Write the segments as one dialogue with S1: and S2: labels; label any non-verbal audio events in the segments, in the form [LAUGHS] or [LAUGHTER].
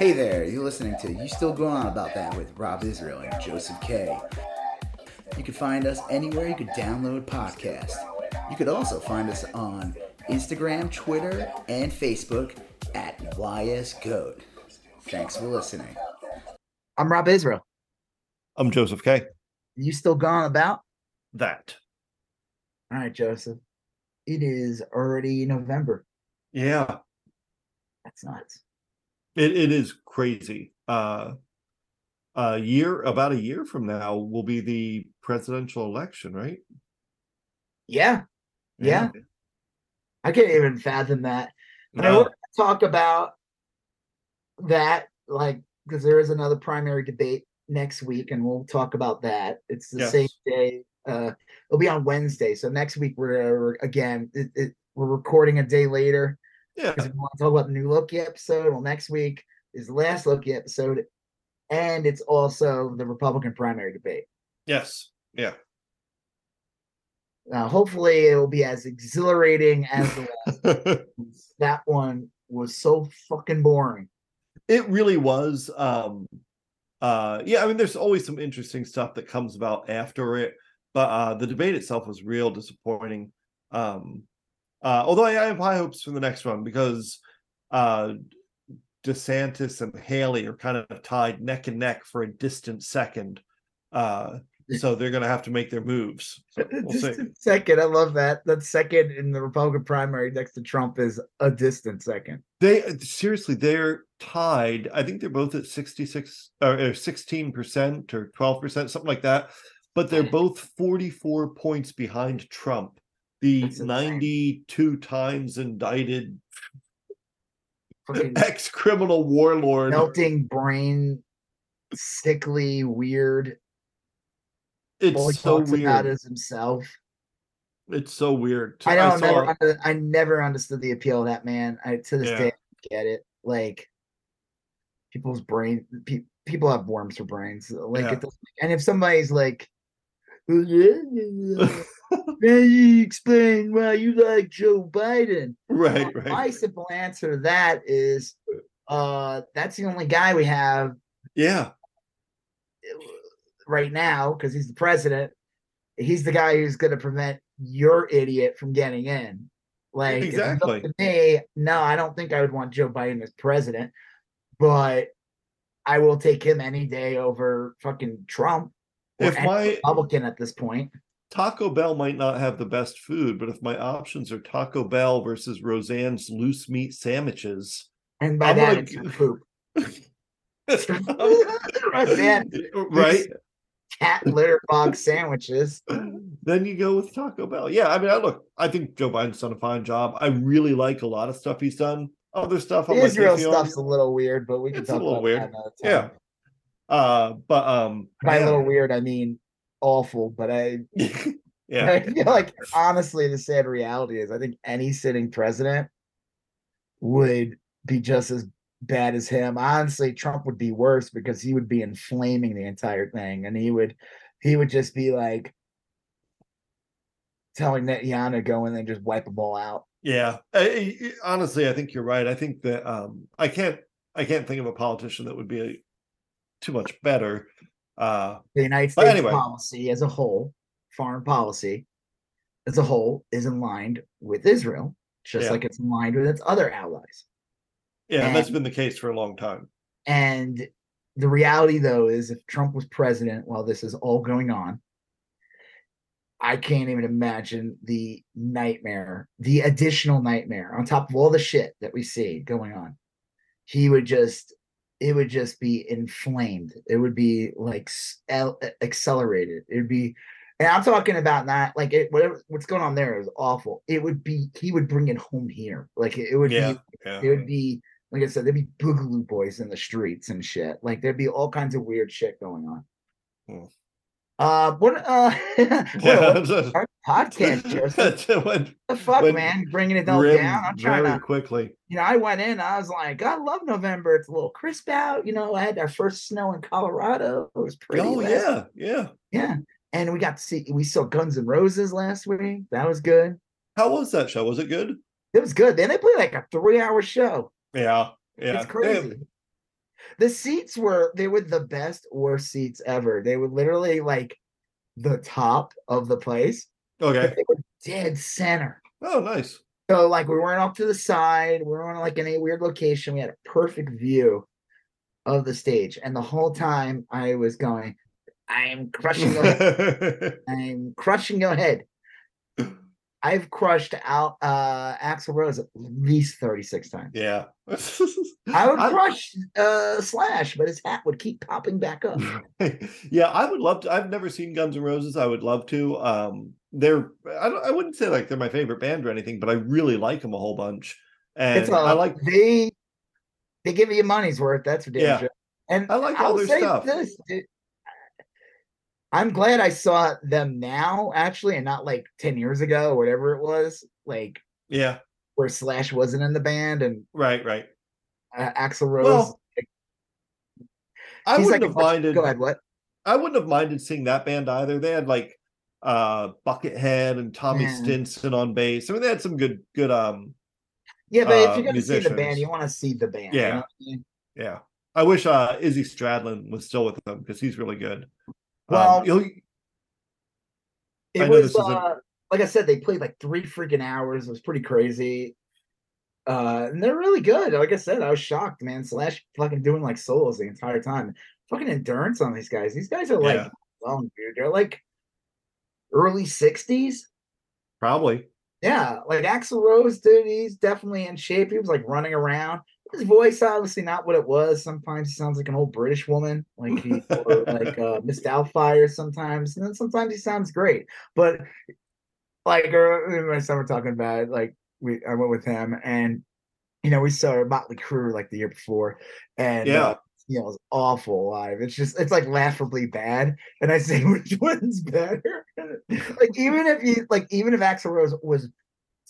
S1: Hey there, you're listening to You Still Going On About That with Rob Israel and Joseph K. You can find us anywhere you could download podcasts. You could also find us on Instagram, Twitter, and Facebook at YSGoat. Thanks for listening.
S2: I'm Rob Israel.
S3: I'm Joseph K.
S2: You still gone about?
S3: That.
S2: All right, Joseph. It is already November.
S3: Yeah.
S2: That's nuts.
S3: It it is crazy. Uh a year about a year from now will be the presidential election, right?
S2: Yeah. Yeah. I can't even fathom that. And I
S3: No.
S2: want to talk about that, like, because there is another primary debate next week, and we'll talk about that. It's the
S3: Yes.
S2: same day. Uh, it'll be on Wednesday. So next week we're, we're again, it, it, we're recording a day later
S3: Yeah.
S2: because we want to talk about the new Loki episode. Well, next week is the last Loki episode, and it's also the Republican primary debate.
S3: Yes. Yeah.
S2: Uh, hopefully, it will be as exhilarating as the [LAUGHS] last. that one was so fucking boring.
S3: It really was. Um uh yeah, I mean there's always some interesting stuff that comes about after it, but uh the debate itself was real disappointing. Um uh although I, I have high hopes for the next one because uh DeSantis and Haley are kind of tied neck and neck for a distant second. Uh so [LAUGHS] they're gonna have to make their moves. So we'll
S2: Just
S3: see.
S2: a second, I love that. That second in the Republican primary next to Trump is a distant second.
S3: They seriously, they're tied. I think they're both at 66 or 16% or 12%, something like that. But they're [LAUGHS] both 44 points behind Trump, the
S2: That's insane.
S3: 92 times indicted
S2: Fucking [LAUGHS]
S3: ex criminal warlord.
S2: melting brain, sickly, weird.
S3: It's so
S2: talks about
S3: weird.
S2: is himself.
S3: It's so weird.
S2: I don't
S3: saw-
S2: never under, I never understood the appeal of that man. I to this
S3: Yeah.
S2: day I get it. Like people's brain pe- people have worms for brains. Like
S3: Yeah.
S2: it doesn't and if somebody's like [LAUGHS] [LAUGHS] Can you explain why you like Joe Biden?
S3: right, right.
S2: My simple answer to that is uh that's the only guy we have
S3: Yeah,
S2: right now because he's the president. He's the guy who's going to prevent your idiot from getting in. Like, if it's up
S3: Exactly.
S2: to me, no, I don't think I would want Joe Biden as president, but I will take him any day over fucking Trump
S3: If my-
S2: Republican at this point.
S3: Taco Bell might not have the best food, but if my options are Taco Bell versus Roseanne's loose meat sandwiches,
S2: And by
S3: I'm
S2: that,
S3: gonna
S2: it's poop. [LAUGHS] Roseanne,
S3: right?
S2: cat litter box sandwiches.
S3: then you go with Taco Bell. Yeah, I mean, I look, I think Joe Biden's done a fine job. I really like a lot of stuff he's done. Other stuff, I'm like
S2: Israel
S3: iffy
S2: stuff's a little weird, but we can
S3: It's a
S2: talk
S3: little
S2: about
S3: weird. Yeah. Uh, but um,
S2: By a little weird, I mean awful, but I [LAUGHS]
S3: yeah,
S2: I feel like honestly, the sad reality is I think any sitting president would be just as bad as him. Honestly, Trump would be worse because he would be inflaming the entire thing, and he would he would just be like telling Netanyahu to go in and just wipe them all out.
S3: yeah. I- I- honestly, I think you're right. I think that um, I can't, I can't think of a politician that would be a, too much better. Uh,
S2: The United States
S3: anyway.
S2: policy as a whole, foreign policy as a whole, is in line with Israel, just
S3: Yeah.
S2: like it's in line with its other allies.
S3: yeah, and that's been the case for a long time.
S2: And the reality, though, is if Trump was president while this is all going on, I can't even imagine the nightmare, the additional nightmare on top of all the shit that we see going on. He would just, it would just be inflamed. It would be like accelerated. It would be, and I'm talking about not like it, whatever what's going on there is awful. It would be, he would bring it home here. Like it, it would
S3: Yeah,
S2: be
S3: yeah.
S2: it would be like I said, there'd be boogaloo boys in the streets and shit. Like there'd be all kinds of weird shit going on.
S3: Hmm.
S2: Uh, what? Uh, [LAUGHS] [LAUGHS]
S3: Yeah, [LAUGHS]
S2: what, our podcast, Joseph. What the fuck, man? Bringing it all down. I'm trying
S3: very
S2: to,
S3: quickly.
S2: you know, I went in. I was like, I love November. It's a little crisp out. You know, I had our first snow in Colorado. It was pretty.
S3: Oh
S2: last-
S3: yeah, yeah.
S2: yeah. And we got to see. We saw Guns and Roses last week. That was good.
S3: How was that show? Was it good?
S2: It was good. Then they played like a three-hour show.
S3: Yeah, yeah.
S2: It's crazy. The seats were they were the best worst seats ever. They were literally like the top of the place,
S3: Okay.
S2: they were dead center.
S3: Oh, nice.
S2: So like we weren't off to the side, we weren't like in a weird location. We had a perfect view of the stage, and the whole time I was going, "I'm crushing your head. [LAUGHS] I'm crushing your head." I've crushed out uh Axl Rose at least 36 times.
S3: yeah. [LAUGHS]
S2: I would crush uh Slash, but his hat would keep popping back up. [LAUGHS]
S3: yeah, I would love to. I've never seen Guns N' Roses. I would love to. Um, they're I don't I wouldn't say like they're my favorite band or anything, but I really like them a whole bunch. And
S2: It's a,
S3: I like
S2: they they give you money's worth. That's for damn
S3: Yeah.
S2: sure. And
S3: I like all
S2: I'll
S3: their stuff.
S2: This, dude, I'm glad I saw them now, actually, and not like 10 years ago or whatever it was, like
S3: yeah,
S2: where Slash wasn't in the band and
S3: right, right.
S2: uh, Axl Rose.
S3: Well, I wouldn't
S2: like,
S3: have minded.
S2: Go ahead, what?
S3: I wouldn't have minded seeing that band either. They had like uh Buckethead and Tommy
S2: Yeah.
S3: Stinson on bass. I mean, they had some good, good. Um,
S2: Yeah, but if
S3: uh,
S2: you're gonna see the band, you want to see the band. you
S3: Yeah.
S2: know I mean?
S3: yeah. I wish uh Izzy Stradlin was still with them because he's really good.
S2: Well,
S3: um,
S2: It
S3: I
S2: was
S3: this
S2: uh, like I said, they played like three freaking hours. It was pretty crazy. Uh, and they're really good. Like I said, I was shocked, man. Slash fucking doing like solos the entire time. Fucking endurance on these guys. These guys are like,
S3: Yeah.
S2: well, dude, they're like early sixties.
S3: probably.
S2: Yeah, like Axl Rose, dude, he's definitely in shape. He was like running around. His voice, obviously, not what it was. Sometimes he sounds like an old British woman, like he [LAUGHS] or like uh, Miss Doubtfire. Sometimes, and then sometimes he sounds great. But like, uh, me and my son were talking about it. Like, we I went with him, and you know, we saw Motley Crue like the year before, and
S3: Yeah.
S2: uh, you know, it was awful live. It's just, it's like laughably bad. And I say, [LAUGHS] which one's better? [LAUGHS] like, even if you, like, even if Axl Rose was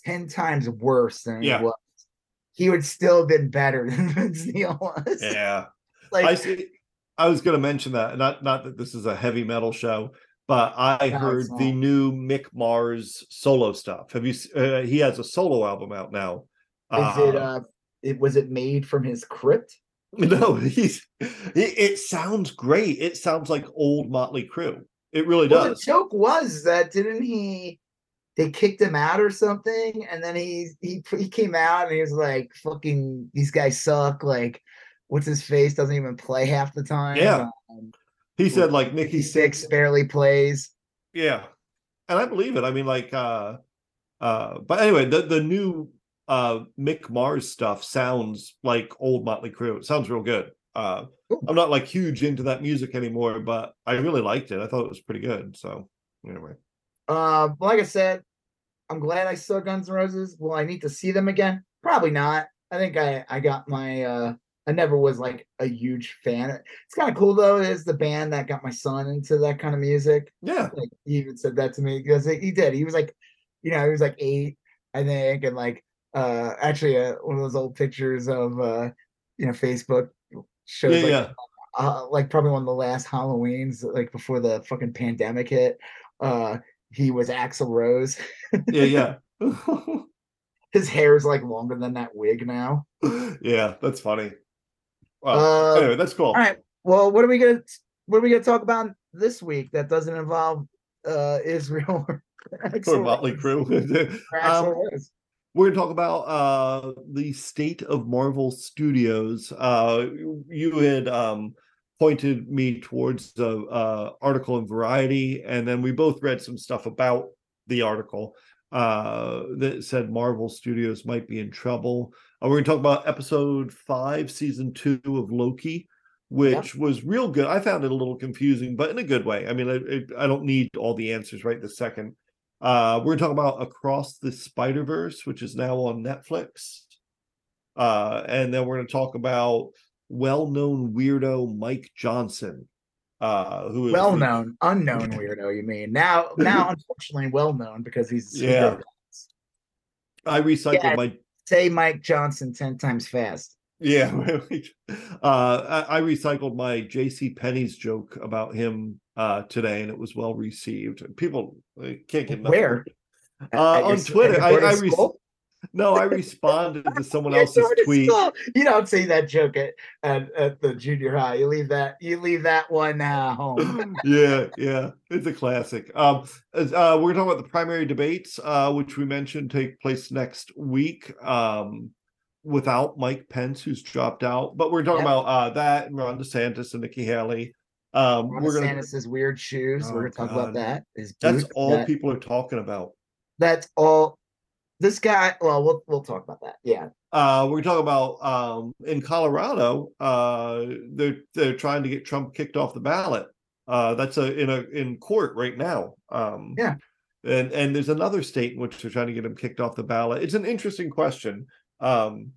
S2: 10 times worse than
S3: Yeah.
S2: he was, he would still have been better than [LAUGHS] Vince Neil was.
S3: Yeah. [LAUGHS]
S2: Like,
S3: I see. I was going to mention that. Not not that this is a heavy metal show, but I
S2: No,
S3: heard the new Mick Mars solo stuff. Have you? Uh, he has a solo album out now.
S2: is it, uh, it was it made from his crypt? [LAUGHS]
S3: No, he's. It, it sounds great. It sounds like old Motley Crue. It really
S2: Well, the joke was that didn't he? They kicked him out or something, and then he he he came out and he was like, "Fucking these guys suck." Like, what's his face doesn't even play half the time.
S3: Yeah.
S2: Um,
S3: He said like Nikki
S2: Sixx barely plays.
S3: Yeah. And I believe it. I mean, like uh uh but anyway, the the new uh Mick Mars stuff sounds like old Motley Crue. It sounds real good. Uh
S2: Cool.
S3: I'm not like huge into that music anymore, but I really liked it. I thought it was pretty good. So anyway.
S2: Uh, like I said, I'm glad I saw Guns N' Roses. Will I need to see them again? Probably not. I think I I got my. uh I never was like a huge fan. It's kind of cool though. It is the band that got my son into that kind of music.
S3: Yeah.
S2: like he even said that to me because he did. He was like, you know, he was like eight, I think, and like uh actually uh, one of those old pictures of uh you know Facebook shows
S3: Yeah,
S2: like
S3: yeah.
S2: uh, like probably one of the last Halloweens like before the fucking pandemic hit. Uh he was Axl Rose.
S3: Yeah, yeah. [LAUGHS]
S2: His hair is like longer than that wig now.
S3: yeah, that's funny. Well,
S2: Uh,
S3: anyway, that's cool.
S2: All right. Well, what are we gonna what are we gonna talk about this week that doesn't involve uh Israel or
S3: Or Motley? Crue. [LAUGHS] Um, we're going to talk about uh the state of marvel studios uh you had um pointed me towards the uh article in variety and then we both read some stuff about the article uh that said marvel studios might be in trouble. Uh, we're going to talk about episode five season two of loki which was real good. I found it a little confusing but in a good way. I mean I, I don't need all the answers right this second. Uh, we're going to talk about Across the Spider Verse, which is now on Netflix. Uh, and then we're going to talk about well-known weirdo Mike Johnson, uh, who is
S2: well
S3: the-
S2: known, unknown [LAUGHS] weirdo. You mean now? Now, unfortunately, well known because he's
S3: Yeah. I recycled
S2: Yeah.
S3: my
S2: Say Mike Johnson ten times fast.
S3: yeah. [LAUGHS] uh, I, I recycled my J.C. Penney's joke about him uh, today, and it was well received. People can't get
S2: Where?
S3: Uh, on Twitter, I, I
S2: boarding
S3: re-
S2: school?
S3: No, I responded to someone else's tweet.
S2: school. You don't see that joke at, at, at the junior high. You leave that you leave that one uh, home. [LAUGHS]
S3: yeah, yeah, it's a classic. Um, uh, we're talking about the primary debates, uh, which we mentioned take place next week. Um, without Mike Pence, who's dropped out, but we're talking about uh that and Ron DeSantis and Nikki Haley. Um,
S2: Ron
S3: we're gonna
S2: DeSantis' weird shoes.
S3: Oh,
S2: We're gonna talk about
S3: God.
S2: that. His
S3: that's all
S2: that-
S3: people are talking about.
S2: That's all. This guy. Well, we'll we'll talk about that. Yeah.
S3: Uh, we're talking about um in Colorado, uh they're they're trying to get Trump kicked off the ballot. Uh that's a in a in court right now. Um
S2: Yeah.
S3: and and there's another state in which they're trying to get him kicked off the ballot. It's an interesting question. Um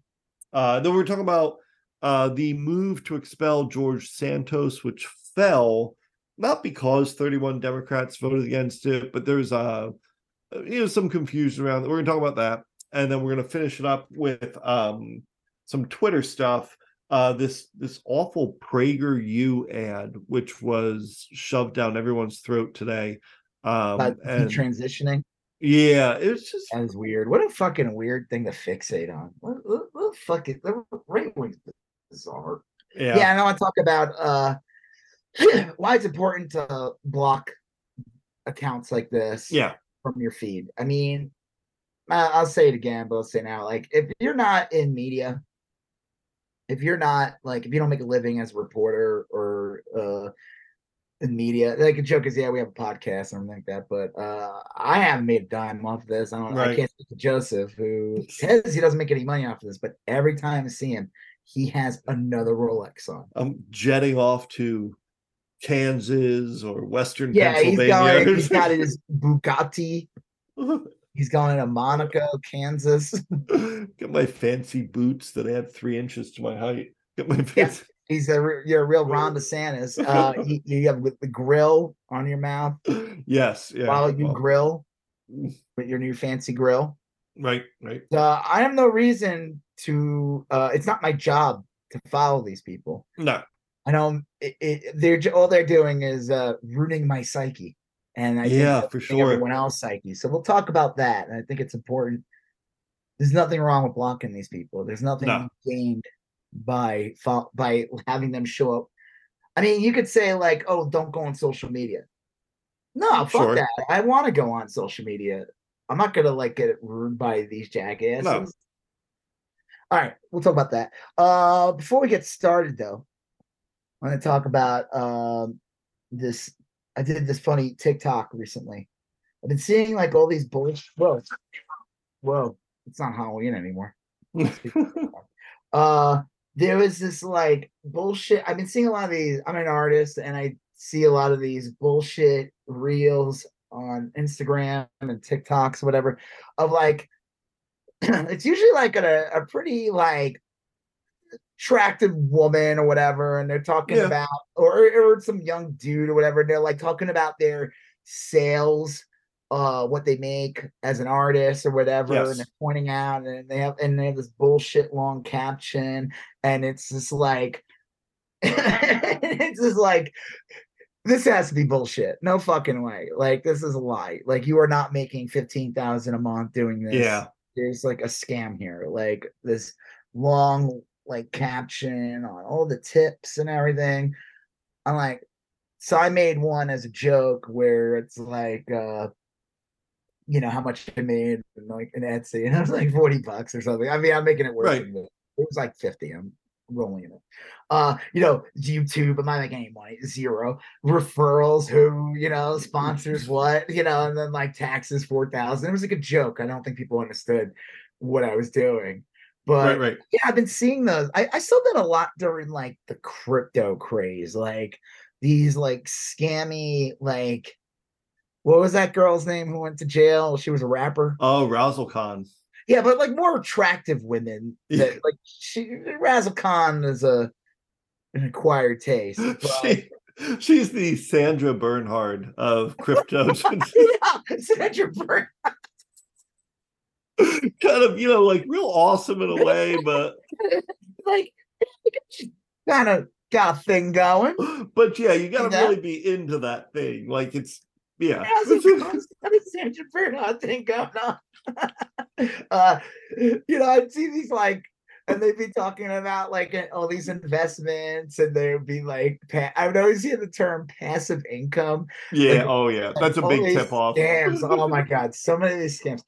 S3: uh then we're talking about uh the move to expel George Santos, which fell not because 31 Democrats voted against it, but there's uh you know some confusion around. We're gonna talk about that and then we're going to finish it up with um some twitter stuff uh this this awful prageru ad which was shoved down everyone's throat today um
S2: But
S3: and
S2: transitioning.
S3: yeah it's just
S2: That was weird. What a fucking weird thing to fixate on. What, what, what fucking right wing bizarre.
S3: yeah
S2: Yeah. and I want to talk about uh [CLEARS THROAT] why it's important to block accounts like this.
S3: yeah
S2: from your feed. I mean, I'll say it again, but I'll say now, like if you're not in media, if you're not like if you don't make a living as a reporter or uh in media, like a joke is yeah, we have a podcast and everything like that, but uh I haven't made a dime off of this. I don't I can't speak to Joseph who says he doesn't make any money off of this, but every time I see him, he has another Rolex on.
S3: i'm jetting off to kansas or western
S2: Yeah, he's
S3: pennsylvania
S2: going, he's got his [LAUGHS] Bugatti. He's going to Monaco, Kansas. [LAUGHS]
S3: got my fancy boots that add three inches to my height got my
S2: Yeah.
S3: fancy
S2: He's a re- you're a real Ron [LAUGHS] DeSantis. Uh, you, you have with the grill on your mouth
S3: yes yeah
S2: while you
S3: well,
S2: grill with your new fancy grill.
S3: right right
S2: Uh, I have no reason to. Uh, it's not my job to follow these people.
S3: no
S2: I know it, it, they're all they're doing is uh, ruining my psyche, and I
S3: Yeah, for sure.
S2: everyone else psyche. So we'll talk about that, and I think it's important. There's nothing wrong with blocking these people. There's nothing
S3: No.
S2: gained by by having them show up. I mean, you could say like, "Oh, don't go on social media." No, fuck
S3: Sure.
S2: that. I want to go on social media. I'm not gonna like get ruined by these jackasses. All right, we'll talk about that. Uh, before we get started, though, I want to talk about um this. I did this funny TikTok recently. I've been seeing like all these bullshit. Whoa, whoa! It's not Halloween anymore. [LAUGHS] Uh, there was this like bullshit. I've been seeing a lot of these. I'm an artist, and I see a lot of these bullshit reels on Instagram and TikToks, whatever, of like [CLEARS THROAT] it's usually like a, a pretty like attractive woman or whatever, and they're talking
S3: Yeah.
S2: about or or some young dude or whatever, and they're like talking about their sales, uh, what they make as an artist or whatever,
S3: Yes.
S2: and they're pointing out, and they have and they have this bullshit long caption, and it's just like [LAUGHS] it's just like this has to be bullshit. No fucking way. Like this is a lie. Like you are not making fifteen thousand a month doing this.
S3: Yeah.
S2: There's like a scam here. Like this long like caption on all the tips and everything. I'm like, so I made one as a joke where it's like uh you know how much I made in, like in Etsy, and I was like 40 bucks or something. I mean, I'm making it work.
S3: Right.
S2: It was like 50. I'm rolling in it. Uh, you know, YouTube, I'm not making any money, zero. Referrals, who, you know, sponsors [LAUGHS] what, you know, and then like taxes, 4,000. It was like a joke. I don't think people understood what I was doing. But
S3: right, right.
S2: yeah, I've been seeing those. I, I saw that a lot during like the crypto craze, like these like scammy, like what was that girl's name who went to jail? She was a rapper.
S3: Oh, Razzlekhan.
S2: Yeah, but like more attractive women. [LAUGHS]
S3: Yeah.
S2: Like she Razzlekhan is a an acquired taste. [LAUGHS] But,
S3: She, she's the Sandra Bernhard of [LAUGHS] crypto.
S2: yeah, Sandra Bernhard. [LAUGHS]
S3: kind of, you know, like real awesome in a way, [LAUGHS] but
S2: like [LAUGHS] kind of got a thing going. [GASPS]
S3: but yeah, you gotta
S2: Yeah.
S3: really be into that thing. Like it's yeah.
S2: Got a Sandra Bernhard thing going on. uh, you know, I'd see these like, and they'd be talking about like all these investments, and they'd be like, pa- I would always hear the term passive income.
S3: Yeah.
S2: Like,
S3: oh yeah. That's a big tip off.
S2: Scams. Oh my god, so many of these scams.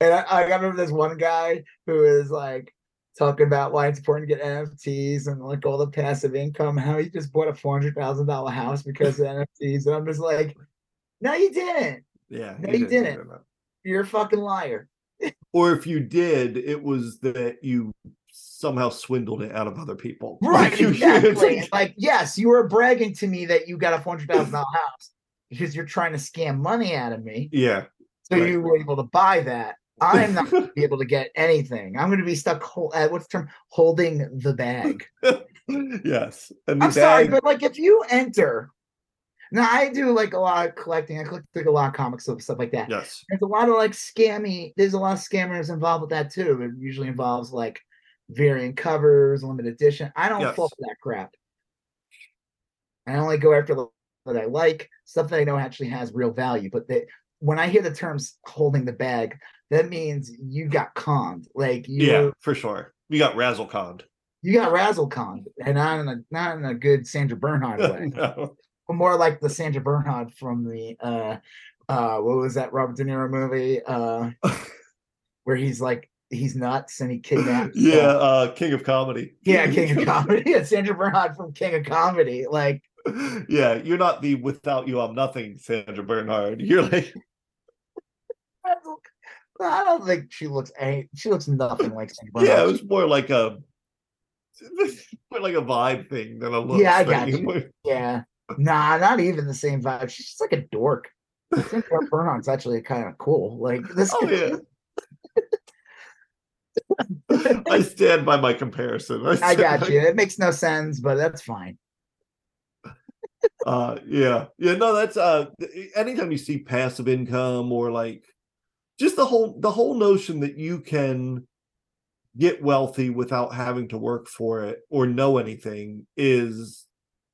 S2: And I, I remember this one guy who is like talking about why it's important to get NFTs and like all the passive income, how he just bought a four hundred thousand dollar house because of NFTs. And I'm just like, no, you didn't.
S3: Yeah.
S2: No, you
S3: did do
S2: didn't. You're a fucking liar.
S3: Or if you did, it was that you somehow swindled it out of other people. [LAUGHS]
S2: Right,
S3: Like, you-
S2: exactly. like, yes, you were bragging to me that you got a four hundred thousand dollar house because you're trying to scam money out of me.
S3: yeah.
S2: So
S3: Right.
S2: you were able to buy that. I'm not going to be able to get anything. I'm going to be stuck. Hol- uh, what's the term? Holding the bag. [LAUGHS]
S3: yes. And the
S2: I'm sorry, but like if you enter, now I do like a lot of collecting. I collect like a lot of comics and stuff like that.
S3: yes.
S2: There's a lot of like scammy. There's a lot of scammers involved with that too. It usually involves like variant covers, limited edition. I don't fall
S3: Yes.
S2: for that crap. I only go after the that I like stuff that I know actually has real value. But they, when I hear the terms "holding the bag," that means you got conned. Like you,
S3: Yeah, for sure. You got razzle conned.
S2: you got razzle conned, and not in a not in a good Sandra Bernhard [LAUGHS] way.
S3: no.
S2: but more like the Sandra Bernhard from the uh uh what was that Robert De Niro movie uh [LAUGHS] where he's like he's not and he kidnaps [LAUGHS]
S3: Yeah,
S2: uh,
S3: uh King of Comedy.
S2: yeah [LAUGHS] King of Comedy yeah Sandra Bernhard from King of Comedy like
S3: yeah, you're not the without you I'm nothing Sandra Bernhard. [LAUGHS] You're like
S2: I don't think she looks any she looks nothing like Sandra
S3: yeah, it was more like a more like a vibe thing than a look.
S2: Yeah, I got you. yeah nah not even the same vibe she's just like a dork Sandra Bernhard's actually kind of cool like this
S3: Oh yeah. I stand by my comparison. [LAUGHS]
S2: I
S3: stand
S2: got
S3: by-
S2: you. It makes no sense but that's fine.
S3: Uh yeah. Yeah no that's uh anytime you see passive income or like just the whole the whole notion that you can get wealthy without having to work for it or know anything is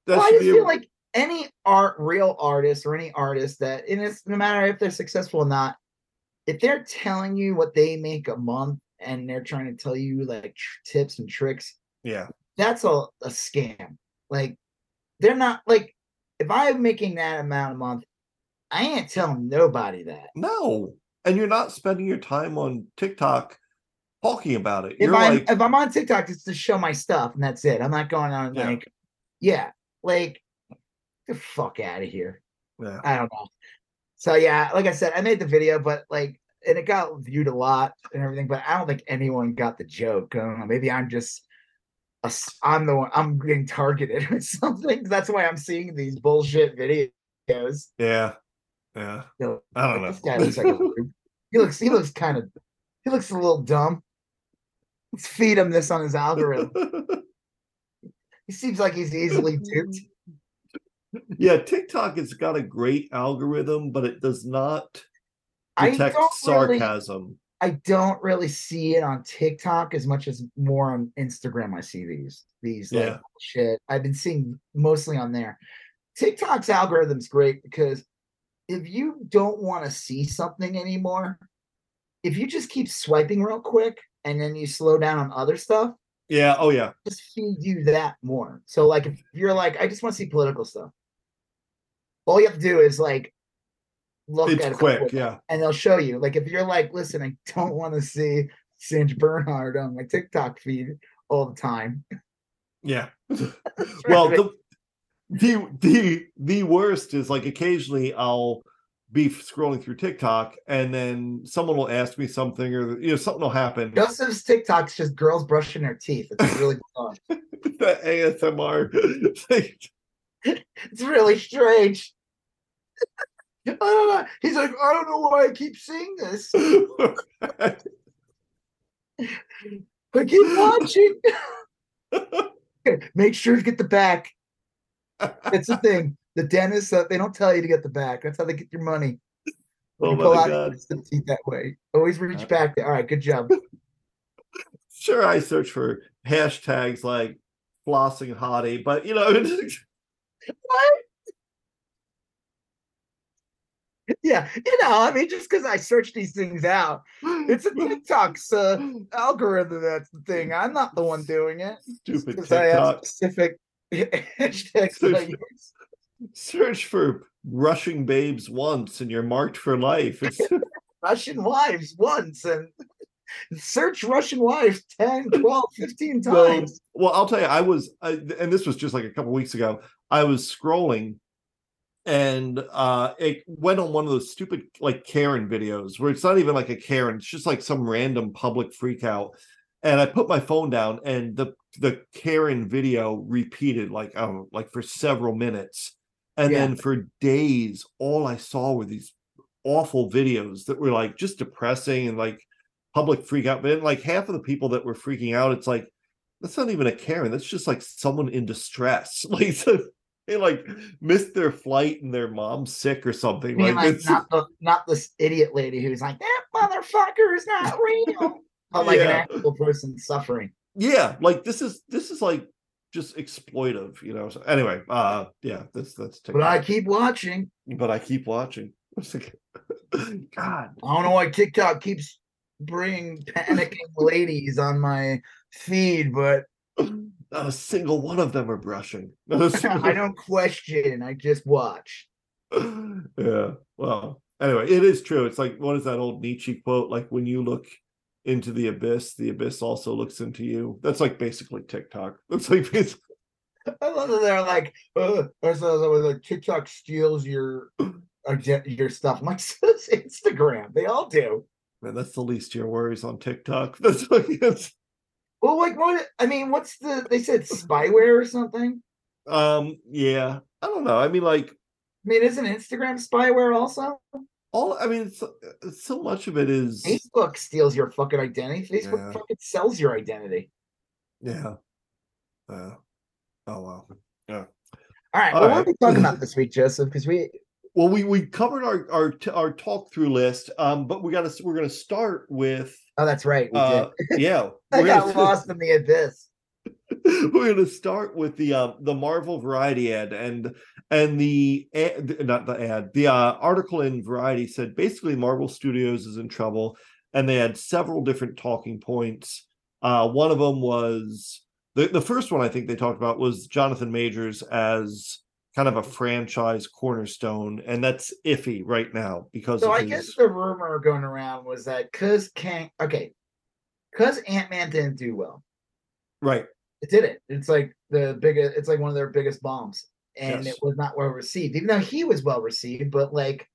S3: that
S2: well, I just
S3: a-
S2: feel like any art, real artist or any artist that, and it's no matter if they're successful or not, if they're telling you what they make a month and they're trying to tell you like tr- tips and tricks,
S3: yeah
S2: that's a, a scam. Like they're not like if I'm making that amount a month, I ain't telling nobody that.
S3: no and you're not spending your time on tiktok talking about it
S2: If
S3: you're
S2: I'm
S3: like
S2: if I'm on TikTok, it's to show my stuff and that's it. I'm not going on
S3: Yeah.
S2: like, yeah, like get the fuck out of here.
S3: yeah
S2: I don't know. So yeah, like I said, I made the video, but like, and it got viewed a lot and everything, but I don't think anyone got the joke. I don't know. Maybe I'm just, I'm the one. I'm getting targeted [LAUGHS] or something. That's why I'm seeing these bullshit videos.
S3: yeah yeah
S2: know,
S3: i don't
S2: like,
S3: know
S2: This guy looks like [LAUGHS] he looks. He looks kind of. He looks a little dumb. Let's feed him this on his algorithm. [LAUGHS] He seems like he's easily duped.
S3: yeah tiktok has got a great algorithm but it does not detect
S2: don't really-
S3: sarcasm
S2: I don't really see it on TikTok as much as more on Instagram. I see these these like
S3: Yeah.
S2: shit. I've been seeing mostly on there. TikTok's algorithm's great because if you don't want to see something anymore, if you just keep swiping real quick and then you slow down on other stuff,
S3: yeah oh yeah
S2: just feed you that more. So like if you're like, I just want to see political stuff, all you have to do is like look
S3: it's
S2: at
S3: quick yeah
S2: and they'll show you. Like if you're like, listen, I don't want to see Sandra Bernhard on my TikTok feed all the time.
S3: yeah [LAUGHS] [LAUGHS] well the, the the the worst is like occasionally i'll be scrolling through tiktok and then someone will ask me something or you know something will happen
S2: Joseph's TikTok's just girls brushing their teeth. It's [LAUGHS] really fun.
S3: the asmr thing.
S2: It's really strange. [LAUGHS] I don't know. He's like, I don't know why I keep seeing this. [LAUGHS] [LAUGHS] I keep watching. Make sure to get the back. That's the thing. The dentist, uh, they don't tell you to get the back. That's how they get your money.
S3: oh
S2: you
S3: my god
S2: teeth that way. Always reach
S3: Uh,
S2: back. All right, good job.
S3: sure i search for hashtags like flossing hottie but you know
S2: What? Yeah, you know, I mean, just because I search these things out, mm, it's a mm, TikTok's uh, mm. algorithm. That's the thing. I'm not the one doing it.
S3: Stupid
S2: Because I have
S3: TikTok.
S2: specific [LAUGHS] hashtags use.
S3: Search for rushing babes once and you're marked for life. It's [LAUGHS]
S2: Russian wives once and [LAUGHS] search Russian wives 10, 12, 15
S3: well,
S2: times.
S3: well, I'll tell you, I was, I, and this was just like a couple weeks ago. I was scrolling, and uh it went on one of those stupid like Karen videos where it's not even like a Karen, it's just like some random public freak out. And I put my phone down, and the the Karen video repeated like I like for several minutes, and
S2: Yeah.
S3: then for days, all I saw were these awful videos that were like just depressing and like public freak out. But like half of the people that were freaking out, it's like that's not even a Karen. That's just like someone in distress. [LAUGHS] Like so they like missed their flight and their mom's sick or something. Like,
S2: like
S3: it's
S2: not the not this idiot lady who's like that motherfucker is not [LAUGHS] real, but like an actual person suffering.
S3: yeah, like this is this is like just exploitive, you know. So anyway, uh yeah, that's that's
S2: But I keep watching.
S3: but I keep watching. [LAUGHS] God.
S2: I don't know why TikTok keeps bringing panicking ladies on my feed, but
S3: Not a single one of them are brushing. [LAUGHS] [LAUGHS]
S2: I don't question. I just watch.
S3: yeah. Well, anyway, it is true. It's like what is that old Nietzsche quote? Like when you look into the abyss, the abyss also looks into you. That's like basically TikTok. [LAUGHS] That's like basically,
S2: I love that they're like, uh, or so that was like TikTok steals your ide- your stuff. I'm like, so Instagram. They all do.
S3: man, that's the least of your worries on TikTok. That's like it's
S2: Well, like what? I mean, what's the? They said spyware or something.
S3: um yeah. I don't know. I mean, like
S2: I mean, isn't Instagram spyware also?
S3: all I mean, it's, it's so much of it is
S2: Facebook steals your fucking identity. Facebook
S3: Yeah.
S2: fucking sells your identity.
S3: yeah. Uh, oh wow. Yeah.
S2: All right.
S3: All
S2: well, what are
S3: right.
S2: we talking about [CLEARS THROAT] this week, Joseph? Because we
S3: Well, we we covered our our our talk through list, um, but we got to we're going to start with
S2: oh, that's right. We
S3: uh,
S2: did.
S3: yeah, [LAUGHS]
S2: I got
S3: gonna, [LAUGHS]
S2: lost in the abyss.
S3: we're going to start with the um the Marvel Variety ad and and the ad, not the ad the uh, article in Variety said basically Marvel Studios is in trouble, and they had several different talking points. Uh, one of them was the the first one I think they talked about was Jonathan Majors as kind of a franchise cornerstone, and that's iffy right now because
S2: So I
S3: his-
S2: guess the rumor going around was that because Kang, okay, because Ant Man didn't do well,
S3: right.
S2: it didn't. It's like the biggest. It's like one of their biggest bombs, and
S3: Yes.
S2: it was not well received. Even though he was well received, but like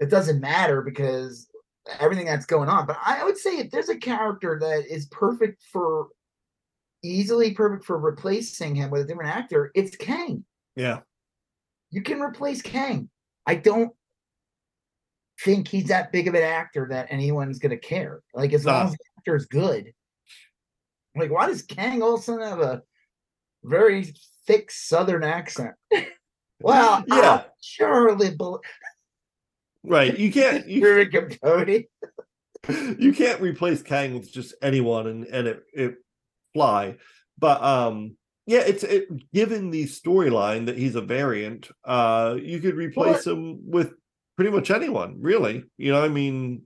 S2: it doesn't matter because everything that's going on. But I would say if there's a character that is perfect for easily perfect for replacing him with a different actor, it's Kang.
S3: Yeah.
S2: You can replace Kang. I don't think he's that big of an actor that anyone's gonna care. Like as long as the actor's good. Like, why does Kang a sudden have a very thick Southern accent? [LAUGHS] well,
S3: Yeah.
S2: I surely believe
S3: Right. You can't [LAUGHS] you,
S2: Ruben Capote. [LAUGHS]
S3: you can't replace Kang with just anyone and and it it fly. But um yeah, it's it given the storyline that he's a variant, uh you could replace him with pretty much anyone, really. You know, I mean,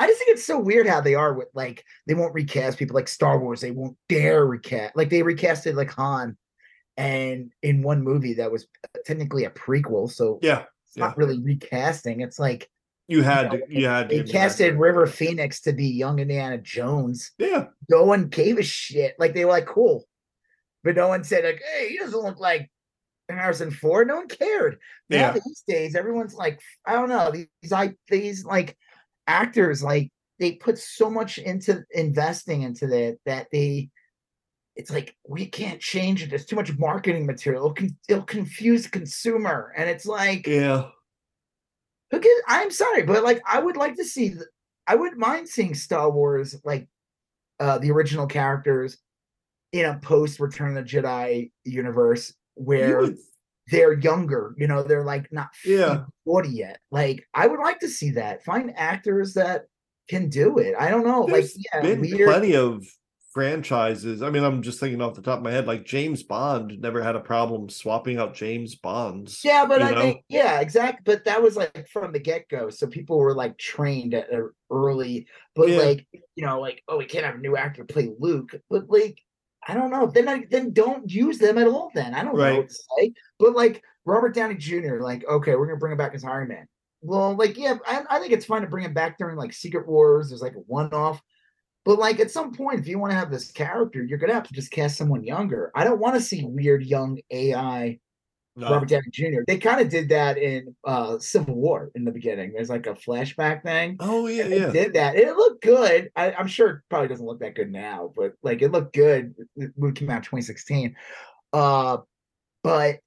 S2: I just think it's so weird how they are with like they won't recast people like Star Wars. They won't dare recast like they recasted like Han, and in one movie that was technically a prequel, so
S3: yeah,
S2: it's not really recasting. It's like
S3: you had
S2: know,
S3: to you had to
S2: they casted
S3: that.
S2: River Phoenix to be young Indiana Jones.
S3: Yeah.
S2: No one gave a shit. Like they were like cool, but no one said like, "Hey, he doesn't look like Harrison Ford." No one cared. Now
S3: Yeah.
S2: these days, everyone's like, I don't know these like these like actors like they put so much into investing into that that they it's like we can't change it. There's too much marketing material. It'll, con- it'll confuse the consumer, and it's like
S3: Yeah.
S2: who gives, I'm sorry, but like I would like to see. I wouldn't mind seeing Star Wars like uh the original characters in a post Return of the Jedi universe
S3: You
S2: where
S3: would-
S2: they're younger. You know, they're like not
S3: Yeah.
S2: 40 yet. Like I would like to see that. Find actors that can do it. I don't know.
S3: There's
S2: like yeah,
S3: been
S2: weird.
S3: plenty of franchises. I mean, I'm just thinking off the top of my head, like James Bond never had a problem swapping out James Bonds.
S2: Yeah, but I
S3: know?
S2: think yeah, exactly. But that was like from the get go, so people were like trained at early. But
S3: Yeah.
S2: like you know, like oh, we can't have a new actor play Luke. But like I don't know. Then I then don't use them at all. Then I don't know
S3: Right.
S2: what to say. But like Robert Downey Jr., like okay, we're gonna bring him back as Iron Man. Well, like yeah, I, I think it's fine to bring him back during like Secret Wars. There's like a one off. But like at some point, if you want to have this character, you're gonna have to just cast someone younger. I don't want to see weird young AI
S3: No.
S2: Robert Downey Jr. They kind of did that in uh Civil War in the beginning. There's like a flashback thing.
S3: Oh yeah,
S2: they
S3: yeah.
S2: did that. It looked good. I, I'm sure it probably doesn't look that good now, but like it looked good. The movie came out in 2016. Uh, but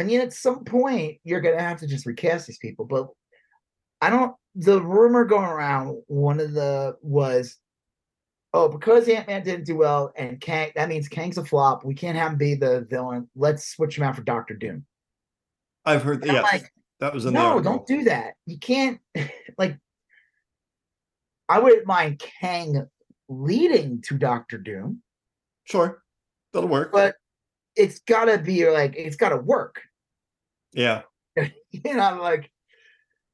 S2: I mean, at some point, you're gonna have to just recast these people. But I don't. The rumor going around, one of the was, oh, because Ant Man didn't do well, and Kang, that means Kang's a flop. We can't have him be the villain. Let's switch him out for Doctor Doom.
S3: I've heard.
S2: And I'm
S3: Yeah,
S2: like,
S3: that was in the
S2: no,
S3: article.
S2: don't do that. You can't [LAUGHS] like I wouldn't mind Kang leading to Doctor Doom,
S3: Sure, that'll work.
S2: but it's gotta be like it's gotta work.
S3: yeah, [LAUGHS]
S2: You know, like,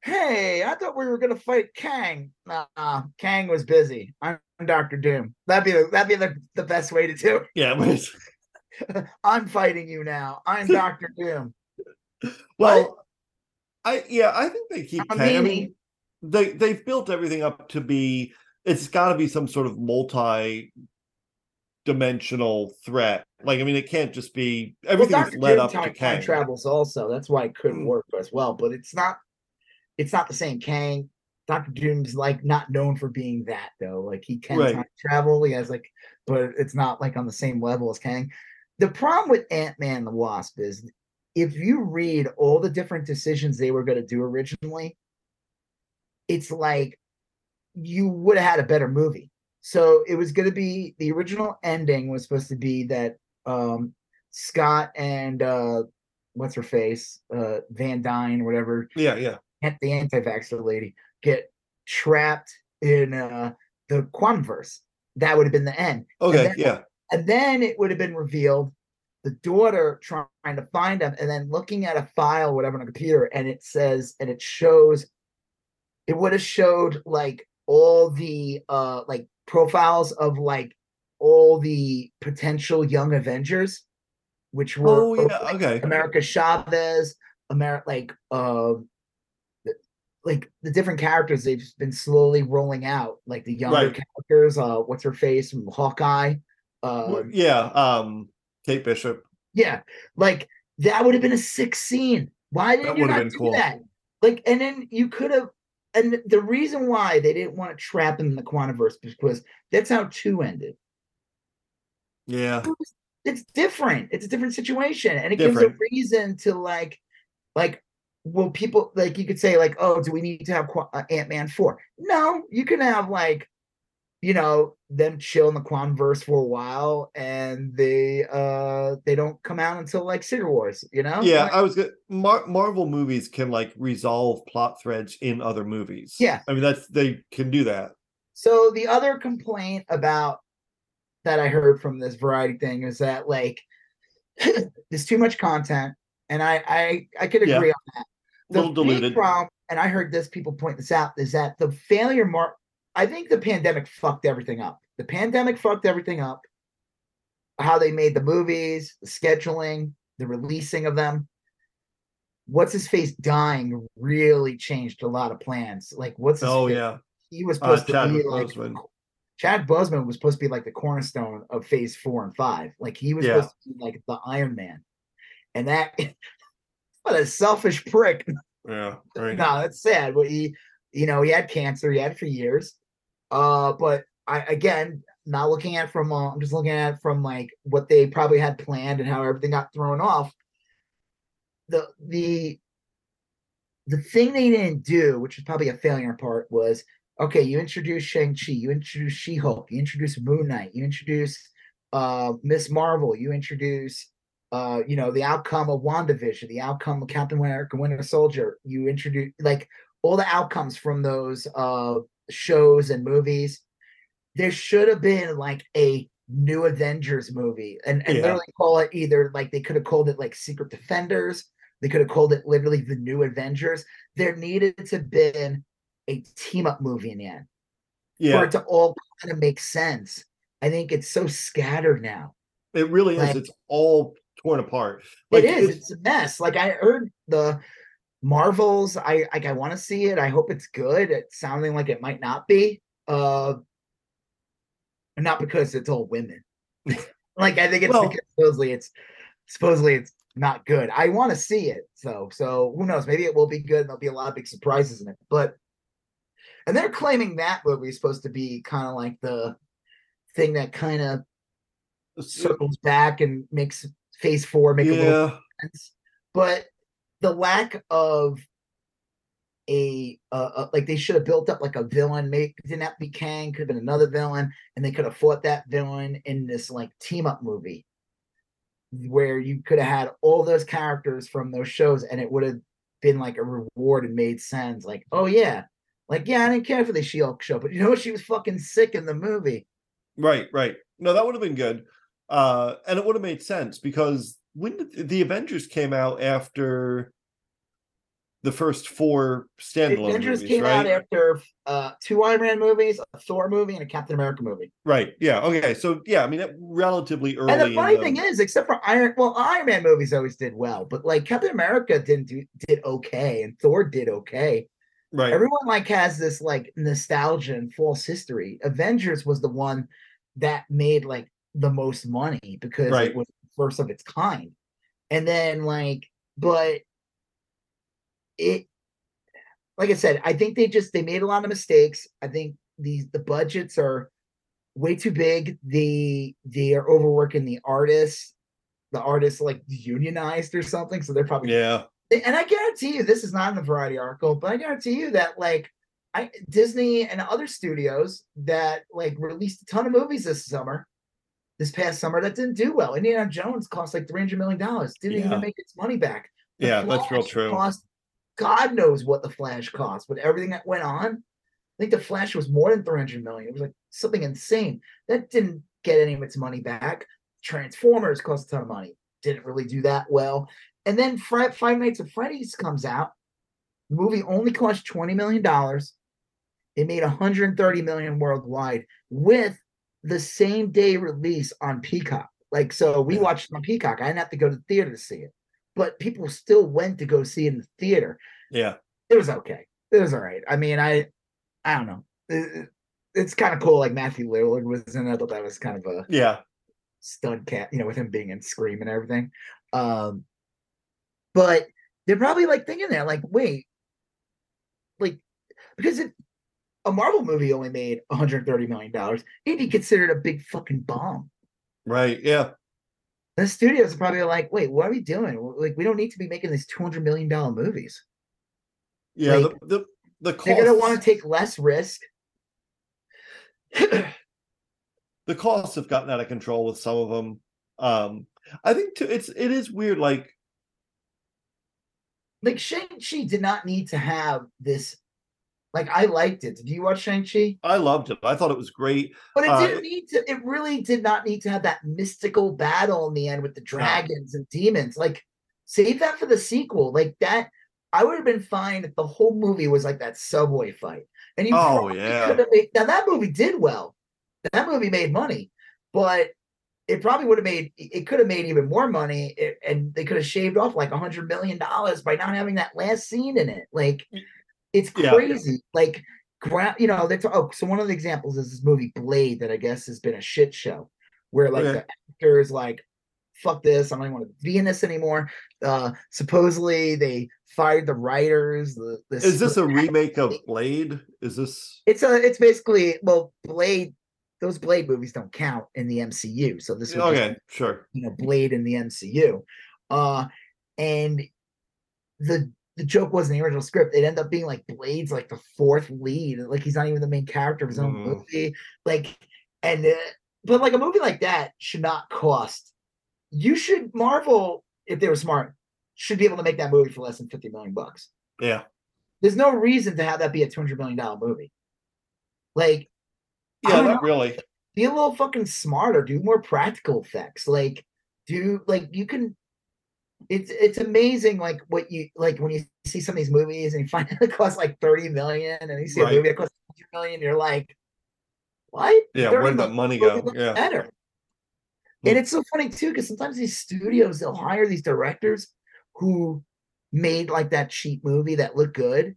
S2: hey, I thought we were gonna fight Kang. Nah, Kang was busy. I'm Doctor Doom. That'd be the, that'd be the, the best way to do It.
S3: yeah. But. [LAUGHS]
S2: I'm fighting you now. I'm Doctor Doom. [LAUGHS]
S3: well, I yeah, I think they keep. I mean, they they've built everything up to be. It's got to be some sort of multi dimensional threat. Like, I mean, it can't just be everything's
S2: Dr.
S3: led up to Kang.
S2: travels also. That's why it could
S3: Mm.
S2: work as well. But it's not it's not the same Kang. Doctor Doom's like not known for being that though. Like he can
S3: Right.
S2: travel. He has like, but it's not like on the same level as Kang. The problem with Ant Man the Wasp is if you read all the different decisions they were going to do originally, it's like you would have had a better movie. So it was going to be the original ending was supposed to be that um Scott and uh what's her face uh Van Dyne or whatever
S3: Yeah, yeah.
S2: the anti-vaxxer lady get trapped in uh the quantumverse. That would have been the end.
S3: Okay,
S2: then-
S3: yeah.
S2: And then it would have been revealed the daughter trying to find him and then looking at a file, or whatever, on a computer, and it says, and it shows, it would have showed like all the uh like profiles of like all the potential young Avengers, which were
S3: Oh yeah,
S2: like,
S3: okay.
S2: America Chavez, America like uh like the different characters they've been slowly rolling out, like the younger
S3: Right.
S2: characters, uh what's her face from Hawkeye.
S3: Well,
S2: Um
S3: yeah, um Kate Bishop.
S2: yeah, like that would have been a sick scene. Why didn't you
S3: would have
S2: not do
S3: cool.
S2: that? Like, and then you could have. And the reason why they didn't want to trap him in the quantiverse because that's how two ended.
S3: Yeah.
S2: It's different. It's a different situation, and it gives a reason to like, like, well, people like you could say like, oh, do we need to have uh, Ant Man four? No, you can have like, you know, them chill in the quantiverse for a while, and they uh they don't come out until like Secret Wars. You know?
S3: Yeah,
S2: Like,
S3: I was good. Mar- Marvel movies can like resolve plot threads in other movies.
S2: Yeah.
S3: I mean that's they can do that.
S2: So the other complaint about that I heard from this variety thing is that like [CLEARS THROAT] there's too much content, and I I I could
S3: Yeah.
S2: agree on that.
S3: A little diluted.
S2: problem, and I heard this people point this out, is that the failure mark. I think the pandemic fucked everything up. The pandemic fucked everything up. How they made the movies, the scheduling, the releasing of them. What's his face dying really changed a lot of plans. Like what's
S3: Oh
S2: face?
S3: yeah.
S2: he was
S3: Uh,
S2: supposed to
S3: Chadwick
S2: be like
S3: Boseman.
S2: Chad Boseman was supposed to be like the cornerstone of phase four and five. Like he was
S3: Yeah.
S2: supposed to be like the Iron Man. And that [LAUGHS] what a selfish prick.
S3: Yeah. Right.
S2: No, that's sad. But he, you know, he had cancer, he had for years. Uh, but I again not looking at it from uh, I'm just looking at it from like what they probably had planned and how everything got thrown off. The the the thing they didn't do, which is probably a failure part, was okay, you introduce Shang-Chi, you introduce She-Hulk, you introduce Moon Knight, you introduce uh Miss Marvel, you introduce uh, you know, the outcome of WandaVision, the outcome of Captain America, Winter Soldier, you introduce like all the outcomes from those uh shows and movies. there should have been like a new Avengers movie and, and
S3: Yeah.
S2: literally call it either like they could have called it like Secret Defenders. They could have called it literally the new Avengers. There needed to have been a team up movie in the end for it to all kind of make sense. I think it's so scattered now.
S3: it really is. It's all torn apart.
S2: it is.
S3: it's-
S2: It's a mess. Like I heard the Marvels. I like. I want to see it. I hope it's good. It's sounding like it might not be. Uh, not because it's all women. [LAUGHS] like I think it's
S3: Well-
S2: because supposedly it's supposedly it's not good. I want to see it. So so who knows? Maybe it will be good. and There'll be a lot of big surprises in it. But and they're claiming that movie is supposed to be kind of like the thing that kind of circles back and makes phase four make a little sense. But the lack of a uh, uh, like they should have built up like a villain. Maybe it didn't have to be Kang, could have been another villain, and they could have fought that villain in this like team up movie where you could have had all those characters from those shows and it would have been like a reward and made sense. Like, oh yeah, like yeah, I didn't care for the She-Hulk show, but you know she was fucking sick in the movie.
S3: right, right. No, that would have been good, uh, and it would have made sense because when did, the Avengers came out after the first four
S2: The
S3: standalone
S2: Avengers
S3: movies,
S2: came
S3: right?
S2: out after uh, two Iron Man movies, a Thor movie, and a Captain America movie.
S3: Right. Yeah. Okay. So yeah, I mean, relatively early.
S2: And the funny
S3: the-
S2: thing is, except for Iron, well, Iron Man movies always did well, but like Captain America didn't do did okay, and Thor did okay.
S3: right?
S2: Everyone like has this like nostalgia and false history. Avengers was the one that made like the most money because
S3: Right.
S2: it was the first of its kind, and then like, but it, like I said, I think they just they made a lot of mistakes. I think these the budgets are way too big. The they are overworking the artists. The artists like unionized or something, so they're probably
S3: yeah.
S2: and I guarantee you, this is not in the Variety article, but I guarantee you that like I Disney and other studios that like released a ton of movies this summer, this past summer that didn't do well. Indiana Jones cost like three hundred million dollars, didn't
S3: Yeah.
S2: even make its money back. The
S3: Yeah, that's real true.
S2: Cost, God knows what the Flash cost, but everything that went on, I think the Flash was more than three hundred million. It was like something insane that didn't get any of its money back. Transformers cost a ton of money, didn't really do that well. And then Fre- Five Nights at Freddy's comes out. The movie only cost twenty million dollars. It made 130 million worldwide with the same day release on Peacock. Like so, we watched it on Peacock. I didn't have to go to the theater to see it, but people still went to go see it in the theater.
S3: Yeah.
S2: It was okay. It was all right. I mean, I, I don't know. It- it- it's kind of cool. Like Matthew Lillard was in it. I thought that was kind of a
S3: Yeah.
S2: stud cat, you know, with him being in Scream and everything. Um, but they're probably like thinking that, like, wait, like, because if a Marvel movie only made 130 million dollars, it'd be considered a big fucking bomb.
S3: Right. Yeah.
S2: The studios are probably like, wait, what are we doing? Like, we don't need to be making these 200 million dollar movies.
S3: Yeah.
S2: Like,
S3: the the the
S2: They're gonna want to take less risk. [CLEARS THROAT]
S3: the costs have gotten out of control with some of them. Um, I think too, it's it is weird. Like
S2: like Shang-Chi did not need to have this. Like, I liked it. Did you watch Shang-Chi?
S3: I loved it. I thought it was great.
S2: But it
S3: Uh,
S2: didn't need to. It really did not need to have that mystical battle in the end with the dragons and demons. Like, save that for the sequel. Like that, I would have been fine if the whole movie was like that subway fight. And you
S3: Oh, yeah.
S2: made. Now that movie did well. That movie made money, but it probably would have made. It could have made even more money, i- and they could have shaved off like a hundred million dollars by not having that last scene in it. Like, it's
S3: Yeah.
S2: crazy. Like gra- you know, that's oh, so one of the examples is this movie Blade that I guess has been a shit show, where like
S3: Okay.
S2: the actors like, fuck this, I don't even want to be in this anymore. Uh supposedly they fired the writers. The, the
S3: Is this a remake of Blade? Is this
S2: It's a it's basically well, Blade. Those Blade movies don't count in the MCU, so this just
S3: okay? Sure.
S2: you know Blade in the MCU. Uh and the the joke wasn't the original script. It ended up being like Blade's like the fourth lead. Like he's not even the main character of his own
S3: Mm.
S2: movie. Like and uh, but like a movie like that should not cost. You should Marvel if they were smart should be able to make that movie for less than 50 million bucks.
S3: Yeah.
S2: There's no reason to have that be a 200 million dollar movie. Like
S3: Yeah, not
S2: know.
S3: really.
S2: be a little fucking smarter. Do more practical effects. Like do like you can. It's it's amazing like what you like when you see some of these movies and you find [LAUGHS] it costs like thirty million and you see
S3: Right.
S2: a movie that costs hundred million. You're like, what?
S3: Yeah, where'd that money go? Yeah.
S2: better.
S3: Hmm.
S2: And it's so funny too because sometimes these studios they'll hire these directors who made like that cheap movie that looked good,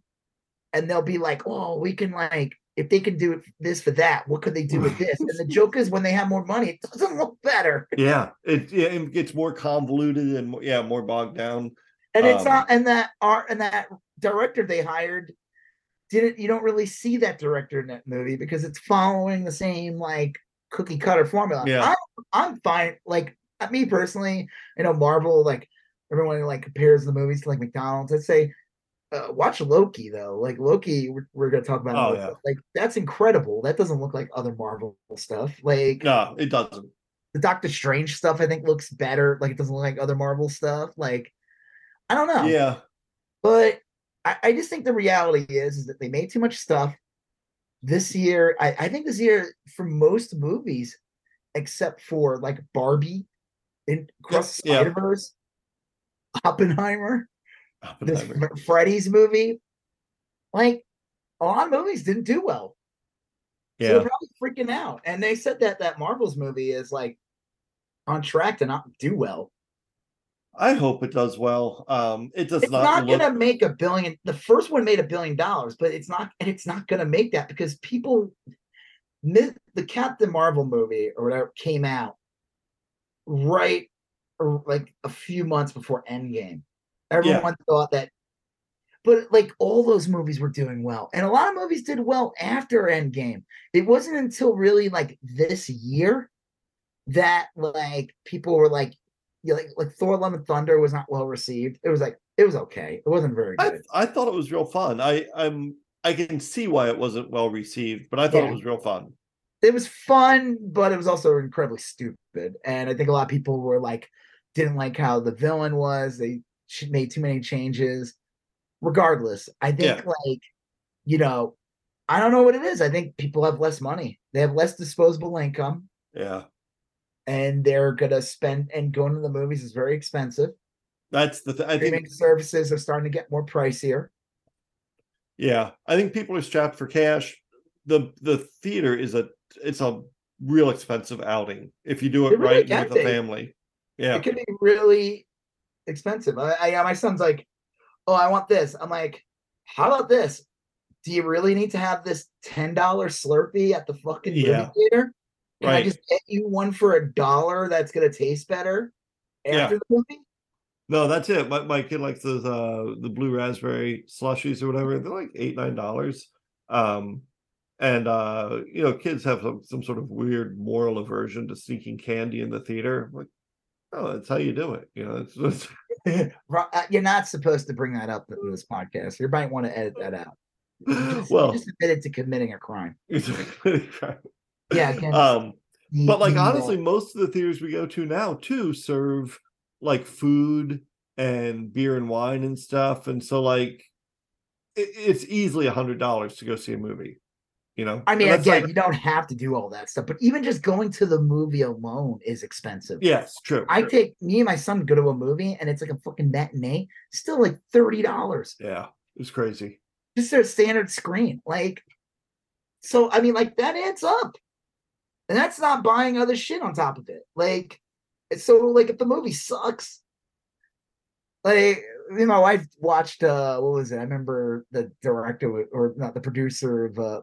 S2: and they'll be like, "Oh, we can like if they can do it this for that, what could they do with this?" and the joke is when they have more money, it doesn't look better,
S3: Yeah, it yeah, it gets more convoluted and more- yeah, more bogged down.
S2: and it's
S3: Um,
S2: not. And that art and that director they hired didn't. You don't really see that director in that movie because it's following the same like cookie cutter formula.
S3: Yeah.
S2: I'm I'm fine. Like me personally, you know, Marvel, like everyone like compares the movies to like McDonald's. I'd say uh, watch Loki though. Like Loki, we're, we're gonna talk about.
S3: Oh, yeah.
S2: Like that's incredible. That doesn't look like other Marvel stuff. Like
S3: No, it doesn't.
S2: the Doctor Strange stuff, I think looks better. Like it doesn't look like other Marvel stuff. Like I don't know.
S3: Yeah,
S2: But I, I just think the reality is, is that they made too much stuff this year. I, I think this year for most movies, except for like Barbie and Cross
S3: yeah.
S2: Spider Verse, Oppenheimer, this Freddy's movie, like a lot of movies didn't do well. So
S3: Yeah,
S2: they're probably freaking out. And they said that that Marvel's movie is like on track to not do well.
S3: I hope it does well. Um, it does
S2: it's
S3: not,
S2: not,
S3: look.
S2: gonna make a billion the first one made a billion dollars but it's not and it's not gonna make that because people the captain marvel movie or whatever came out right or like a few months before endgame everyone thought that but like all those movies were doing well and a lot of movies did well after endgame it wasn't until really like this year that like people were like yeah, like like Thor: Love and Thunder was not well received. It was like it was okay. It wasn't very
S3: I,
S2: good.
S3: I thought it was real fun. I I'm I can see why it wasn't well received, but I thought
S2: Yeah.
S3: it was real fun.
S2: It was fun, but it was also incredibly stupid. And I think a lot of people were like, didn't like how the villain was. They sh- made too many changes. Regardless, I think
S3: Yeah.
S2: like you know, I don't know what it is. I think people have less money. They have less disposable income,
S3: Yeah,
S2: and they're gonna spend. And going to the movies is very expensive.
S3: that's the th- I
S2: Streaming
S3: think.
S2: services are starting to get more pricier.
S3: Yeah, I think people are strapped for cash. the The theater is a it's a real expensive outing if you do it,
S2: It really
S3: right with a family. Yeah,
S2: it can be really expensive. I, I my son's like, "Oh, I want this." I'm like, "How about this? Do you really need to have this ten dollar Slurpee at the fucking movie
S3: Yeah.
S2: theater? Can I just get you one for a dollar that's gonna taste better
S3: Yeah.
S2: after the movie?"
S3: no, that's it. My my kid likes those uh the blue raspberry slushies or whatever. They're like eight nine dollars. Um, and uh, you know, kids have some, some sort of weird moral aversion to sneaking candy in the theater. I'm like, oh, that's how you do it. You know, it's just [LAUGHS]
S2: Ro- uh, You're not supposed to bring that up in this podcast. You might want to edit that out. [LAUGHS] Just,
S3: well,
S2: just admitted to committing a crime. [LAUGHS] Yeah, again,
S3: um, but like
S2: uh,
S3: honestly, most of the theaters we go to now too serve like food and beer and wine and stuff, and so like it, it's easily a hundred dollars to go see a movie. You know,
S2: I mean, again,
S3: like-
S2: you don't have to do all that stuff, but even just going to the movie alone is expensive.
S3: yes, true.
S2: I
S3: true.
S2: take me and my son go to a movie and it's like a fucking matinee, still like thirty dollars.
S3: yeah, it's crazy.
S2: Just their standard screen. Like, so I mean, like that adds up. And that's not buying other shit on top of it. Like, it's so like if the movie sucks, like me and my wife watched uh what was it? I remember the director or not the producer of uh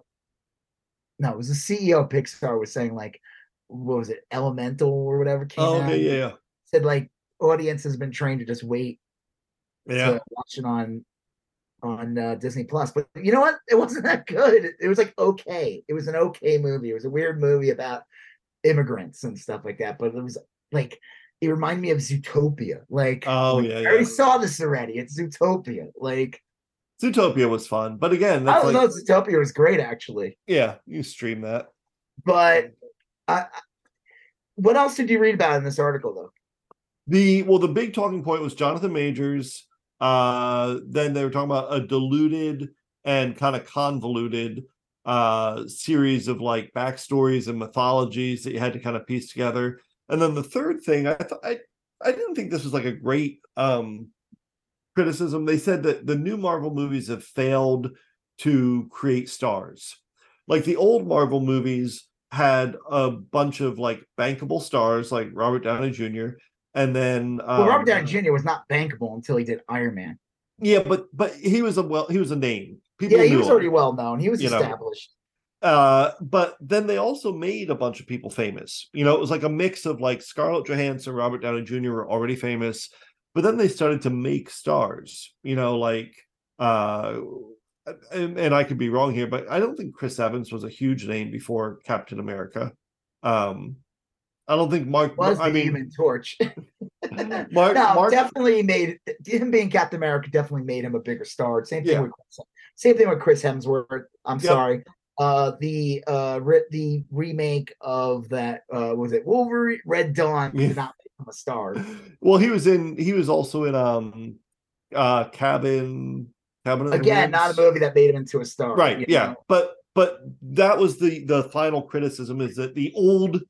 S2: no, it was the CEO of Pixar was saying like what was it, Elemental or whatever came
S3: Oh,
S2: out.
S3: okay, yeah, yeah.
S2: Said like audience has been trained to just wait
S3: yeah,
S2: to watch it on on uh, Disney Plus. But you know what? It wasn't that good. It, it was like okay. It was an okay movie. It was a weird movie about immigrants and stuff like that. But it was like it reminded me of Zootopia. Like
S3: Oh, yeah,
S2: I already
S3: yeah.
S2: saw this already. It's Zootopia. Like
S3: Zootopia was fun, but again,
S2: I don't
S3: like
S2: know. Zootopia was great actually.
S3: yeah, you stream that.
S2: But I, I- what else did you read about in this article though?
S3: The well, the big talking point was Jonathan Majors. Uh, then they were talking about a diluted and kind of convoluted uh series of like backstories and mythologies that you had to kind of piece together. And then the third thing, I thought I I didn't think this was like a great um criticism. They said that the new Marvel movies have failed to create stars. Like the old Marvel movies had a bunch of like bankable stars like Robert Downey Jr. and then um,
S2: well, Robert Downey Jr. was not bankable until he did Iron Man.
S3: Yeah, but but he was a well he was a name. People
S2: yeah, he was
S3: him.
S2: already well known. He was
S3: you know.
S2: established.
S3: Uh, but then they also made a bunch of people famous. You know, it was like a mix of like Scarlett Johansson, Robert Downey Jr. were already famous, but then they started to make stars. You know, like uh, and, and I could be wrong here, but I don't think Chris Evans was a huge name before Captain America. Um, I don't think Mark.
S2: Was
S3: I
S2: the
S3: mean,
S2: Human Torch? [LAUGHS]
S3: Mark,
S2: no,
S3: Mark
S2: definitely made him being Captain America definitely made him a bigger star. Same thing
S3: Yeah.
S2: with same thing with Chris Hemsworth. I'm
S3: Yep.
S2: sorry. Uh, the uh re- the remake of that uh was it Wolverine Red Dawn
S3: Yeah.
S2: did not a star.
S3: well, he was in. He was also in um, uh, cabin. Cabin
S2: Again, not a movie that made him into a star.
S3: right yeah
S2: know?
S3: but but that was the the final criticism is that the old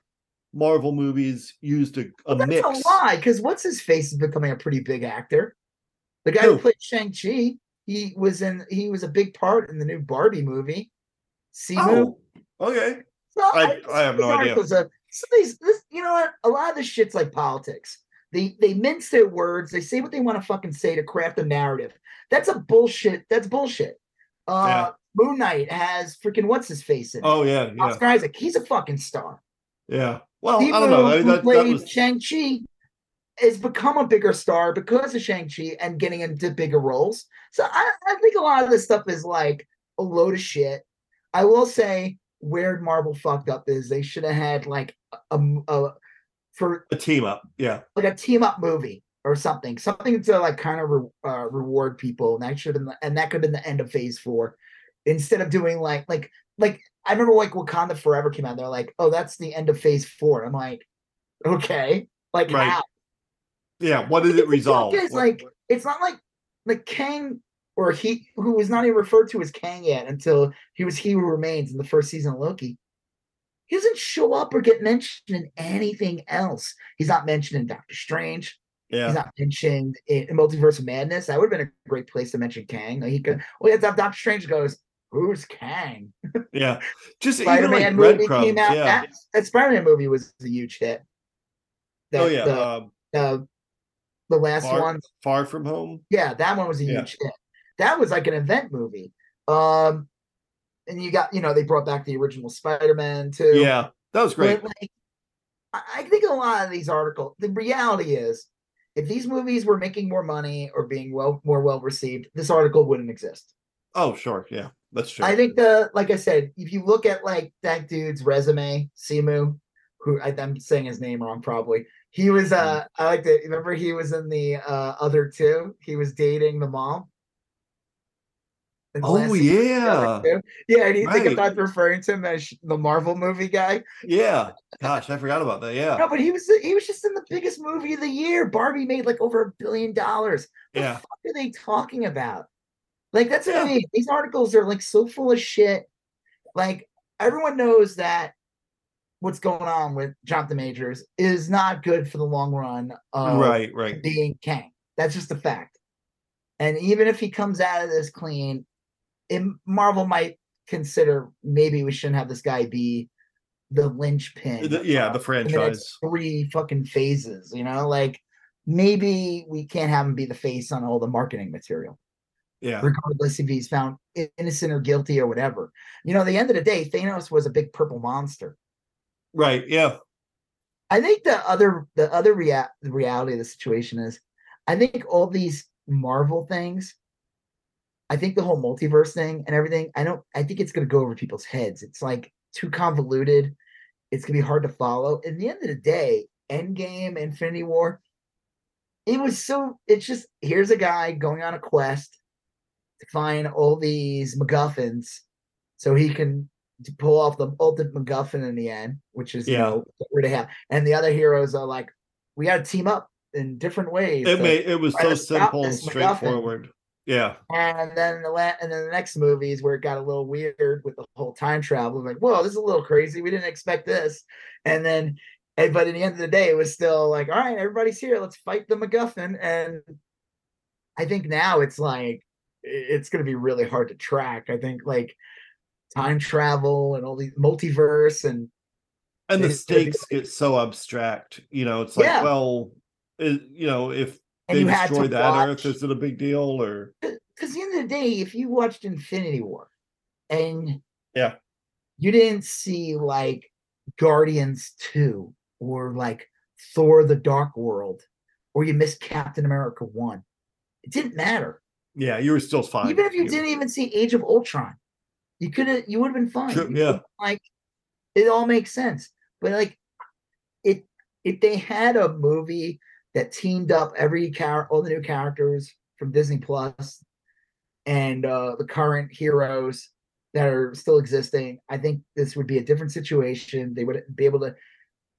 S3: marvel movies used a, a
S2: But that's
S3: mix
S2: a lie because what's his face is becoming a pretty big actor. The guy who
S3: Who?
S2: played Shang Chi, he was in. He was a big part in the new Barbie movie. Simu.
S3: oh okay
S2: So
S3: I- I have no idea.
S2: Of these, this, you know what? A lot of this shit's like politics. They they mince their words. They say what they want to fucking say to craft a narrative. That's a bullshit. That's bullshit. Uh,
S3: Yeah.
S2: Moon Knight has freaking what's his face in it?
S3: oh yeah yeah
S2: Oscar Isaac. He's a fucking star.
S3: yeah well
S2: Steve
S3: i don't know I mean, that, that
S2: played
S3: was
S2: Shang Chi, has become a bigger star because of Shang Chi and getting into bigger roles. So I, I think a lot of this stuff is like a load of shit. I will say where Marvel fucked up is they should have had like a, a for
S3: a team up yeah
S2: like a team up movie or something, something to like kind of re, uh, reward people. And that should have been, the, and that could have been the end of Phase Four, instead of doing like like like I remember like Wakanda Forever came out. They're like, oh, that's the end of Phase Four. I'm like, okay, like
S3: Right.
S2: how?
S3: yeah what did it resolve What-
S2: like it's not like like Kang or he who was not even referred to as Kang yet until he was He Who Remains in the first season of Loki. He doesn't show up or get mentioned in anything else. He's not mentioned in Doctor Strange.
S3: yeah
S2: He's not mentioned in, in Multiverse of Madness. That would have been a great place to mention Kang. Like he could. Well, you have to have Doctor Strange goes. Who's Kang? [LAUGHS]
S3: yeah just
S2: Spider
S3: even like
S2: movie
S3: breadcrumbs
S2: came out.
S3: yeah
S2: That, that Spider Man movie was a huge hit.
S3: oh yeah
S2: The,
S3: um,
S2: the, the last
S3: far,
S2: one.
S3: far from home
S2: Yeah, that one was a
S3: Yeah.
S2: huge hit. That was like an event movie. Um, and you got you know they brought back the original Spider Man too.
S3: yeah that was great
S2: But like, I think a lot of these articles, the reality is, if these movies were making more money or being well more well received, this article wouldn't exist.
S3: oh sure yeah that's true
S2: I think the like I said, if you look at like that dude's resume, Simu, who I, I'm saying his name wrong probably. He was
S3: Mm.
S2: uh I like to remember he was in the uh other two. He was dating the mom.
S3: Oh
S2: last season of the
S3: yeah.
S2: Yeah, and you think
S3: Right.
S2: about referring to him as the Marvel movie guy.
S3: yeah gosh i forgot about that yeah
S2: No, but he was he was just in the biggest movie of the year. Barbie made like over a billion dollars. The
S3: yeah
S2: fuck are they talking about? Like that's what I mean. These articles are like so full of shit. Like everyone knows that what's going on with Jonathan Majors is not good for the long run of
S3: right right
S2: being Kang. That's just a fact. And even if he comes out of this clean, it, Marvel might consider maybe we shouldn't have this guy be the linchpin.
S3: The- yeah the franchise
S2: three fucking phases, you know, like maybe we can't have him be the face on all the marketing material,
S3: yeah
S2: regardless if he's found innocent or guilty or whatever. You know, at the end of the day, Thanos was a big purple monster.
S3: right yeah
S2: I think the other the other rea- reality of the situation is, I think all these Marvel things, I think the whole multiverse thing and everything, I don't I think it's gonna go over people's heads. It's like too convoluted. It's gonna be hard to follow. At the end of the day, Endgame, Infinity War, it was so it's just here's a guy going on a quest to find all these MacGuffins so he can to pull off the ultimate MacGuffin in the end, which is you
S3: Yeah.
S2: know get rid of him. And the other heroes are like, we got to team up in different ways.
S3: it
S2: to
S3: made it was so simple and
S2: straightforward. MacGuffin.
S3: Yeah.
S2: And then the la- and then the next movies where it got a little weird with the whole time travel. Like, whoa, this is a little crazy. We didn't expect this. And then, but in the end of the day, it was still like, all right, everybody's here. Let's fight the MacGuffin. And I think now it's like it's going to be really hard to track. I think like time travel and all these multiverse and
S3: and the stakes get so abstract. You know, it's like,
S2: Yeah.
S3: well, it, you know, if
S2: and
S3: they
S2: you had to
S3: destroy that
S2: watch-
S3: Earth, is it a big deal or?
S2: because the end of the day, if you watched Infinity War and
S3: Yeah.
S2: you didn't see like Guardians 2 or like Thor the Dark World or you missed Captain America 1, it didn't matter.
S3: Yeah, you were still fine.
S2: Even if you didn't even see Age of Ultron, you could have you would have been fine.
S3: Sure,
S2: You
S3: yeah.
S2: Like it all makes sense. But like it if they had a movie that teamed up every character all the new characters from Disney Plus and uh the current heroes that are still existing, I think this would be a different situation. They would be able to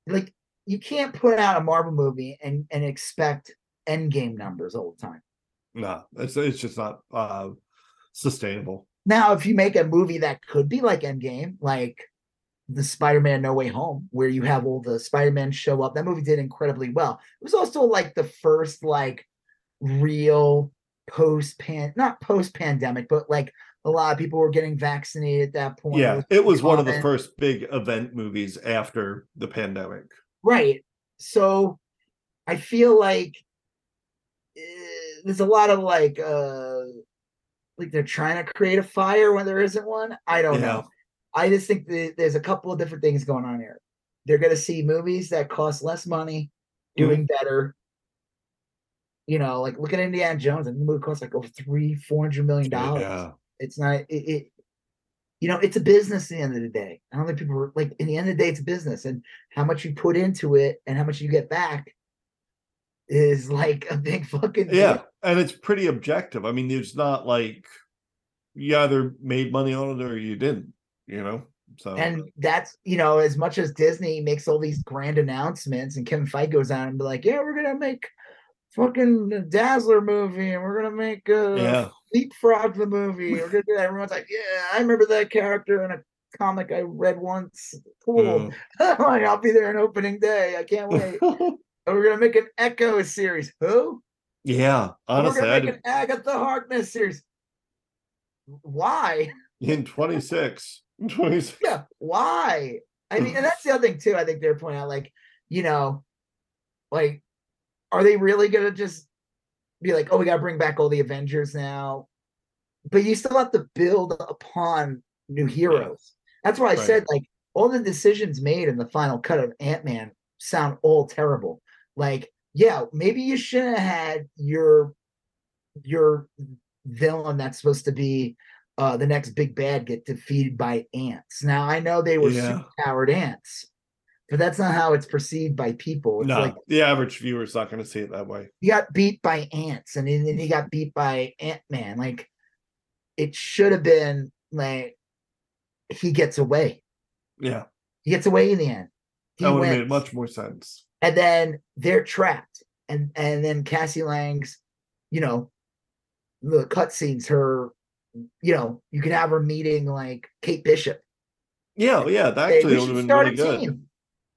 S2: like you can't put out a Marvel movie and and expect endgame numbers all the time.
S3: No, it's it's just not uh sustainable.
S2: Now, if you make a movie that could be like Endgame, like the Spider-Man No Way Home, where you have all the Spider-Man show up, that movie did incredibly well. It was also like the first like real post pan not post pandemic, but like a lot of people were getting vaccinated at that point.
S3: Yeah, it was one of the first big event movies after the pandemic.
S2: Right. So I feel like eh, there's a lot of like uh like they're trying to create a fire when there isn't one. I don't
S3: Yeah.
S2: know. I just think that there's a couple of different things going on here. They're gonna see movies that cost less money mm-hmm. doing better. You know, like look at Indiana Jones, and the movie costs like over three, four hundred million dollars.
S3: Yeah,
S2: It's not it, it you know, it's a business at the end of the day. I don't think people are like in the end of the day, it's a business, and how much you put into it and how much you get back is like a big [LAUGHS] fucking deal.
S3: yeah, and it's pretty objective. I mean, it's not like you either made money on it or you didn't. You know, so
S2: And that's you know, as much as Disney makes all these grand announcements, and Kevin Feige goes out and be like, "Yeah, we're gonna make fucking Dazzler movie, and we're gonna make uh,
S3: yeah,
S2: Leapfrog the movie." [LAUGHS] We're gonna do that. Everyone's like, "Yeah, I remember that character in a comic I read once. Cool.
S3: Mm. [LAUGHS]
S2: like, I'll be there on opening day. I can't wait." [LAUGHS] And we're gonna make an Echo series. Who?
S3: yeah. Honestly,
S2: we're gonna make an Agatha Harkness series. Why?
S3: in 26, 26.
S2: Yeah, why? I mean, and that's the other thing too. I think they're pointing out, like, you know, like, are they really gonna just be like, oh, we gotta bring back all the Avengers now? But you still have to build upon new heroes. That's why I
S3: Right.
S2: said, like, all the decisions made in the final cut of Ant Man sound all terrible. Like, yeah, maybe you shouldn't have had your your villain that's supposed to be uh the next big bad get defeated by ants. Now I know they were
S3: Yeah.
S2: superpowered ants, but that's not how it's perceived by people. It's
S3: No,
S2: like
S3: the average viewer's not going to see it that way.
S2: he got beat by ants and then then he got beat by Ant Man. Like it should have been like he gets away.
S3: Yeah,
S2: He gets away in the end. He
S3: that would have made much more sense.
S2: and then they're trapped and and then cassie lang's you know the cutscenes her you know you could have her meeting like kate bishop
S3: Yeah, yeah. That
S2: hey,
S3: actually would have been
S2: start
S3: really
S2: a
S3: good.
S2: team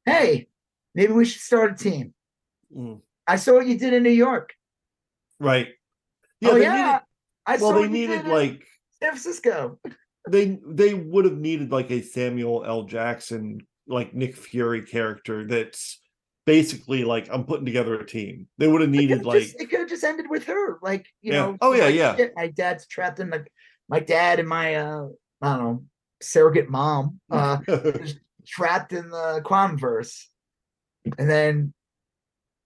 S2: hey maybe we should start a team
S3: Mm,
S2: i saw what you did in new york
S3: right. Yeah,
S2: oh
S3: they
S2: yeah i
S3: needed. Well,
S2: saw
S3: they
S2: what you
S3: needed like
S2: san francisco
S3: they they would have needed like a Samuel L. Jackson like Nick Fury character that's basically like I'm putting together a team. They would have needed
S2: could've
S3: like
S2: just- it could have just ended with her like you
S3: Yeah.
S2: know
S3: Oh, yeah,
S2: like,
S3: yeah.
S2: "Shit, my dad's trapped in the my dad and my uh i don't know surrogate mom [LAUGHS] uh trapped in the Quanverse. And then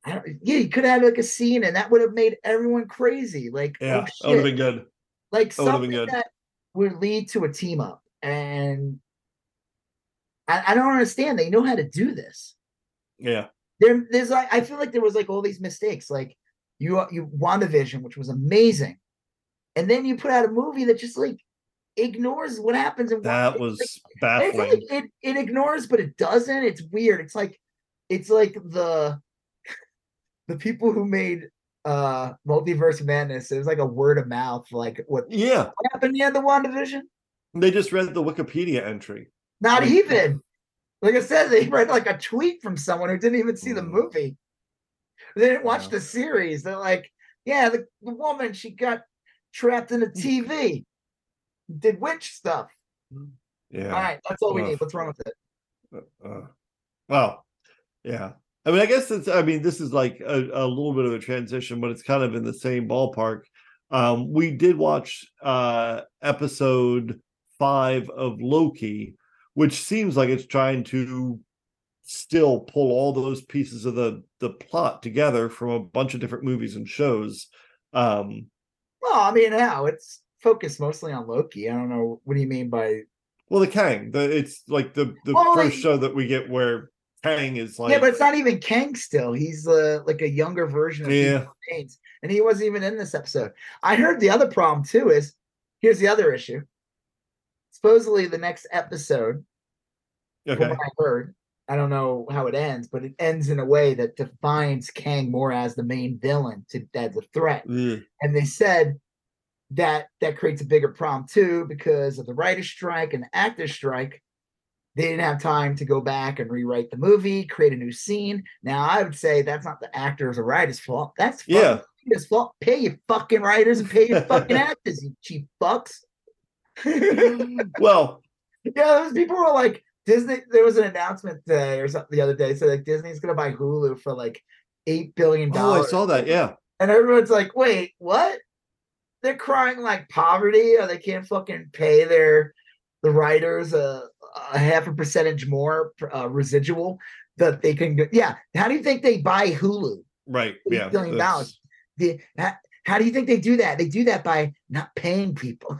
S2: I don't, yeah, you could have had like a scene and that would have made everyone crazy. Like,
S3: yeah,
S2: oh,
S3: that would have been good.
S2: like
S3: that
S2: something
S3: good.
S2: that would lead to a team up. And I, I don't understand. They know how to do this.
S3: Yeah,
S2: There, there's like I feel like there was like all these mistakes. Like you you WandaVision, which was amazing. And then you put out a movie that just like ignores what happens in
S3: that was
S2: It's
S3: baffling.
S2: like it, it ignores, but it doesn't. It's weird. It's like it's like the [LAUGHS] the people who made uh multiverse madness it was like a word of mouth like what,
S3: Yeah,
S2: what happened in the WandaVision?
S3: they just read the Wikipedia entry.
S2: not
S3: Like-
S2: even like i said they read like a tweet from someone who didn't even see the
S3: Mm.
S2: movie they didn't watch
S3: Yeah.
S2: the series they're like yeah the, the woman she got trapped in a tv did witch stuff
S3: Yeah.
S2: all right that's all we
S3: Ugh.
S2: need What's wrong with it
S3: Uh, well, yeah. I mean, I guess it's. I mean, this is like a, a little bit of a transition, but it's kind of in the same ballpark. Um, we did watch uh episode five of Loki, which seems like it's trying to still pull all those pieces of the the plot together from a bunch of different movies and shows. Um,
S2: well i mean how it's focused mostly on loki i don't know what do you mean by
S3: well, the Kang, the it's like the the
S2: Well,
S3: first
S2: like-
S3: show that we get where Kang is like
S2: yeah but it's not even kang still he's uh, like a younger version of
S3: Yeah.
S2: And he wasn't even in this episode i heard the other problem too is here's the other issue supposedly the next episode
S3: okay.
S2: what I heard. I don't know how it ends, but it ends in a way that defines Kang more as the main villain to as a threat.
S3: Ugh.
S2: And they said that that creates a bigger problem too because of the writer's strike and the actor's strike. They didn't have time to go back and rewrite the movie, create a new scene. Now I would say that's not the actor's or writer's fault. That's
S3: Yeah.
S2: writer's fault. Pay your fucking writers and pay your [LAUGHS] fucking actors, you cheap fucks. [LAUGHS]
S3: well,
S2: Yeah, those people were like Disney. There was an announcement today or something the other day. So like Disney's gonna buy Hulu for like eight billion billion
S3: oh, I saw that. Yeah.
S2: and everyone's like, "Wait, what?" They're crying like poverty, or they can't fucking pay their the writers a, a half a percentage more uh, residual that they can. Get. Yeah, how do you think they buy Hulu?
S3: Right. Yeah.
S2: billion dollars. The, how, how do you think they do that? They do that by not paying people.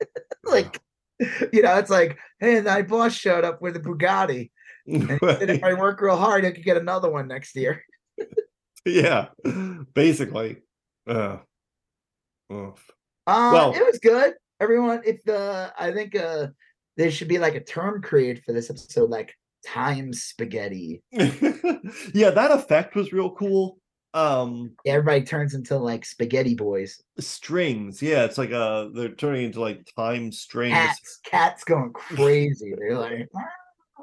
S2: [LAUGHS] like, [LAUGHS] you know, it's like, hey, my boss showed up with a Bugatti. And said if I work real hard, I could get another one next year. [LAUGHS]
S3: yeah. Basically. Uh.
S2: Uh,
S3: Well-
S2: it was good. Everyone, if the I think uh there should be like a term created for this episode, like time spaghetti. [LAUGHS]
S3: yeah, that effect was real cool. Um
S2: Everybody turns into like spaghetti boys.
S3: strings. Yeah, it's like uh they're turning into like time strings.
S2: Cats, cats going crazy. They're like,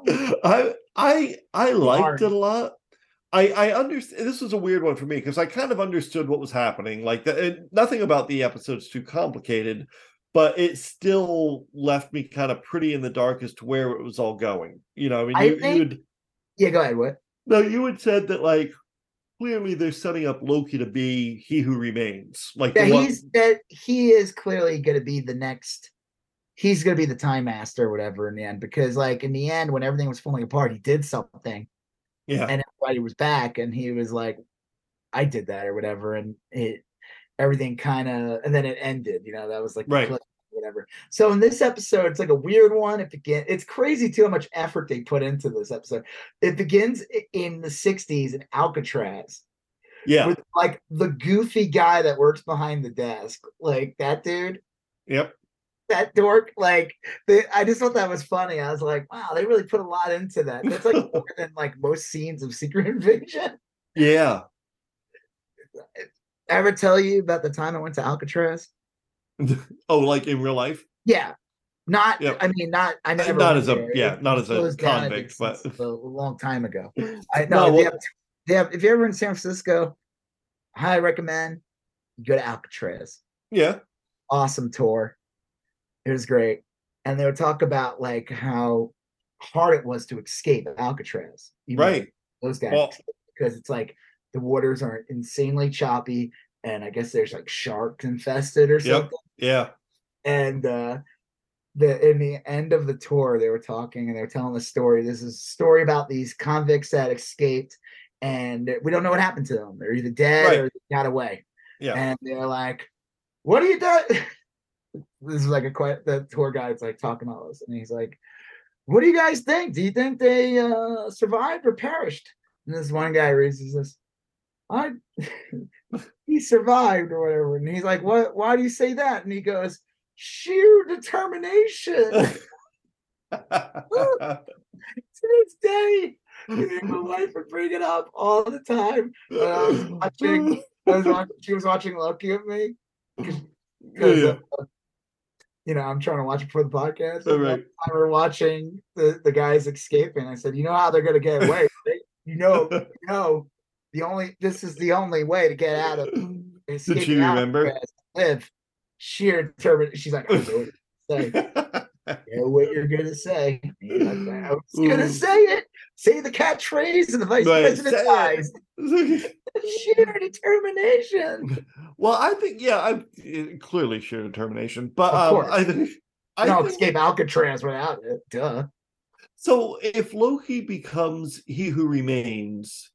S2: [LAUGHS]
S3: I I I liked it a lot. I I understand. This was a weird one for me because I kind of understood what was happening. Like the, it, nothing about the episode's too complicated, but it still left me kind of pretty in the dark as to where it was all going. You know, I mean,
S2: I think-
S3: you would
S2: yeah, go ahead. What?
S3: no, you had said that like clearly they're setting up Loki to be he who remains. Like
S2: Yeah,
S3: the one-
S2: he's that he is clearly going to be the next. He's going to be the time master or whatever in the end because, like, in the end, when everything was falling apart, he did something
S3: yeah,
S2: and everybody was back, and he was like, "I did that" or whatever, and it everything kind of, and then it ended. You know, that was like the
S3: Right.
S2: Whatever. So in this episode, it's like a weird one. It begin. It's crazy too how much effort they put into this episode. It begins in the '60s in Alcatraz
S3: yeah,
S2: with like the goofy guy that works behind the desk, like that dude
S3: yep.
S2: that dork. Like, they, I just thought that was funny. I was like, wow, they really put a lot into that. That's like [LAUGHS] more than like most scenes of Secret Invasion.
S3: Yeah.
S2: Ever tell you about the time I went to Alcatraz? [LAUGHS]
S3: Oh, like in real life?
S2: Yeah, not.
S3: Yep.
S2: I mean, not. I never.
S3: not as a-
S2: there.
S3: yeah, not as a
S2: closed down, I
S3: convict, but-
S2: a long time ago. [LAUGHS] I
S3: No,
S2: know they,
S3: well-
S2: have, they have. If you're ever in San Francisco, I highly recommend you go to Alcatraz.
S3: Yeah.
S2: awesome tour. It was great. And they would talk about like how hard it was to escape Alcatraz.
S3: Right.
S2: Those guys
S3: Well-
S2: because it's like the waters are insanely choppy and I guess there's like sharks infested or
S3: Yep.
S2: something.
S3: Yeah.
S2: And uh the in the end of the tour they were talking and they were telling the story. This is a story about these convicts that escaped and we don't know what happened to them. They're either dead
S3: Right.
S2: or they got away
S3: Yeah.
S2: and they're like, "What are you doing?" [LAUGHS] this is like a quite the tour guide's like talking all this, and he's like, "What do you guys think? Do you think they uh, survived or perished?" And this one guy raises this, "I [LAUGHS] he survived or whatever," and he's like, "What? Why do you say that?" And he goes, "Sheer determination." [LAUGHS] [LAUGHS] to this day, my wife would bring it up all the time. when I was [LAUGHS] watching I was watching, she was watching Loki with me
S3: Yeah,
S2: because
S3: yeah.
S2: uh, you know I'm trying to watch it for the podcast.
S3: All right.
S2: I were watching the the guys escaping. I said, you know how they're gonna get away, right? You know, you know, the only this is the only way to get out of [CLEARS THROAT] escaping
S3: she remember?
S2: live sheer determination. She's like, I know what you're gonna say. I [LAUGHS] know what you're gonna say. Like, I was gonna say it. Say the catchphrase, and the vice
S3: Right,
S2: president
S3: say it.
S2: dies. [LAUGHS] Sheer determination. [LAUGHS]
S3: well, I think yeah, I eh, clearly sheer determination, but um. I think I
S2: don't
S3: think-
S2: escape Alcatraz without it. Duh.
S3: So if Loki becomes he who remains,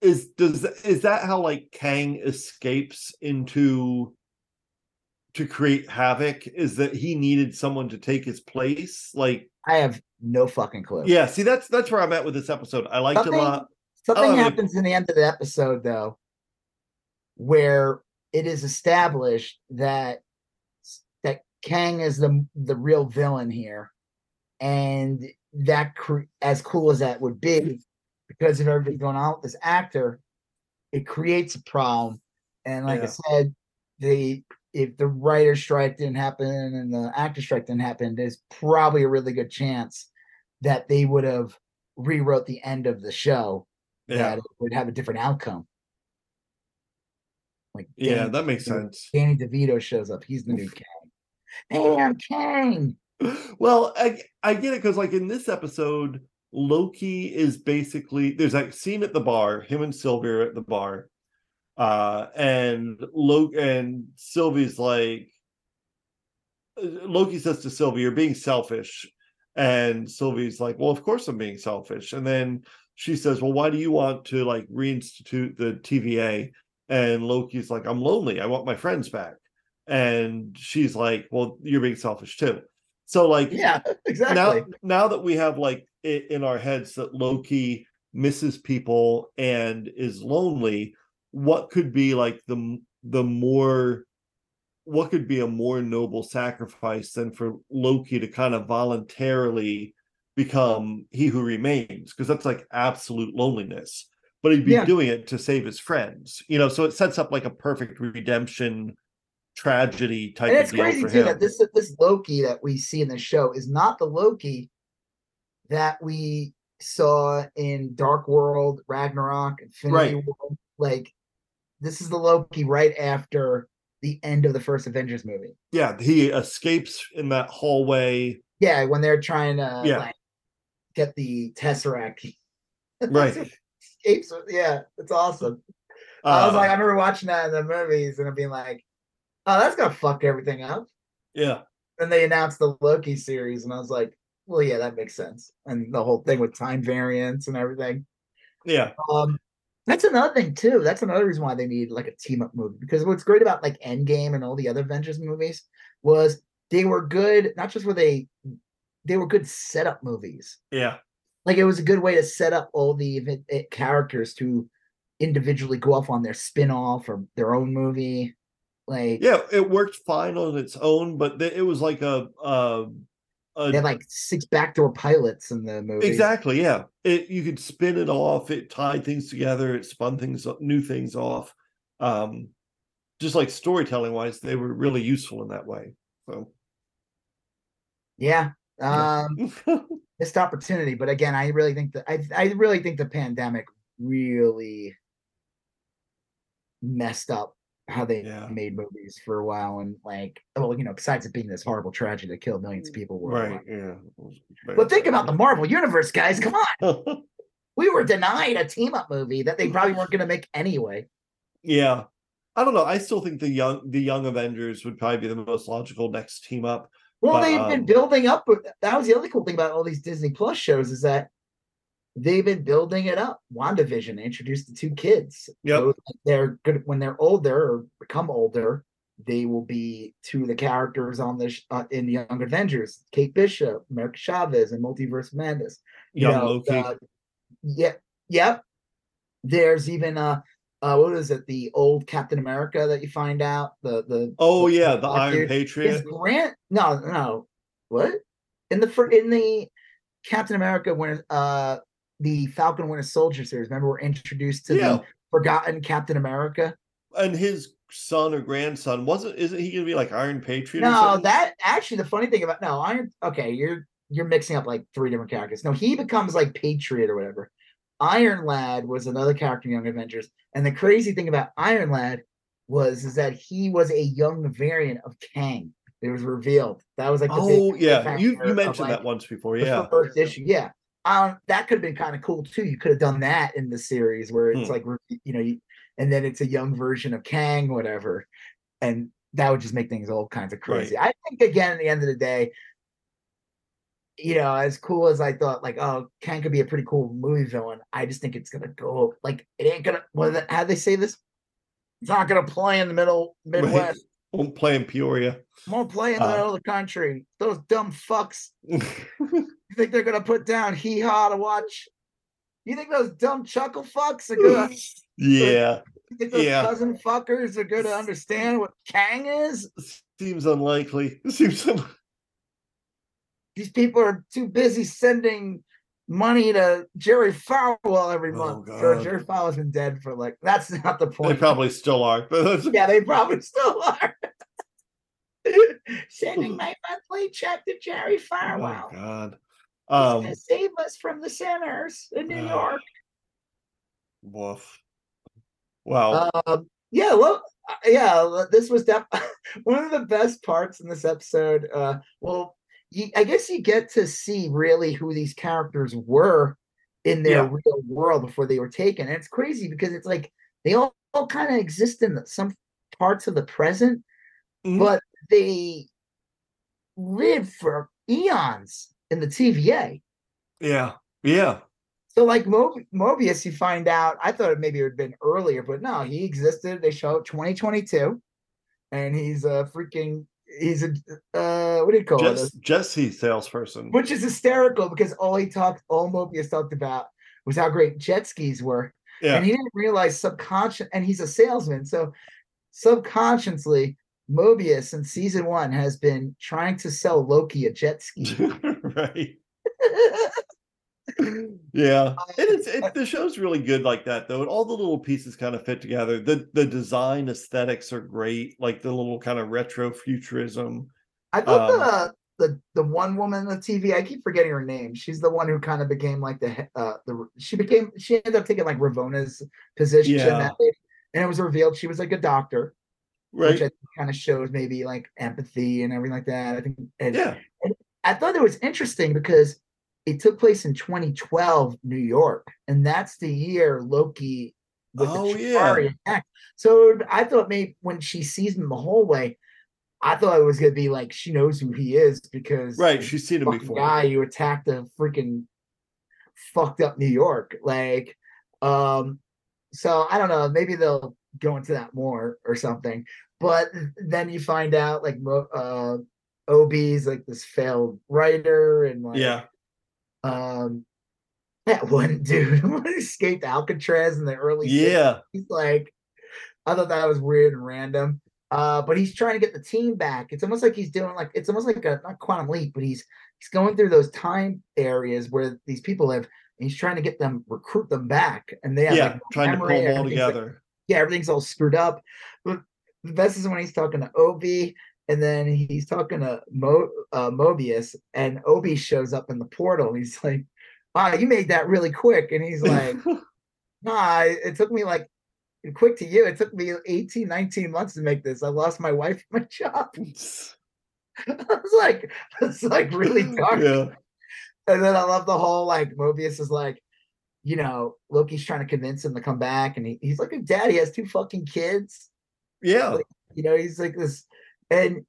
S3: is does is that how like Kang escapes into to create havoc? Is that he needed someone to take his place? Like,
S2: I have no fucking clue.
S3: yeah, see that's that's where I'm at with this episode. I liked it a lot.
S2: Something
S3: Oh, I mean-
S2: happens in the end of the episode, though, where it is established that that Kang is the the real villain here, and that cre- as cool as that would be, because of everything going on with this actor, it creates a problem. And like I said, the if the writer strike didn't happen and the actor strike didn't happen, there's probably a really good chance that they would have rewrote the end of the show
S3: Yeah,
S2: that it would have a different outcome. Like
S3: yeah, that makes sense.
S2: Danny DeVito shows up. He's the new Kang. Hey, I'm Kang.
S3: Well, I I get it because like in this episode, Loki is basically there's that scene at the bar, him and Sylvie are at the bar, uh, and Loki and Sylvie's like uh, Loki says to Sylvie, "You're being selfish," and Sylvie's like, "Well, of course I'm being selfish," and then she says, "Well, why do you want to like reinstitute the TVA?" And Loki's like, "I'm lonely. I want my friends back." And she's like, "Well, you're being selfish too." So like
S2: Yeah, [LAUGHS] exactly.
S3: now now that we have like it in our heads that Loki misses people and is lonely, what could be like the the more what could be a more noble sacrifice than for Loki to kind of voluntarily become he who remains because that's like absolute loneliness but he'd be
S2: Yeah.
S3: doing it to save his friends you know so it sets up like a perfect redemption tragedy type
S2: and
S3: of
S2: it's
S3: deal
S2: crazy
S3: for
S2: too
S3: him
S2: that this this Loki that we see in the show is not the Loki that we saw in Dark World, Ragnarok, Infinity
S3: Right.
S2: War. Like this is the Loki right after the end of the first Avengers movie.
S3: yeah he escapes in that hallway
S2: Yeah, when they're trying to
S3: Yeah.
S2: like get the Tesseract. [LAUGHS]
S3: right
S2: Escapes. Yeah, it's awesome. I was
S3: Uh,
S2: like, I remember watching that in the movies and I'm being like, oh, that's gonna fuck everything up.
S3: yeah
S2: And they announced the Loki series, and I was like, well, yeah, that makes sense. And the whole thing with time variance and everything.
S3: yeah
S2: Um, that's another thing too. That's another reason why they need like a team up movie. Because what's great about like Endgame and all the other Avengers movies was they were good. Not just were they, they were good setup movies.
S3: yeah
S2: Like it was a good way to set up all the eh, characters to individually go off on their spin off or their own movie. Like
S3: yeah it worked fine on its own but th- it was like a a, a
S2: they had like six backdoor pilots in the movie.
S3: Exactly. Yeah. It you could spin it off. It tied things together. It spun things, new things off. Um, just like storytelling wise, they were really useful in that way. So
S2: Yeah. Um [LAUGHS] missed opportunity. But again, I really think that I I really think the pandemic really messed up how they
S3: Yeah.
S2: made movies for a while and like well, you know, besides it being this horrible tragedy that killed millions of people worldwide.
S3: right. Yeah.
S2: But think about the Marvel universe, guys. Come on. [LAUGHS] We were denied a team up movie that they probably weren't gonna make anyway.
S3: yeah. I don't know. I still think the young the young Avengers would probably be the most logical next team up.
S2: Well,
S3: But,
S2: they've
S3: um,
S2: been building up. That was the other cool thing about all these Disney Plus shows is that they've been building it up. WandaVision introduced the two kids.
S3: Yep.
S2: So they're good when they're older or become older. They will be two of the characters on this uh, in Young Avengers: Kate Bishop, America Chavez, and Multiverse Madness. You
S3: Young
S2: know,
S3: Loki.
S2: uh, yeah, yep. There's even uh, uh, what is it? The old Captain America that you find out the the
S3: oh
S2: the
S3: yeah, the
S2: black
S3: Iron
S2: dude. Is
S3: Patriot.
S2: Grant? No, no. What in the in the Captain America when uh the Falcon Winter Soldier series? Remember, we're introduced to
S3: Yeah.
S2: the forgotten Captain America.
S3: and his son or grandson wasn't isn't he gonna be like Iron Patriot?
S2: No, that actually the funny thing about no Iron. Okay, you're you're mixing up like three different characters. No, he becomes like Patriot or whatever. Iron Lad was another character in Young Avengers, and the crazy thing about Iron Lad was is that he was a young variant of Kang. It was revealed. That was like
S3: Oh yeah, you you
S2: of,
S3: mentioned
S2: like,
S3: that once before.
S2: the
S3: Yeah,
S2: first issue. Yeah. Um, that could have been kind of cool too. You could have done that in the series where it's
S3: Hmm.
S2: like you know, you, and then it's a young version of Kang, whatever, and that would just make things all kinds of crazy. I think again, at the end of the day, you know, as cool as I thought, like, oh, Kang could be a pretty cool movie villain. I just think it's gonna go like it ain't gonna. Well, how they say this? It's not gonna play in the middle Midwest.
S3: won't play in Peoria.
S2: Won't play in the
S3: Uh.
S2: middle of the country. Those dumb fucks [LAUGHS] you think they're gonna put down hee haw to watch? You think those dumb chuckle fucks are gonna? [LAUGHS]
S3: yeah,
S2: you think those
S3: Yeah.
S2: cousin fuckers are gonna understand what Kang is?
S3: seems unlikely. [LAUGHS] Seems un-
S2: These people are too busy sending money to Jerry Falwell every
S3: Oh,
S2: month. Sure,
S3: God.
S2: Jerry Falwell's been dead for like. That's not the point.
S3: they probably still are. But [LAUGHS]
S2: yeah, they probably still are. Sending my monthly check to Jerry Farwell.
S3: oh
S2: Farwell.
S3: God.
S2: He's
S3: Um,
S2: gonna save us from the sinners in New
S3: uh,
S2: York.
S3: woof. Wow.
S2: Um, yeah, well, uh, yeah, this was def- [LAUGHS] one of the best parts in this episode. Uh, well, you, I guess you get to see really who these characters were in their
S3: Yeah.
S2: real world before they were taken. And it's crazy because it's like they all, all kind of exist in the- some parts of the present,
S3: Mhm.
S2: but they live for eons in the TVA.
S3: yeah. Yeah.
S2: So like Mo- Mobius, you find out. I thought maybe it would have been earlier, but no, he existed. They show 2022, and he's a freaking. He's a uh, what do you call it?
S3: jet ski salesperson.
S2: Which is hysterical because all he talked, all Mobius talked about was how great jet skis were,
S3: Yeah.
S2: and he didn't realize subconscious. And he's a salesman, so subconsciously, Mobius in season one has been trying to sell Loki a jet ski. [LAUGHS]
S3: right. Yeah, [LAUGHS] and it's it, the show's really good like that though. And all the little pieces kind of fit together. The the design aesthetics are great, like the little kind of retro futurism.
S2: I thought
S3: Um,
S2: the the the one woman on the TV, I keep forgetting her name. She's the one who kind of became like the uh the she became she ended up taking like Ravonna's position
S3: Yeah.
S2: and it was revealed she was like a doctor,
S3: Right.
S2: which I think kind of shows maybe like empathy and everything like that. I think and
S3: yeah.
S2: I thought it was interesting because it took place in 2012 New York, and that's the year Loki with
S3: Oh,
S2: the
S3: yeah.
S2: Attack. So I thought maybe when she sees him in the hallway, I thought it was gonna be like she knows who he is because
S3: Right. She's seen him before.
S2: guy who attacked a freaking fucked up New York. Like, um, so I don't know. Maybe they'll go into that more or something. But then you find out like uh OB's like this failed writer and like
S3: Yeah.
S2: um that [LAUGHS] one dude escaped Alcatraz in the early
S3: Yeah.
S2: he's like I thought that was weird and random. Uh, but he's trying to get the team back. It's almost like he's doing like it's almost like a not quantum leap, but he's he's going through those time areas where these people live, and he's trying to get them recruit them back. And they have
S3: Yeah.
S2: like,
S3: Trying to pull them all
S2: everything's, like,
S3: together.
S2: yeah, everything's all screwed up. But the best is when he's talking to Obi, and then he's talking to Mo, uh, Mobius, and Obi shows up in the portal. He's like, "Wow, you made that really quick." And he's like, [LAUGHS] "Nah, it took me like quick to you. It took me 18, 19 months to make this. I lost my wife and my job." [LAUGHS] I was like, "It's like really [LAUGHS] dark."
S3: yeah.
S2: And then I love the whole like Mobius is like, you know, Loki's trying to convince him to come back, and he, he's like a dad. He has two fucking kids.
S3: Yeah.
S2: You know, he's like this, and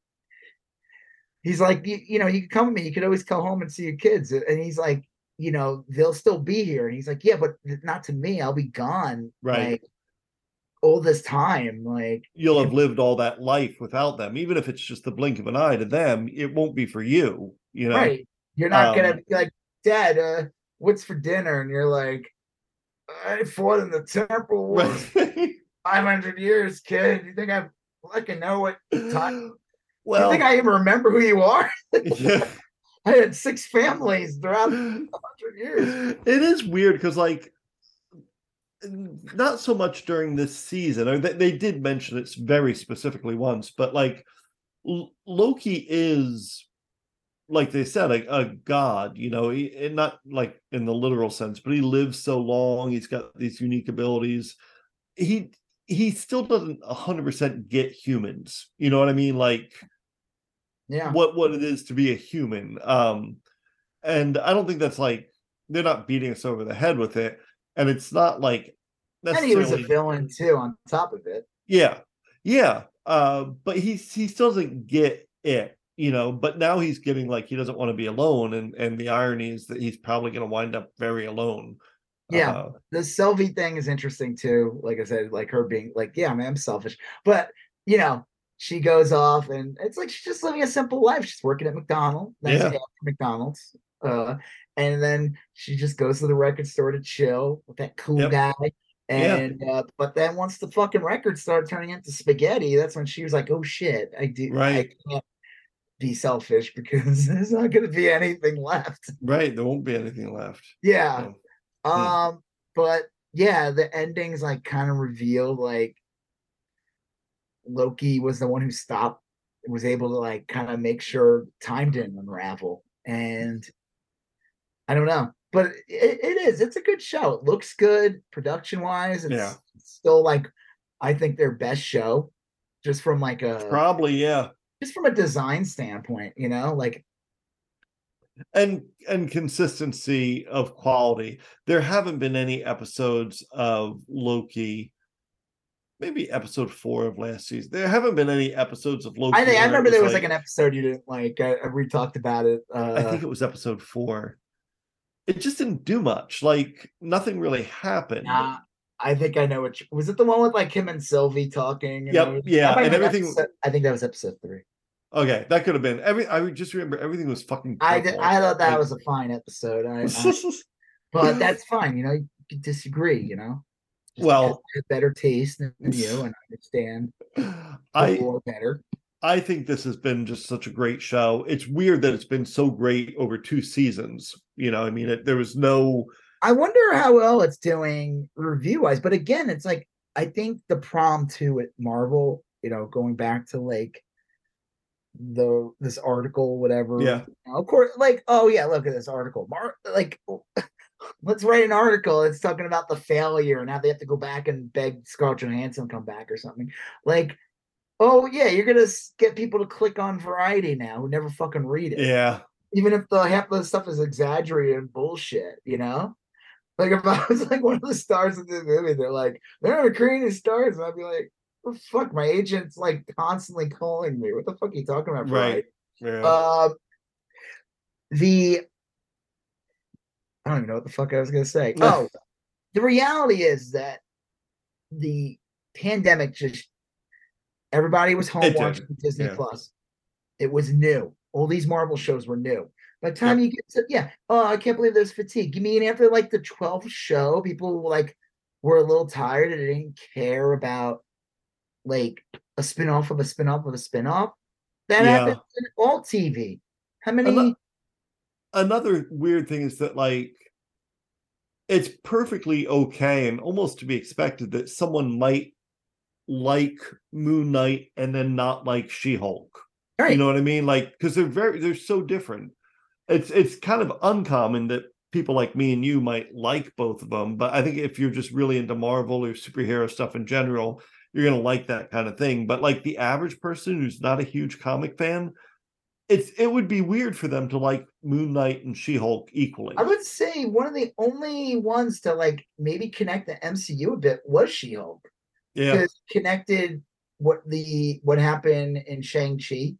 S2: he's like, you, you know, you could come with me. You could always come home and see your kids. And he's like, you know, they'll still be here. And he's like, yeah, but not to me. I'll be gone.
S3: Right.
S2: Like, all this time. Like,
S3: You'll have lived all that life without them. Even if it's just the blink of an eye to them, it won't be for you. You know?
S2: right. You're not gonna
S3: Um,
S2: be like, Dad, uh, what's for dinner? And you're like, I fought in the temple [LAUGHS]
S3: Right.
S2: 500 years, kid. You think I fucking know what? Time. [GASPS]
S3: well,
S2: you think I even remember who you are? [LAUGHS]
S3: yeah.
S2: I had six families throughout [GASPS] 100 years.
S3: it is weird because like not so much during this season. They, they did mention it very specifically once, but like L- Loki is like they said, a, a god, you know, he, not like in the literal sense, but he lives so long. He's got these unique abilities. He he still doesn't 100% get humans. You know what I mean? Like,
S2: yeah,
S3: what what it is to be a human. Um, and I don't think that's like they're not beating us over the head with it, and it's not like
S2: and he was a villain too. On top of it,
S3: yeah, yeah. Uh, but he he still doesn't get it, you know. But now he's getting like he doesn't want to be alone, and and the irony is that he's probably going to wind up very alone.
S2: Yeah, uh, the Sylvie thing is interesting too. Like I said, like her being like, yeah, man, I'm selfish, but you know, she goes off and it's like she's just living a simple life. She's working at McDonald's, yeah. McDonald's, uh, and then she just goes to the record store to chill with that cool yep. guy. And yeah. uh, but then once the fucking records started turning into spaghetti, that's when she was like, "Oh shit, I do, right. I can't be selfish [LAUGHS] because there's not going to be anything left."
S3: Right, there won't be anything left.
S2: Yeah. So. Hmm. Um, but yeah, the endings like kind of revealed like Loki was the one who stopped, was able to like kind of make sure time didn't unravel. And I don't know, but it, it is. It's a good show. It looks good production wise. It's yeah. still like I think their best show, just from like a
S3: probably yeah,
S2: just from a design standpoint. You know, like
S3: and and consistency of quality. There haven't been any episodes of Loki. Maybe episode four of last season. There haven't been any episodes of Loki.
S2: I think I remember there was like, like, an episode you didn't like. I, we talked about it. Uh,
S3: I think it was episode four. It just didn't do much. Like nothing really happened.
S2: Nah, I think I know which was it the one with like him and Sylvie talking?
S3: yep. Yeah. And everything.
S2: Episode, I think that was episode three.
S3: Okay, that could have been every. I just remember everything was fucking.
S2: I did, I thought that like, was a fine episode. I, I, [LAUGHS] but that's fine. You know, you can disagree. You know.
S3: Just well,
S2: better taste than you, [LAUGHS] and understand.
S3: I
S2: better.
S3: I think this has been just such a great show. It's weird that it's been so great over two seasons. You know, I mean, it, there was no.
S2: I wonder how well it's doing review wise, but again, it's like I think the prom too at Marvel. You know, going back to like the this article, whatever.
S3: Yeah.
S2: of course, like, oh yeah, look at this article. Mar- like, [LAUGHS] let's write an article. It's talking about the failure and how they have to go back and beg Scarlett Johansson to come back or something. Like, oh yeah, you're gonna get people to click on Variety now who never fucking read it.
S3: Yeah.
S2: Even if the half of the stuff is exaggerated and bullshit, you know. Like if I was like one of the stars of the movie, they're like, they're not creating stars, and I'd be like, fuck? My agent's like constantly calling me. What the fuck are you talking about?
S3: Right.
S2: Yeah. Uh, the I don't even know what the fuck I was gonna say. oh, the reality is that the pandemic just everybody was home watching Disney yeah. Plus. It was new. All these Marvel shows were new. By the time yep. you get to yeah, oh, I can't believe there's fatigue. You mean after like the 12th show, people like were a little tired and didn't care about like a spin-off of a spin-off of a spin-off. That yeah. happens in all TV. How many
S3: another, another weird thing is that like it's perfectly okay and almost to be expected that someone might like Moon Knight and then not like She-Hulk. Right. You know what I mean? Like because they're very they're so different. It's it's kind of uncommon that people like me and you might like both of them, but I think if you're just really into Marvel or superhero stuff in general, you're going to like that kind of thing. But like the average person who's not a huge comic fan, it's it would be weird for them to like Moon Knight and She Hulk equally.
S2: I would say one of the only ones to like maybe connect the MCU a bit was She Hulk.
S3: Yeah, because
S2: connected what the what happened in Shang Chi.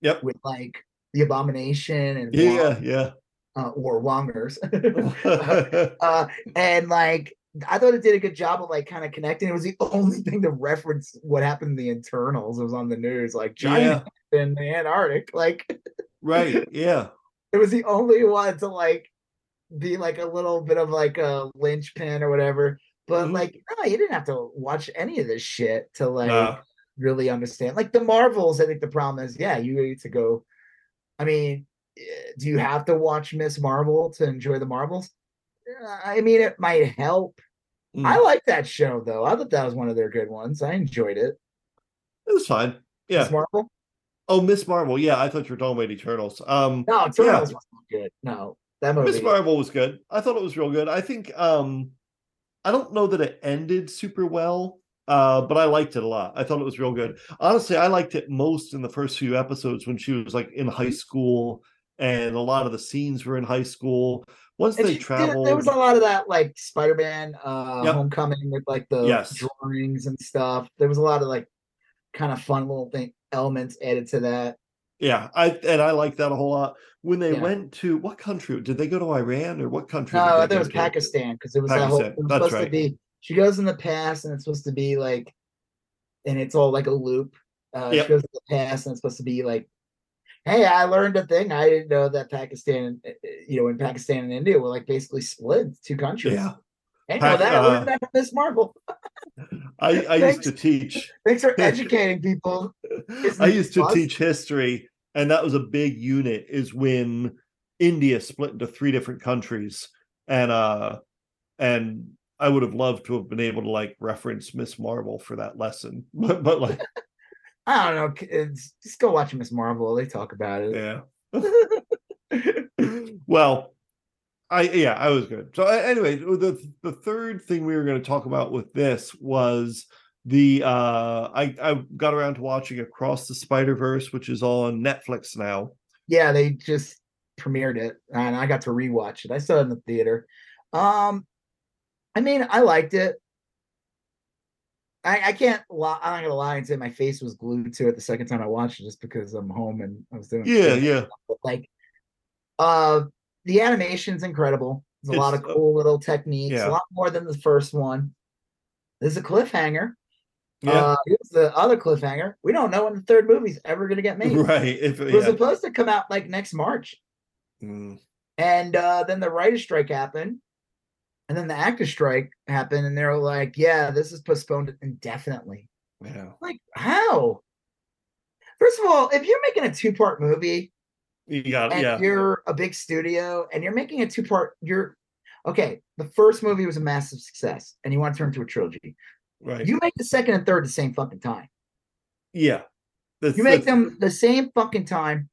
S3: Yep,
S2: with like the Abomination and
S3: yeah, Wong, yeah,
S2: uh, or Wongers, [LAUGHS] [LAUGHS] uh, and like I thought it did a good job of like kind of connecting. It was the [LAUGHS] only thing to reference what happened in the Eternals. It was on the news, like giant yeah. in the Antarctic. Like [LAUGHS]
S3: right, yeah.
S2: It was the only one to like be like a little bit of like a linchpin or whatever. But mm-hmm. like, no, you didn't have to watch any of this shit to like really understand. Like the Marvels, I think the problem is, yeah, you need to go. I mean, eh, do you have to watch Miss Marvel to enjoy the Marvels? I mean, it might help,
S3: Mm.
S2: I like that show though. I thought that was one of their good ones. I enjoyed it.
S3: It was fine. Yeah.
S2: Miss Marvel?
S3: Oh, Miss Marvel. Yeah, I thought you were talking about Eternals. Um,
S2: No, Eternals wasn't good. No, that movie.
S3: Miss Marvel was good. I thought it was real good. I think um I don't know that it ended super well, uh, but I liked it a lot. I thought it was real good. Honestly, I liked it most in the first few episodes when she was like in high school and a lot of the scenes were in high school. Once
S2: And
S3: they traveled,
S2: there was a lot of that, like Spider-Man, uh,
S3: Yep.
S2: Homecoming, with like the
S3: Yes.
S2: drawings and stuff. There was a lot of like kind of fun little thing elements added to that.
S3: yeah, I and I like that a whole lot. When they
S2: Yeah.
S3: went to what country? Did they go to Iran or what country?
S2: No,
S3: did
S2: I think it was
S3: to?
S2: Pakistan because it was that whole. It was supposed
S3: right.
S2: to be. She goes in the past, and it's supposed to be like, and it's all like a loop. Uh,
S3: Yep.
S2: She goes in the past, and it's supposed to be like, "Hey, I learned a thing. I didn't know that Pakistan, uh, uh, you know, in Pakistan and India were like basically split two countries.
S3: Yeah,
S2: I know that. I
S3: uh,
S2: learned that from Miss Marvel.
S3: I, [LAUGHS] I used to teach.
S2: Thanks for educating people. Isn't
S3: I used to teach history, and that was a big unit. Is when India split into three different countries, and uh, and I would have loved to have been able to like reference Miss Marvel for that lesson, [LAUGHS] but but like
S2: I don't know. Kids, just go watch Miss Marvel. They talk about it.
S3: yeah. [LAUGHS] [LAUGHS] well, I yeah, I was good. So anyway, the the third thing we were going to talk about with this was the uh I I got around to watching Across the Spider Verse, which is on Netflix now.
S2: yeah, they just premiered it and I got to rewatch it. I saw it in the theater. Um I mean, I liked it. I, I can't lie. I'm not gonna lie and say my face was glued to it the second time I watched it just because I'm home and I was doing
S3: Yeah, yeah.
S2: But like uh the animation's incredible. There's a lot of
S3: It's, uh,
S2: cool little techniques,
S3: yeah.
S2: a lot more than the first one. There's a cliffhanger.
S3: Yeah.
S2: Uh here's the other cliffhanger. We don't know when the third movie's ever gonna get made.
S3: right. If
S2: It was
S3: yeah.
S2: supposed to come out like next March.
S3: Mm,
S2: And uh, then the writer's strike happened. And then the actor strike happened. And they're like, yeah, this is postponed indefinitely.
S3: yeah.
S2: Like, how? First of all, if you're making a two part movie
S3: You got
S2: and
S3: yeah.
S2: you're a big studio and you're making a two part, you're okay. The first movie was a massive success and you want to turn it into a trilogy.
S3: Right.
S2: You make the second and third the same fucking time.
S3: yeah. That's-
S2: You make
S3: that's-
S2: them the same fucking time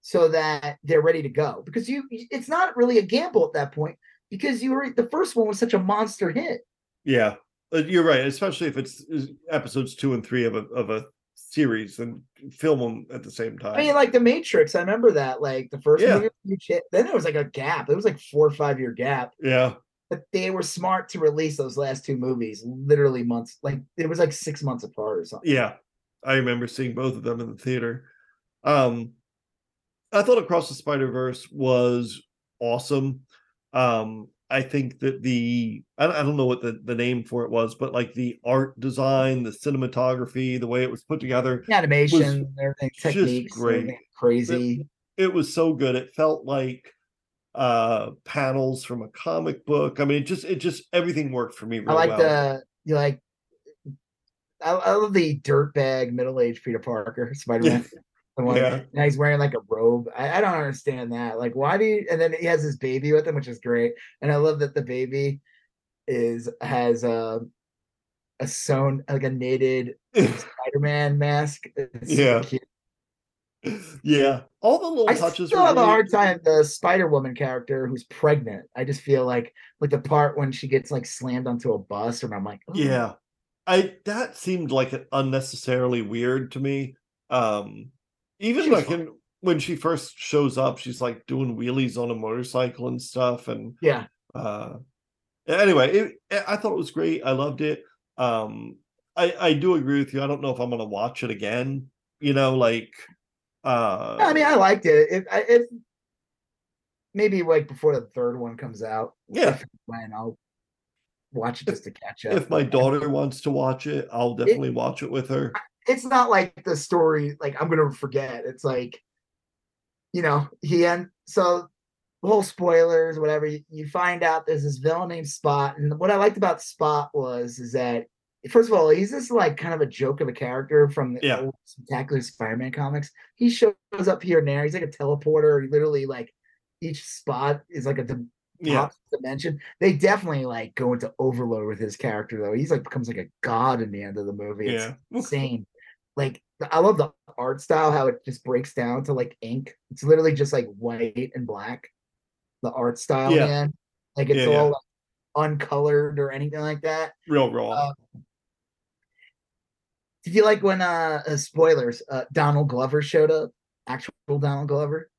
S2: so that they're ready to go because you it's not really a gamble at that point because you were the first one was such a monster hit
S3: Yeah, Uh, you're right. Especially if it's episodes two and three of a of a series, and film them at the same time.
S2: i mean like the matrix i remember that like the first
S3: Yeah.
S2: movie was a hit. then there was like a gap it was like four or five year gap
S3: yeah,
S2: but they were smart to release those last two movies literally months like it was like six months apart or something
S3: yeah. I remember seeing both of them in the theater. Um, I thought Across the Spider Verse was awesome. Um, I think that the I don't, know what the, the name for it was, but like the art design, the cinematography, the way it was put together,
S2: The animation everything
S3: just
S2: techniques
S3: great.
S2: crazy
S3: it was so good. It felt like uh panels from a comic book. I mean, it just it just everything worked for me. Real
S2: i like
S3: well.
S2: the you like I, I love the dirtbag middle-aged peter parker [LAUGHS] spider-man The one,
S3: Yeah.
S2: now he's wearing like a robe. I, I don't understand that. Like, why do you? And then he has his baby with him, which is great. And I love that the baby is has a a sewn like a knitted [LAUGHS] Spider-Man mask. It's
S3: Yeah.
S2: cute.
S3: yeah, all the little
S2: I
S3: touches.
S2: still
S3: were
S2: have a hard time the Spider Woman character who's pregnant. I just feel like like the part when she gets like slammed onto a bus, and I'm like, "Oh,
S3: Yeah, I that seemed like unnecessarily weird to me. Um, even like in, when she first shows up, she's like doing wheelies on a motorcycle and stuff, and
S2: yeah,
S3: uh anyway it, i thought it was great. I loved it. Um i i do agree with you. I don't know if i'm gonna watch it again you know like uh
S2: I mean, I liked it. If I if maybe like before the third one comes out,
S3: yeah.
S2: when I'll watch it just to catch up.
S3: if my daughter wants to watch it i'll definitely watch it with her
S2: it's not like the story like I'm gonna forget. It's like, you know, he and so whole spoilers, whatever. You, you find out there's this villain named Spot, and what I liked about Spot was is that first of all, he's just like kind of a joke of a character from the
S3: Yeah.
S2: old Spectacular Spider-Man comics. He shows up here and there. He's like a teleporter. He literally like each spot is like a
S3: Yeah.
S2: dimension. They definitely like go into overload with his character though. He's like becomes like a god in the end of the movie. It's
S3: Yeah. [LAUGHS]
S2: insane. Like I love the art style, how it just breaks down to like ink. It's literally just like white and black. The art style,
S3: Yeah.
S2: man. Like it's
S3: Yeah, yeah.
S2: all like, uncolored or anything like that.
S3: Real raw.
S2: Uh, Did you like when uh, uh spoilers, uh Donald Glover showed up? Actual Donald Glover?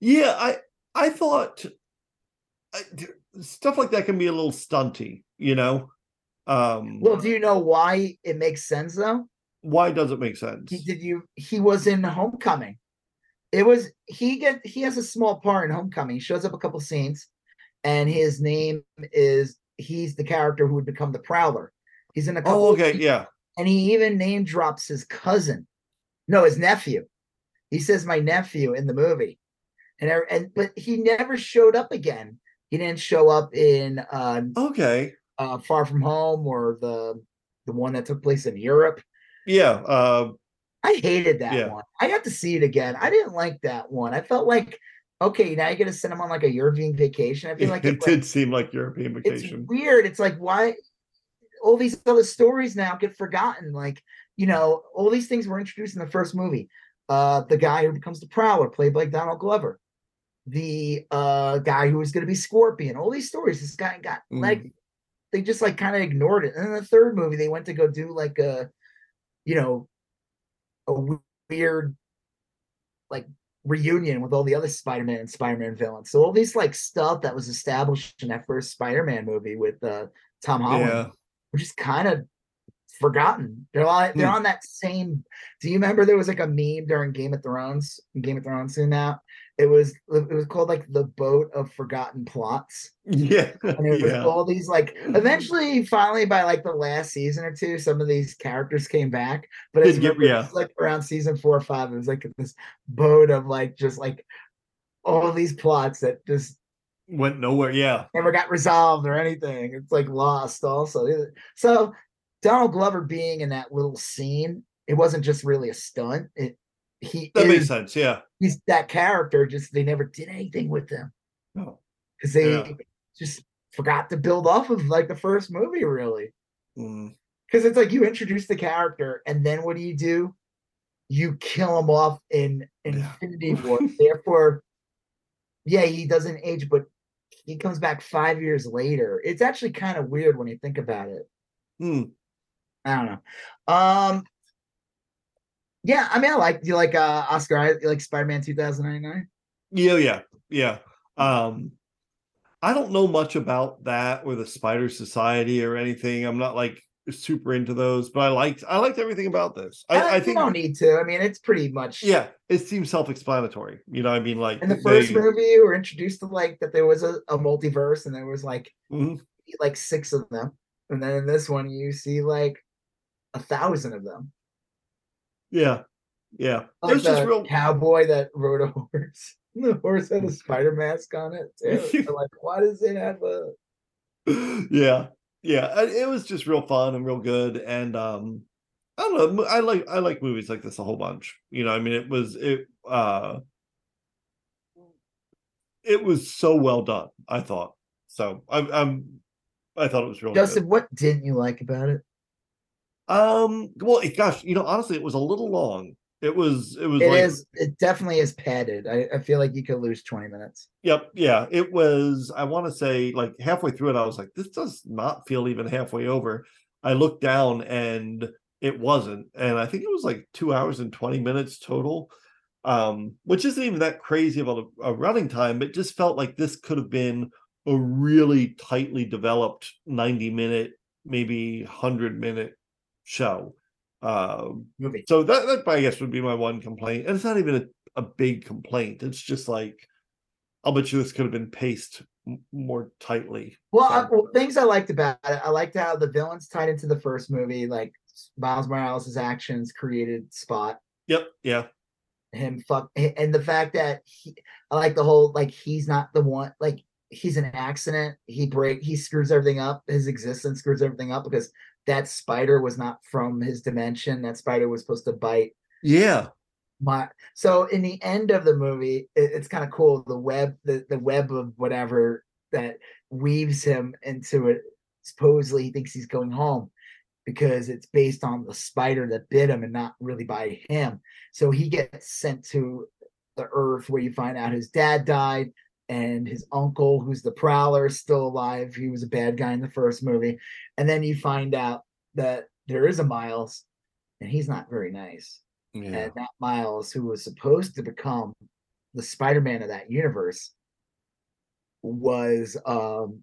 S3: yeah, I I thought I, stuff like that can be a little stunty, you know. Um
S2: Well, do you know why it makes sense though?
S3: Why does it make sense?
S2: He did you he was in Homecoming. It was he get he has a small part in Homecoming. He shows up a couple scenes, and his name is he's the character who would become the Prowler. He's in a couple.
S3: Oh, okay,
S2: scenes,
S3: yeah.
S2: And he even name drops his cousin, no, his nephew. He says my nephew in the movie, and and but he never showed up again. He didn't show up in uh,
S3: Okay.
S2: uh Far From Home or the the one that took place in Europe.
S3: Yeah. Uh
S2: I hated that
S3: Yeah.
S2: one. I got to see it again. I didn't like that one. I felt like, okay, now you got to send him on like a European vacation. I feel like [LAUGHS]
S3: it
S2: it's,
S3: did
S2: like,
S3: seem like European
S2: it's
S3: vacation.
S2: weird. It's like why all these other stories now get forgotten. Like you know, all these things were introduced in the first movie. Uh, the guy who becomes the Prowler, played by Donald Glover. The uh guy who was going to be Scorpion. All these stories. This guy got
S3: Mm.
S2: like they just like kind of ignored it. And in the third movie, they went to go do like a, you know, a weird like reunion with all the other Spider-Man and Spider-Man villains. So all these like stuff that was established in that first Spider-Man movie with uh Tom Holland,
S3: Yeah.
S2: which is kind of forgotten. They're on they're
S3: Hmm.
S2: on that same. Do you remember there was like a meme during Game of Thrones? Game of Thrones soon now. It was it was called like the boat of forgotten plots.
S3: Yeah.
S2: And it was
S3: yeah.
S2: all these like eventually finally by like the last season or two, some of these characters came back. But it's
S3: Did yeah.
S2: like around season four or five, it was like this boat of like just like all these plots that just
S3: Went nowhere. Yeah.
S2: never got resolved or anything. It's like lost also. So Donald Glover being in that little scene, it wasn't just really a stunt. It he
S3: That
S2: is,
S3: makes sense. Yeah.
S2: He's that character, just they never did anything with him because they
S3: Yeah.
S2: just forgot to build off of like the first movie, really.
S3: Mm.
S2: Because it's like you introduce the character, and then what do you do? You kill him off in
S3: Yeah.
S2: Infinity War. [LAUGHS] Therefore, yeah, he doesn't age, but he comes back five years later. It's actually kind of weird when you think about it.
S3: Mm.
S2: I don't know. Um, yeah, I mean, I like do you like uh Oscar? I you like Spider Man two thousand ninety nine.
S3: Yeah, yeah, yeah. Um, I don't know much about that or the Spider Society or anything. I'm not like super into those, but I liked I liked everything about this. I, I
S2: you
S3: think
S2: don't need to. I mean, it's pretty much
S3: yeah, it seems self-explanatory. You know, what I mean, like
S2: In the first
S3: they-
S2: movie, you were introduced to like that there was a, a multiverse, and there was like
S3: Mhm.
S2: like six of them, and then in this one you see like a thousand of them.
S3: Yeah, yeah. It
S2: Like
S3: was just
S2: the
S3: real.
S2: cowboy that rode a [LAUGHS] horse. The horse had a spider mask on it too. [LAUGHS] Like, why does it have a? [LAUGHS]
S3: yeah, yeah. It was just real fun and real good, and um, I don't know. I like I like movies like this a whole bunch. You know, I mean, it was it uh, it was so well done. I thought so. I'm I'm I thought it was real
S2: Joseph,
S3: good.
S2: what didn't you like about it?
S3: Um, well, it- gosh, you know, honestly, it was a little long. It was it was
S2: It
S3: like
S2: is. It definitely is padded. I, I feel like you could lose twenty minutes.
S3: Yep. Yeah. It was, I want to say, like halfway through it, I was like, this does not feel even halfway over. I looked down and it wasn't. And I think it was like two hours and 20 minutes total, um, which isn't even that crazy of a, a running time, but just felt like this could have been a really tightly developed 90 minute, maybe 100 minute show. Um,
S2: Movie.
S3: so that, that I guess would be my one complaint. And it's not even a, a big complaint. It's just like I'll bet you this could have been paced m- more tightly.
S2: Well, I, well, things I liked about it, I liked how the villains tied into the first movie. Like Miles Morales' actions created Spot.
S3: Yep. Yeah.
S2: him fuck and the fact that he I like the whole like he's not the one like he's an accident he break he screws everything up his existence screws everything up because that spider was not from his dimension that spider was supposed to bite
S3: Yeah.
S2: my so in the end of the movie it- it's kind of cool the web the, the web of whatever that weaves him into it. Supposedly, he thinks he's going home because it's based on the spider that bit him and not really by him. So he gets sent to the earth where you find out his dad died and his uncle, who's the prowler, is still alive. He was a bad guy in the first movie. And then you find out that there is a Miles and he's not very nice.
S3: Yeah.
S2: And that Miles, who was supposed to become the Spider-Man of that universe, was um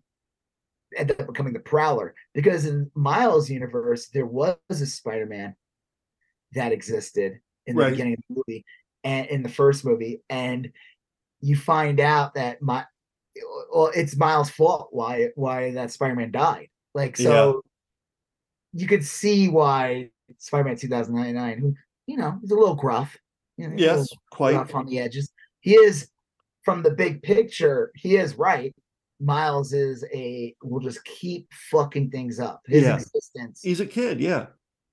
S2: ended up becoming the Prowler. Because in Miles' universe, there was a Spider-Man that existed in the
S3: Right.
S2: beginning of the movie and in the first movie. And you find out that my well, it's Miles' fault why why that Spider-Man died. Like so you could see why Spider-Man 2099, who you know, he's a little gruff. You know,
S3: Yes,
S2: little
S3: quite.
S2: rough on the edges. He is from the big picture, he is right. Miles is a will just keep fucking things up. His
S3: Yeah.
S2: existence.
S3: He's a kid, yeah.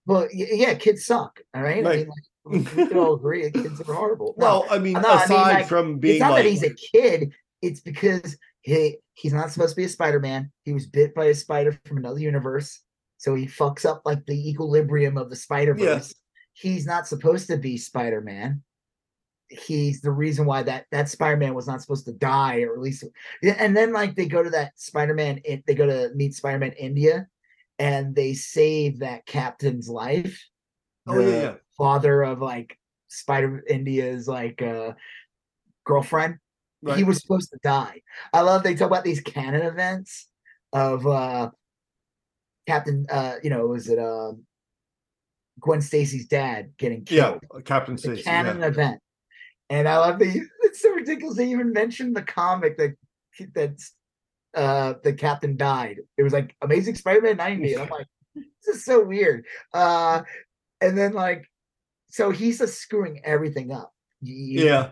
S2: Well, yeah, kids suck. All right. I mean, like, we, can all agree kids are horrible. No,
S3: Well, I mean,
S2: no, I mean,
S3: aside
S2: like,
S3: from being
S2: it's not
S3: like,
S2: that he's a kid. It's because he he's not supposed to be a Spider-Man. He was bit by a spider from another universe, so he fucks up like the equilibrium of the Spider-Verse. He's not supposed to be Spider-Man. He's the reason why that that Spider-Man was not supposed to die, or at least. And then like they go to that Spider-Man, they go to meet Spider-Man India, and they save that captain's life.
S3: oh yeah,
S2: the
S3: yeah,
S2: Father of like Spider India's like uh girlfriend
S3: right.
S2: he was supposed to die. I love they talk about these canon events of uh Captain uh you know, was it um Gwen Stacy's dad getting killed? yeah.
S3: Captain
S2: The
S3: Stacy.
S2: canon
S3: Yeah.
S2: event. And I love the it's so ridiculous. They even mentioned the comic that that's uh the captain died. It was like Amazing Spider-Man 90. And I'm like, this is so weird. Uh and then like so he's just screwing everything up. You-
S3: yeah,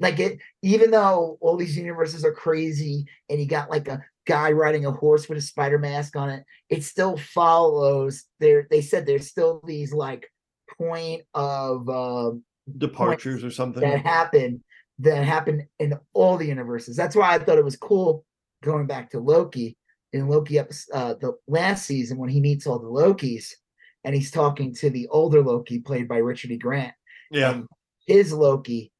S2: like it even though all these universes are crazy and you got like a guy riding a horse with a spider mask on it it still follows there they said there's still these like point of um
S3: departures or something.
S2: that happen that happen in all the universes that's why i thought it was cool going back to loki in loki episode uh the last season when he meets all the lokis and he's talking to the older loki played by richard e grant
S3: yeah,
S2: and his Loki,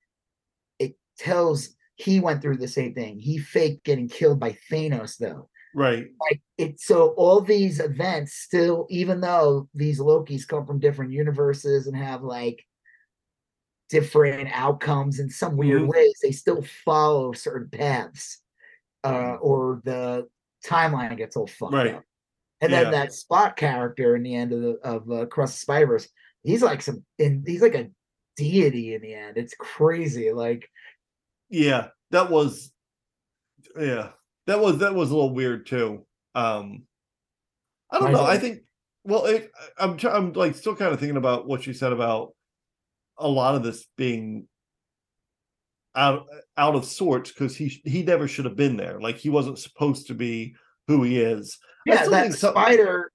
S2: it tells he went through the same thing. He faked getting killed by Thanos, though.
S3: right.
S2: Like it, so all these events still, even though these Lokis come from different universes and have like different outcomes in some weird
S3: Mhm.
S2: ways, they still follow certain paths,
S3: Mm-hmm.
S2: uh, or the timeline gets all fucked
S3: Right.
S2: up. And
S3: Yeah.
S2: then that Spot character in the end of the of uh, Across the Spider Verse, he's like some, and he's like a deity in the end. It's crazy. Like,
S3: yeah that was yeah that was that was a little weird too um i don't
S2: is
S3: know i think well it, i'm i'm like still kind of thinking about what you said about a lot of this being out out of sorts because he he never should have been there like he wasn't supposed to be who he is I
S2: yeah,
S3: still
S2: that spider,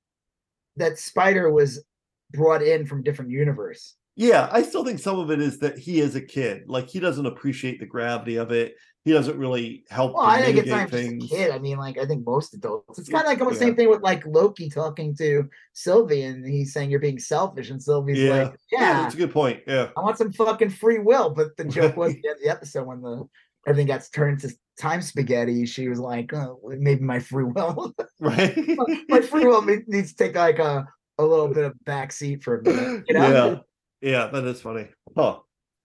S2: that spider was brought in from different universe.
S3: yeah i still think some of it is that he is a kid like he doesn't appreciate the gravity of it he doesn't really help
S2: Well, I think it's not just a kid. I mean, like I think most adults. It's kind of like almost the
S3: yeah.
S2: same thing with like Loki talking to Sylvie, and he's saying you're being selfish, and Sylvie's
S3: yeah
S2: like, "Yeah,
S3: that's a good point yeah
S2: I want some fucking free will." But the joke [LAUGHS] was at the end of the episode when the everything got turned to time spaghetti. She was like, oh, "Maybe my free will, [LAUGHS]
S3: right [LAUGHS]
S2: my free will needs to take like a a little bit of backseat for a minute." You know?
S3: Yeah, yeah, that is funny. Huh.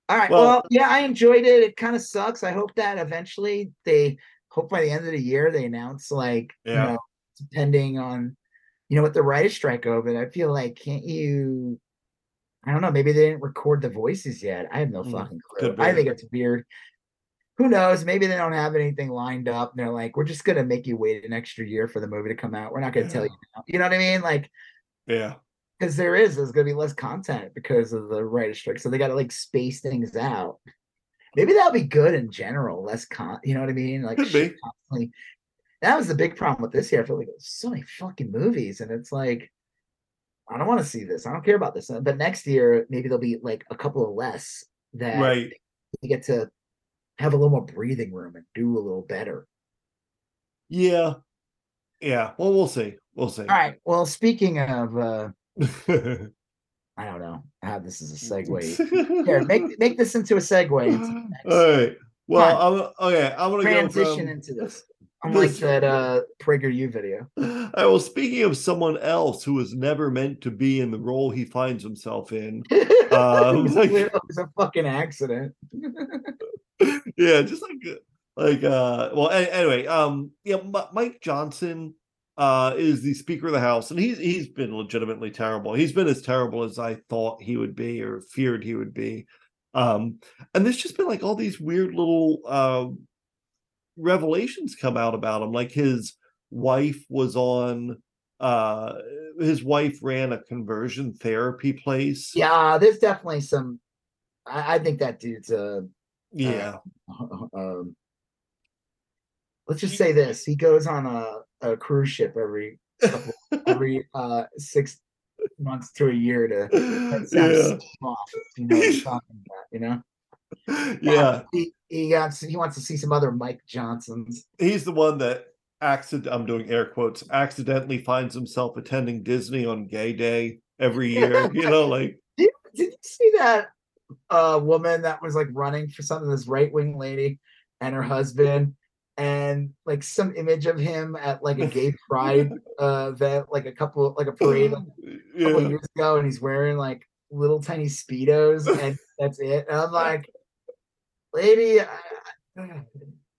S2: All right.
S3: Well-
S2: Well, yeah, I enjoyed it. It kind of sucks. I hope that eventually they hope by the end of the year they announce like
S3: Yeah.
S2: you know depending on you know what the writer's strike over. I feel like can't you? I don't know. Maybe they didn't record the voices yet. I have no
S3: Mm,
S2: fucking clue. I think it's weird. Who knows? Maybe they don't have anything lined up. And they're like, we're just gonna make you wait an extra year for the movie to come out. We're not gonna tell you now. You know what I mean? Like
S3: Yeah,
S2: because there is there's gonna be less content because of the writer's strike so they gotta like space things out maybe that'll be good in general less con you know what i mean like
S3: Could be.
S2: constantly that was the big problem with this year i feel like there's so many fucking movies and it's like i don't want to see this i don't care about this but next year maybe there'll be like a couple of less that
S3: right.
S2: you get to have a little more breathing room and do a little better
S3: Yeah. Yeah. Well, we'll see. We'll see.
S2: All right. Well, speaking of, uh [LAUGHS] I don't know how this is a [LAUGHS] segue. Here, make make this into a segue.
S3: All right. Well, I'm okay. I'm gonna
S2: transition
S3: go from,
S2: into this. [LAUGHS] Unlike
S3: this-
S2: that uh PragerU video.
S3: All right, well, speaking of someone else who was never meant to be in the role he finds himself in, Um,
S2: it, was,
S3: like-
S2: it was a fucking accident. [LAUGHS]
S3: yeah, just like like uh well a- anyway, um yeah, Mike Johnson uh is the Speaker of the House, and he's he's been legitimately terrible. He's been as terrible as I thought he would be or feared he would be. Um, and there's just been like all these weird little uh revelations come out about him, like his wife was on uh his wife ran a conversion therapy place.
S2: Yeah, there's definitely some. I, I think that dude's uh,
S3: Yeah.
S2: um, let's just say this: he goes on a, a cruise ship every couple, every [LAUGHS] uh six months to a year to
S3: yeah.
S2: You know talking about? You know? [LAUGHS]
S3: Yeah.
S2: He he got he wants to see some other Mike Johnsons.
S3: He's the one that accident I'm doing air quotes accidentally finds himself attending Disney on gay day every [LAUGHS] year. you know, like
S2: Did, did you see that uh woman that was like running for something? This right wing lady and her husband, and like some image of him at like a gay [LAUGHS] pride uh event, like a couple like a parade like, a couple
S3: yeah.
S2: years ago, and he's wearing like little tiny speedos, and [LAUGHS] that's it. And I'm like, lady, I,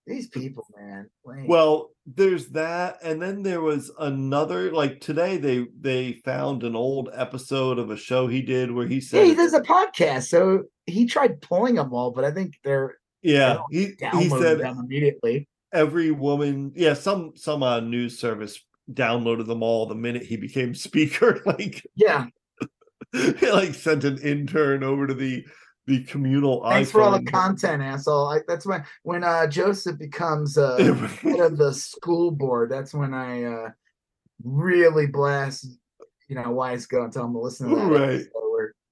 S2: these people, man. Like,
S3: Well, there's that, and then there was another. Like today, they they found an old episode of a show he did where he said,
S2: he does a podcast, so he tried pulling them all, but I think they're
S3: "Yeah, he he said
S2: them immediately.
S3: every woman, yeah, some some uh, news service downloaded them all the minute he became [LAUGHS] speaker. Like
S2: Yeah, [LAUGHS]
S3: he like sent an intern over to the the communal
S2: thanks for all the
S3: iPhone.
S2: content, asshole. I, that's when when uh Joseph becomes uh [LAUGHS] head of the school board. That's when I uh really blast, you know, Wise go and tell him to listen to that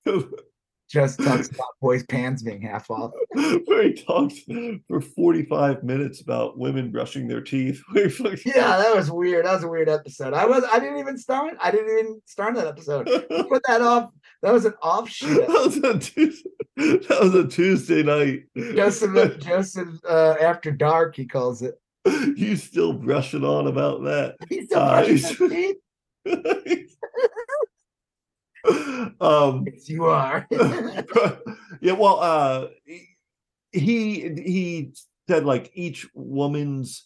S3: Right. [LAUGHS]
S2: just talks about boys' pants being half off. [LAUGHS]
S3: where he talks for 45 minutes about women brushing their teeth. [LAUGHS] Where he's like-
S2: Yeah, that was weird. That was a weird episode. I was I didn't even start. I didn't even start that episode. Put that off. That was an offshoot. [LAUGHS]
S3: that was a Tuesday. That was a Tuesday night.
S2: Joseph Joseph uh, after dark, he calls it.
S3: You still brushing on about that?
S2: He's still
S3: Uh,
S2: brushing teeth.
S3: Um
S2: Yes, you are. [LAUGHS]
S3: yeah well uh he he said like each woman's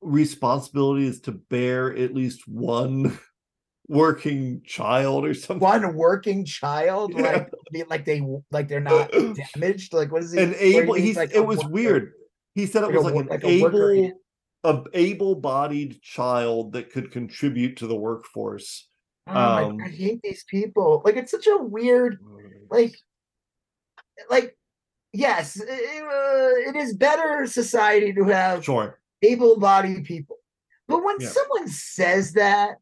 S3: responsibility is to bear at least one [LAUGHS] working child or something
S2: One working child,
S3: Yeah.
S2: like like they like they're not [LAUGHS] damaged. Like what is he?
S3: and
S2: what do you
S3: able
S2: mean,
S3: he's
S2: like,
S3: it was
S2: worker?
S3: weird he said it
S2: Like
S3: was like
S2: wo-
S3: an
S2: like a worker
S3: able
S2: ant.
S3: a able-bodied child that could contribute to the workforce
S2: Oh
S3: um,
S2: I hate these people. Like it's such a weird like like yes it, uh, it is better society to have
S3: sure.
S2: able-bodied people. But when
S3: Yeah.
S2: someone says that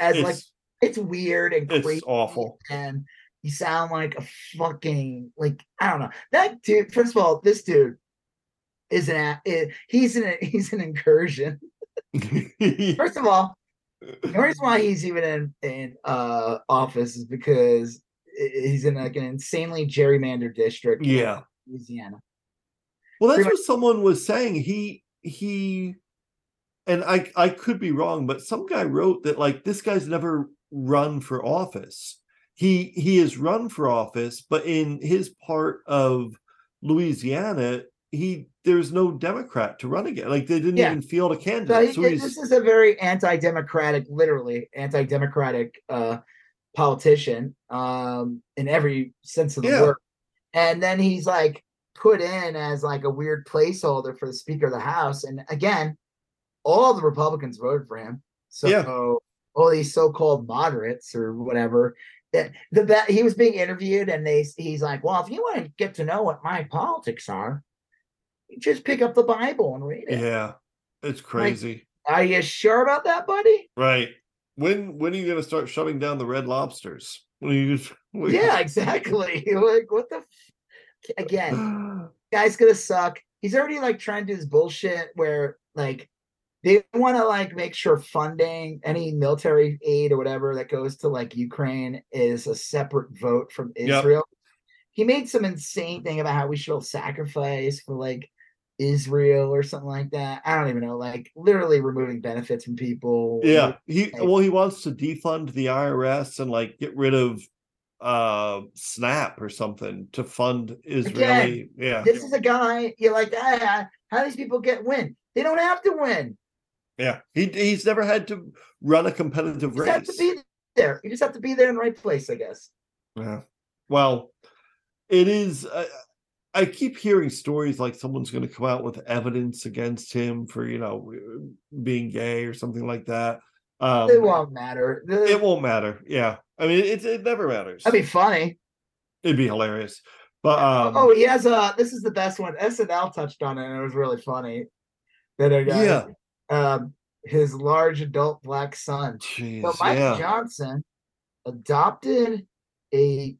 S2: as like
S3: it's
S2: it's weird and
S3: it's
S2: crazy
S3: awful.
S2: and you sound like a fucking like i don't know. That dude first of all this dude is an eh, he's an [LAUGHS] he's an incursion. [LAUGHS] First of all the reason why he's even in in uh office is because he's in like an insanely gerrymandered district in
S3: yeah
S2: louisiana
S3: Well, that's
S2: Pretty
S3: what someone was saying. He he, and I I could be wrong, but some guy wrote that like this guy's never run for office. He he has run for office, but in his part of Louisiana, he there's no Democrat to run again. Like they didn't
S2: Yeah.
S3: even field a
S2: so,
S3: candidate.
S2: he,
S3: So,
S2: this is a very anti-democratic literally anti-democratic uh politician um in every sense of the
S3: Yeah.
S2: word and then he's like put in as like a weird placeholder for the speaker of the house and again all the republicans voted for him so
S3: Yeah.
S2: all these so-called moderates or whatever that the be- he was being interviewed and they he's like well if you want to get to know what my politics are just pick up the bible and read it
S3: yeah, it's crazy,
S2: are you sure about that buddy
S3: right? When when are you going to start shutting down the red lobsters? When you? [LAUGHS] when-
S2: yeah exactly [LAUGHS] like what the f- again [SIGHS] guy's gonna suck. He's already like trying to do this bullshit where like they want to like make sure funding any military aid or whatever that goes to like Ukraine is a separate vote from
S3: Yep.
S2: Israel. He made some insane thing about how we should all sacrifice for like Israel or something like that. I don't even know, like literally removing benefits from people.
S3: Yeah, he well, he wants to defund the IRS and like get rid of uh Snap or something to fund Israeli. yeah,
S2: This is a guy you're like, ah, how these people get win? They don't have to win.
S3: yeah. He he's never had to run a competitive
S2: You just have to
S3: race.
S2: be there. You just have to be there in the right place, I guess.
S3: Yeah. Well, it is. Uh, I keep hearing stories like someone's going to come out with evidence against him for you know being gay or something like that. Um,
S2: it won't matter.
S3: It won't matter. Yeah. I mean, it it never matters.
S2: That'd be funny.
S3: It'd be hilarious. But um,
S2: oh, he has a. This is the best one. SNL touched on it, and it was really funny. That a guy,
S3: Yeah.
S2: um, his large adult black son.
S3: jeez,
S2: So Mike
S3: yeah.
S2: Johnson adopted a.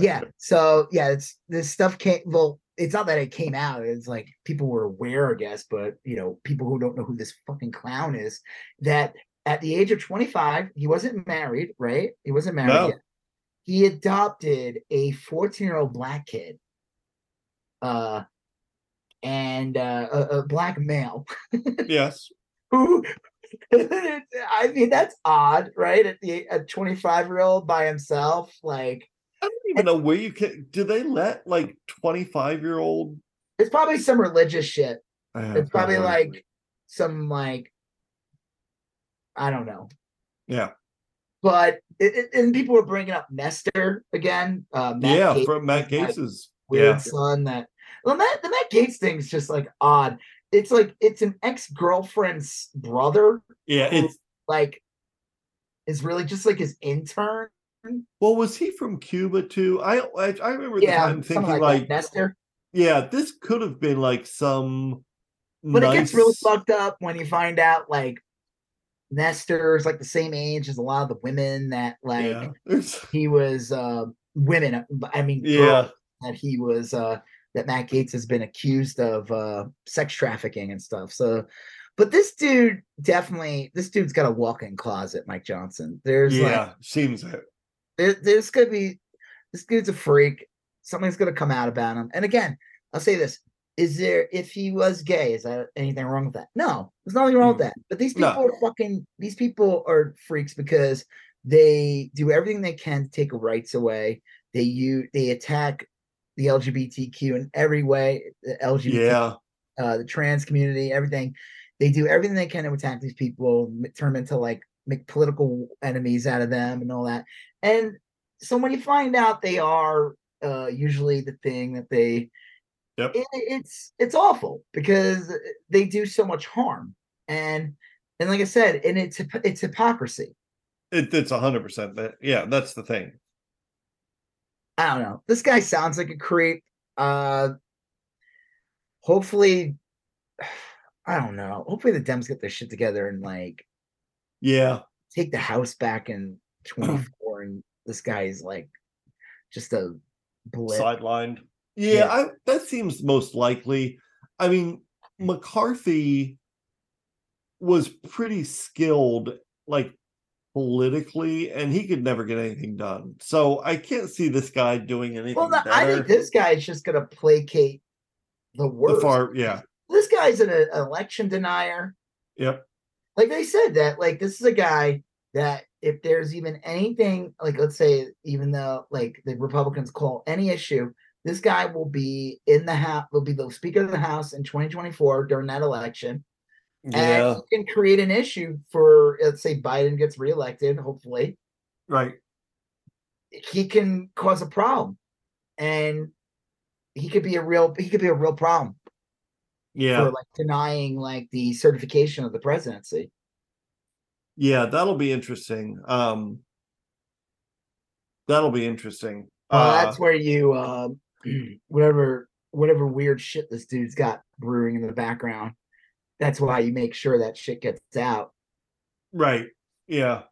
S2: Yeah. [LAUGHS] So yeah, it's this stuff came. Well, it's not that it came out. It's like people were aware, I guess, but you know, people who don't know who this fucking clown is. That at the age of twenty five, he wasn't married, right? He wasn't married
S3: No.
S2: yet. He adopted a fourteen year old black kid. Uh. And uh, a, a black male [LAUGHS]
S3: yes.
S2: who [LAUGHS] I mean that's odd, right? At the a 25 year old by himself, like
S3: don't even know where you can. Do they let like twenty five year old?
S2: it's probably some religious shit. It's probably like some like I don't know.
S3: yeah,
S2: But it, it- and people were bringing up Nestor again. Uh, Matt
S3: yeah.
S2: Gaetz,
S3: From Matt
S2: like,
S3: Gaetz'
S2: weird
S3: yeah,
S2: son that well Matt the Matt Gaetz thing is just like odd. It's like it's an ex girlfriend's brother,
S3: yeah.
S2: who,
S3: It's
S2: like is really just like his intern.
S3: Well, was he from Cuba too? I I, I remember at the
S2: Yeah,
S3: time thinking
S2: like,
S3: like.
S2: Nestor.
S3: yeah, this could have been like some.
S2: But
S3: nice,
S2: it gets really fucked up when you find out like Nestor is like the same age as a lot of the women that like
S3: yeah, [LAUGHS]
S2: he was uh women I mean
S3: Yeah.
S2: that he was uh that Matt Gaetz has been accused of uh sex trafficking and stuff. So but this dude definitely this dude's got a walk-in closet, Mike Johnson. There's like
S3: yeah, seems it.
S2: There, there's gonna be this dude's a freak. Something's gonna come out about him. And again, I'll say this: is there if he was gay, is that anything wrong with that? No, there's nothing wrong with that. But these people
S3: No.
S2: are fucking. These people are freaks because they do everything they can to take rights away. They you they attack the LGBTQ in every way. The LGBT
S3: Yeah,
S2: uh, the trans community, everything. They do everything they can to attack these people, turn them into like make political enemies out of them and all that. And so when you find out they are uh, usually the thing that they,
S3: Yep.
S2: it, it's it's awful because they do so much harm. And and like I said, and it's it's hypocrisy.
S3: it, it's a hundred percent. That yeah, that's the thing.
S2: I don't know. This guy sounds like a creep. Uh hopefully [SIGHS] I don't know. Hopefully the Dems get their shit together and like
S3: Yeah,
S2: take the house back in [CLEARS THROAT] 24 and this guy's like just a blip.
S3: sidelined. Yeah,
S2: Yeah.
S3: I, that seems most likely. I mean, McCarthy was pretty skilled, like politically, and he could never get anything done. So I can't see this guy doing anything
S2: well, no, I think this guy's just gonna placate the
S3: the
S2: worst.
S3: far, yeah,
S2: This guy's an, an election denier.
S3: yep,
S2: Like they said that, like this is a guy that if there's even anything, like let's say, even though like the Republicans call any issue, this guy will be in the house, will be the Speaker of the House in 2024 during that election.
S3: yeah,
S2: and he can create an issue for let's say Biden gets reelected, hopefully.
S3: right,
S2: He can cause a problem. And he could be a real he could be a real problem
S3: yeah,
S2: for like denying like the certification of the presidency.
S3: Yeah. That'll be interesting. Um, that'll be interesting.
S2: Uh,
S3: Uh,
S2: that's where you uh, [CLEARS THROAT] whatever whatever weird shit this dude's got brewing in the background. That's why you make sure that shit gets out.
S3: Right. Yeah.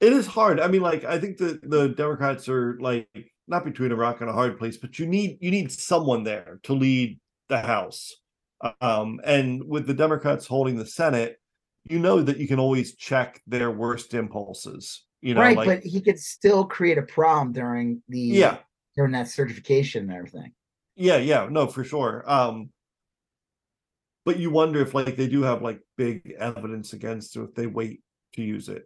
S3: It is hard. I mean, like, I think the the Democrats are like not between a rock and a hard place, but you need you need someone there to lead the House. Um, and with the Democrats holding the Senate, you know that you can always check their worst impulses. You know,
S2: right,
S3: like
S2: but he could still create a problem during the
S3: yeah,
S2: during that certification and everything.
S3: yeah, yeah, no, for sure. Um, but you wonder if like they do have like big evidence against it if they wait to use it.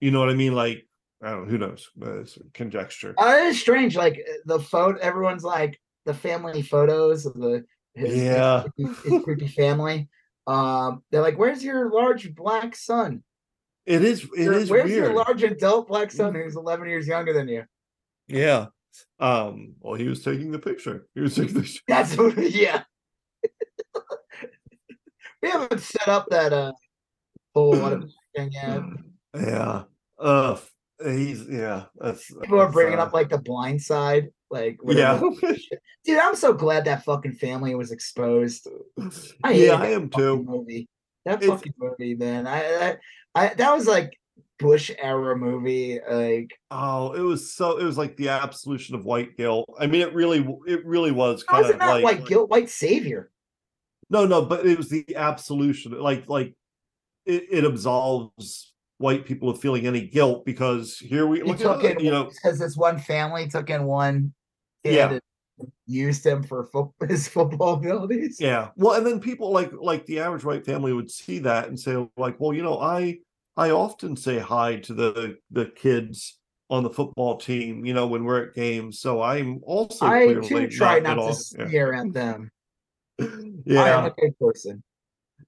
S3: You know what I mean? Like, I don't know, who knows? Uh, it's conjecture.
S2: Uh, it is strange. Like the photo, everyone's like the family photos of the his, his
S3: Yeah.
S2: creepy- his creepy family. Um, they're like, "Where's your large black son?
S3: It is. It
S2: Your-
S3: is
S2: Where's
S3: weird.
S2: your large adult black son who's 11 years younger than you?"
S3: Yeah. Um. Well, he was taking the picture. He was taking the.
S2: That's what. [LAUGHS] Yeah. we haven't set up that uh whole lot of [CLEARS THROAT] thing yet.
S3: Yeah. Uh. He's yeah. That's
S2: People are bringing
S3: uh,
S2: up like the blind side, like
S3: Yeah. [LAUGHS]
S2: Dude, I'm so glad that fucking family was exposed. [LAUGHS] I
S3: yeah, I am too.
S2: Movie. That
S3: It's-
S2: fucking movie, man. I, I, I, that was like Bush era movie. Like,
S3: Oh, it was so. It was like the absolution of white guilt. I mean, it really, it really was kind of like
S2: white guilt, white savior?
S3: No, no, but it was the absolution. Like, like it, it absolves white people of feeling any guilt because here we
S2: He
S3: look at you know
S2: because this one family took in one
S3: Yeah.
S2: and used him for fo- [LAUGHS] his football abilities.
S3: Yeah. Well, and then people like like the average white family would see that and say like, well, you know, I I often say hi to the the kids on the football team, you know, when we're at games. So I'm also
S2: I too try
S3: not,
S2: not to stare at them. [LAUGHS]
S3: Yeah.
S2: I am a good person.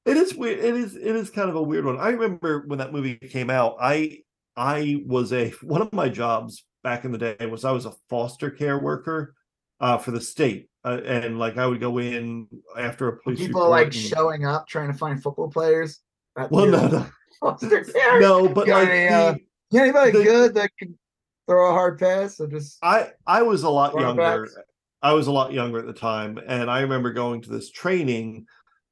S3: It is weird. It is it is kind of a weird one. I remember when that movie came out, I I was a [LAUGHS] one of my jobs back in the day was I was a foster care worker uh for the state. Uh, and like I would go in after a police
S2: People like
S3: and-
S2: showing up trying to find football players. at
S3: well no no [LAUGHS]
S2: foster care.
S3: no but
S2: Got
S3: like
S2: any, uh,
S3: the-
S2: Yeah, anybody
S3: the-
S2: good that can throw a hard pass or just
S3: I I was a lot younger. I was a lot younger at the time, and I remember going to this training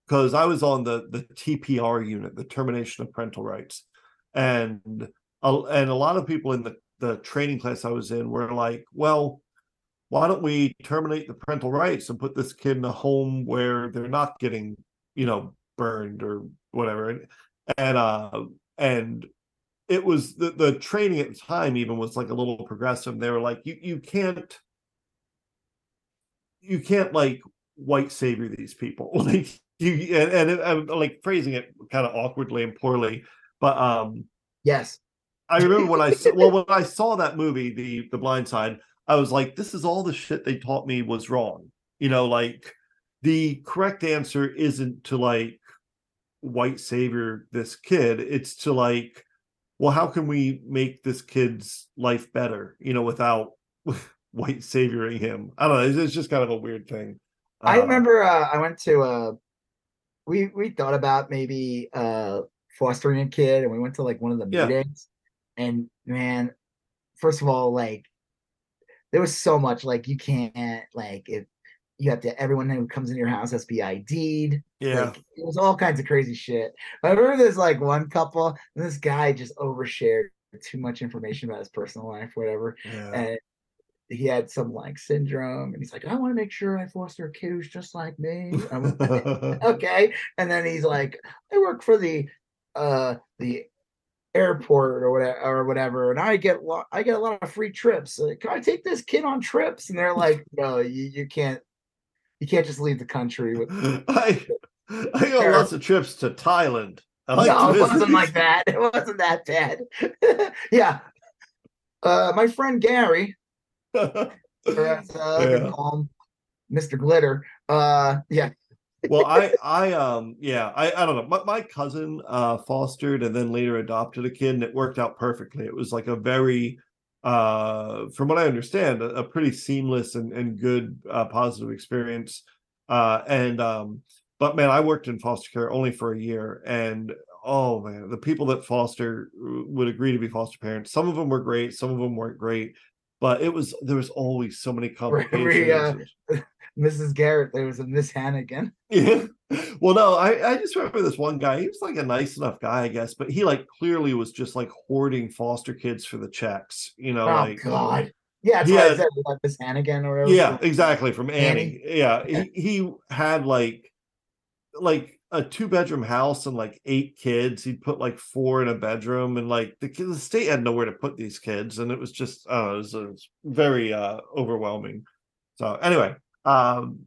S3: because I was on the the TPR unit, the termination of parental rights, and a, and a lot of people in the the training class I was in were like, well. Why don't we terminate the parental rights and put this kid in a home where they're not getting, you know, burned or whatever? And and uh and it was the, the training at the time even was like a little progressive they were like you you can't you can't like white savior these people [LAUGHS] like you and, and i'm like phrasing it kind of awkwardly and poorly but um
S2: yes.
S3: I remember when i saw well [LAUGHS] when i saw that movie the the blind side i was like this is all the shit they taught me was wrong. You know like the correct answer isn't to like white savior this kid. It's to like well how can we make this kid's life better you know without [LAUGHS] white savioring him? I don't know. It's, just kind of a weird thing.
S2: I
S3: Uh,
S2: remember uh, I went to uh we we thought about maybe uh fostering a kid and we went to like one of the
S3: Yeah.
S2: meetings and man first of all like there was so much like you can't like if you have to everyone who comes in your house has to be ID'd
S3: yeah
S2: Like, it was all kinds of crazy shit. I remember there's like one couple, and this guy just overshared too much information about his personal life, whatever.
S3: yeah
S2: And he had some like syndrome, and he's like, I want to make sure I foster a kid who's just like me. Okay. [LAUGHS] And then he's like, I work for the uh the airport or whatever or whatever, and I get lo- I get a lot of free trips. Uh, Can I take this kid on trips? And they're like, No, you, you can't you can't just leave the country with [LAUGHS]
S3: i i got lots of trips to thailand I like
S2: no, it wasn't like that. It wasn't that bad. [LAUGHS] yeah. Uh, my friend Gary, [LAUGHS] uh,
S3: Yeah.
S2: call him, Mr. Glitter. Uh, yeah.
S3: Well i i um yeah i i don't know my, my cousin uh fostered and then later adopted a kid and it worked out perfectly. It was like a very uh from what i understand a, a pretty seamless and, and good uh positive experience uh and um but man i worked in foster care only for a year and oh man the people that foster would agree to be foster parents some of them were great some of them weren't great but it was there was always so many [LAUGHS]
S2: Very, uh,
S3: complications
S2: Mrs. Garrett, there was a Miss Hannigan. [LAUGHS]
S3: yeah. Well, no, I, I just remember this one guy. He was like a nice enough guy, I guess, but he like clearly was just like hoarding foster kids for the checks, you know,
S2: oh,
S3: like
S2: God. Yeah, that's I said like Miss Hannigan or whatever.
S3: yeah, exactly from
S2: Annie.
S3: Annie. Yeah, he, he had like like a two bedroom house and like eight kids. He'd put like four in a bedroom, and like the, the state had nowhere to put these kids, and it was just uh, it was, it was very uh, overwhelming. So anyway, um,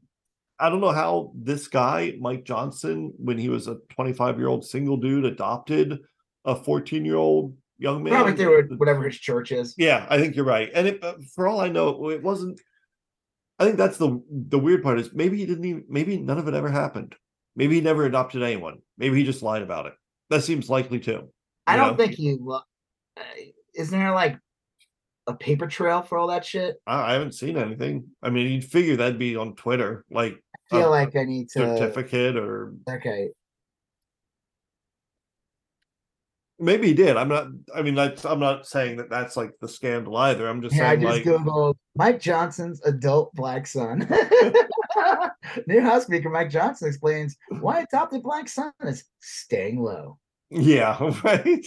S3: I don't know how this guy Mike Johnson, when he was a 25 year old single dude, adopted a 14 year old young man.
S2: Probably through whatever his church is.
S3: Yeah, I think you're right. And it, for all I know, it wasn't. I think that's the the weird part is maybe he didn't even maybe none of it ever happened. Maybe he never adopted anyone. Maybe he just lied about it. That seems likely too.
S2: I don't
S3: know?
S2: think he. uh, Isn't there like a paper trail for all that shit?
S3: I, I haven't seen anything. I mean, you'd figure that'd be on Twitter, like
S2: I feel
S3: a
S2: like I need to.
S3: certificate, or
S2: Okay,
S3: maybe he did. I'm not. I mean, that's. I'm not saying that that's like the scandal either. I'm just
S2: yeah, I
S3: saying
S2: just
S3: like.
S2: googled Mike Johnson's adult black son. [LAUGHS] New House Speaker Mike Johnson explains why adopted black son is staying low.
S3: Yeah, [LAUGHS] right.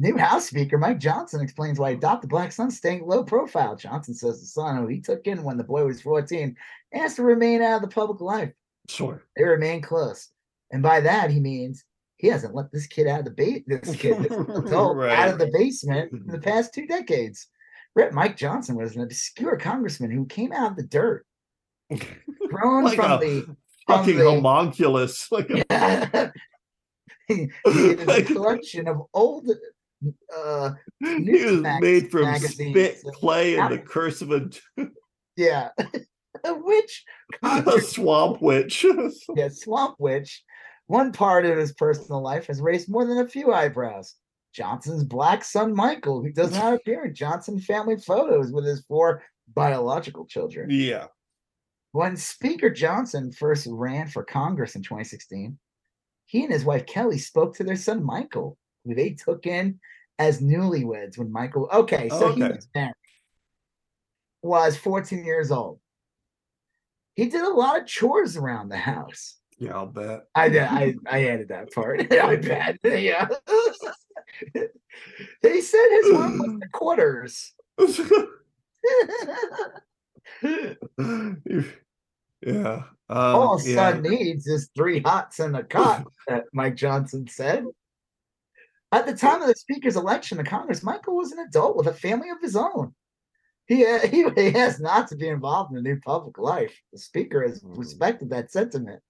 S2: New House Speaker Mike Johnson explains why adopted the black son staying low profile. Johnson says the son who he took in when the boy was 14 asked to remain out of the public life.
S3: Sure.
S2: They remain close. And by that he means he hasn't let this kid out of the base this kid, this [LAUGHS] adult
S3: Right.
S2: out of the basement in the mm-hmm. past two decades. Rep Mike Johnson was an obscure congressman who came out of the dirt, [LAUGHS] grown
S3: Like
S2: from the from
S3: Fucking
S2: the-
S3: homunculus. [LAUGHS] Like a-
S2: he is a collection of old uh [LAUGHS]
S3: he was
S2: Newsmax
S3: made from
S2: magazines.
S3: spit, clay, and the curse of a, [LAUGHS]
S2: yeah [LAUGHS] a witch
S3: a swamp witch.
S2: yeah, swamp witch one part of his personal life has raised more than a few eyebrows johnson's black son michael who does not appear in johnson family photos with his four biological children
S3: yeah.
S2: when speaker johnson first ran for congress in 2016 he and his wife kelly spoke to their son michael who they took in as newlyweds when michael okay so he was married was 14 years old he did a lot of chores around the house
S3: Yeah, I'll bet.
S2: I did. I, I added that part. [LAUGHS] I bet. Yeah. [LAUGHS] they said his room was the quarters. [LAUGHS]
S3: yeah. Um,
S2: All
S3: yeah.
S2: son needs is three hots and a cot, that Mike Johnson said. At the time of the speaker's election to Congress, Michael was an adult with a family of his own. He, uh, [LAUGHS] he, he has not to be involved in the new public life. The speaker has
S3: Hmm.
S2: respected that sentiment.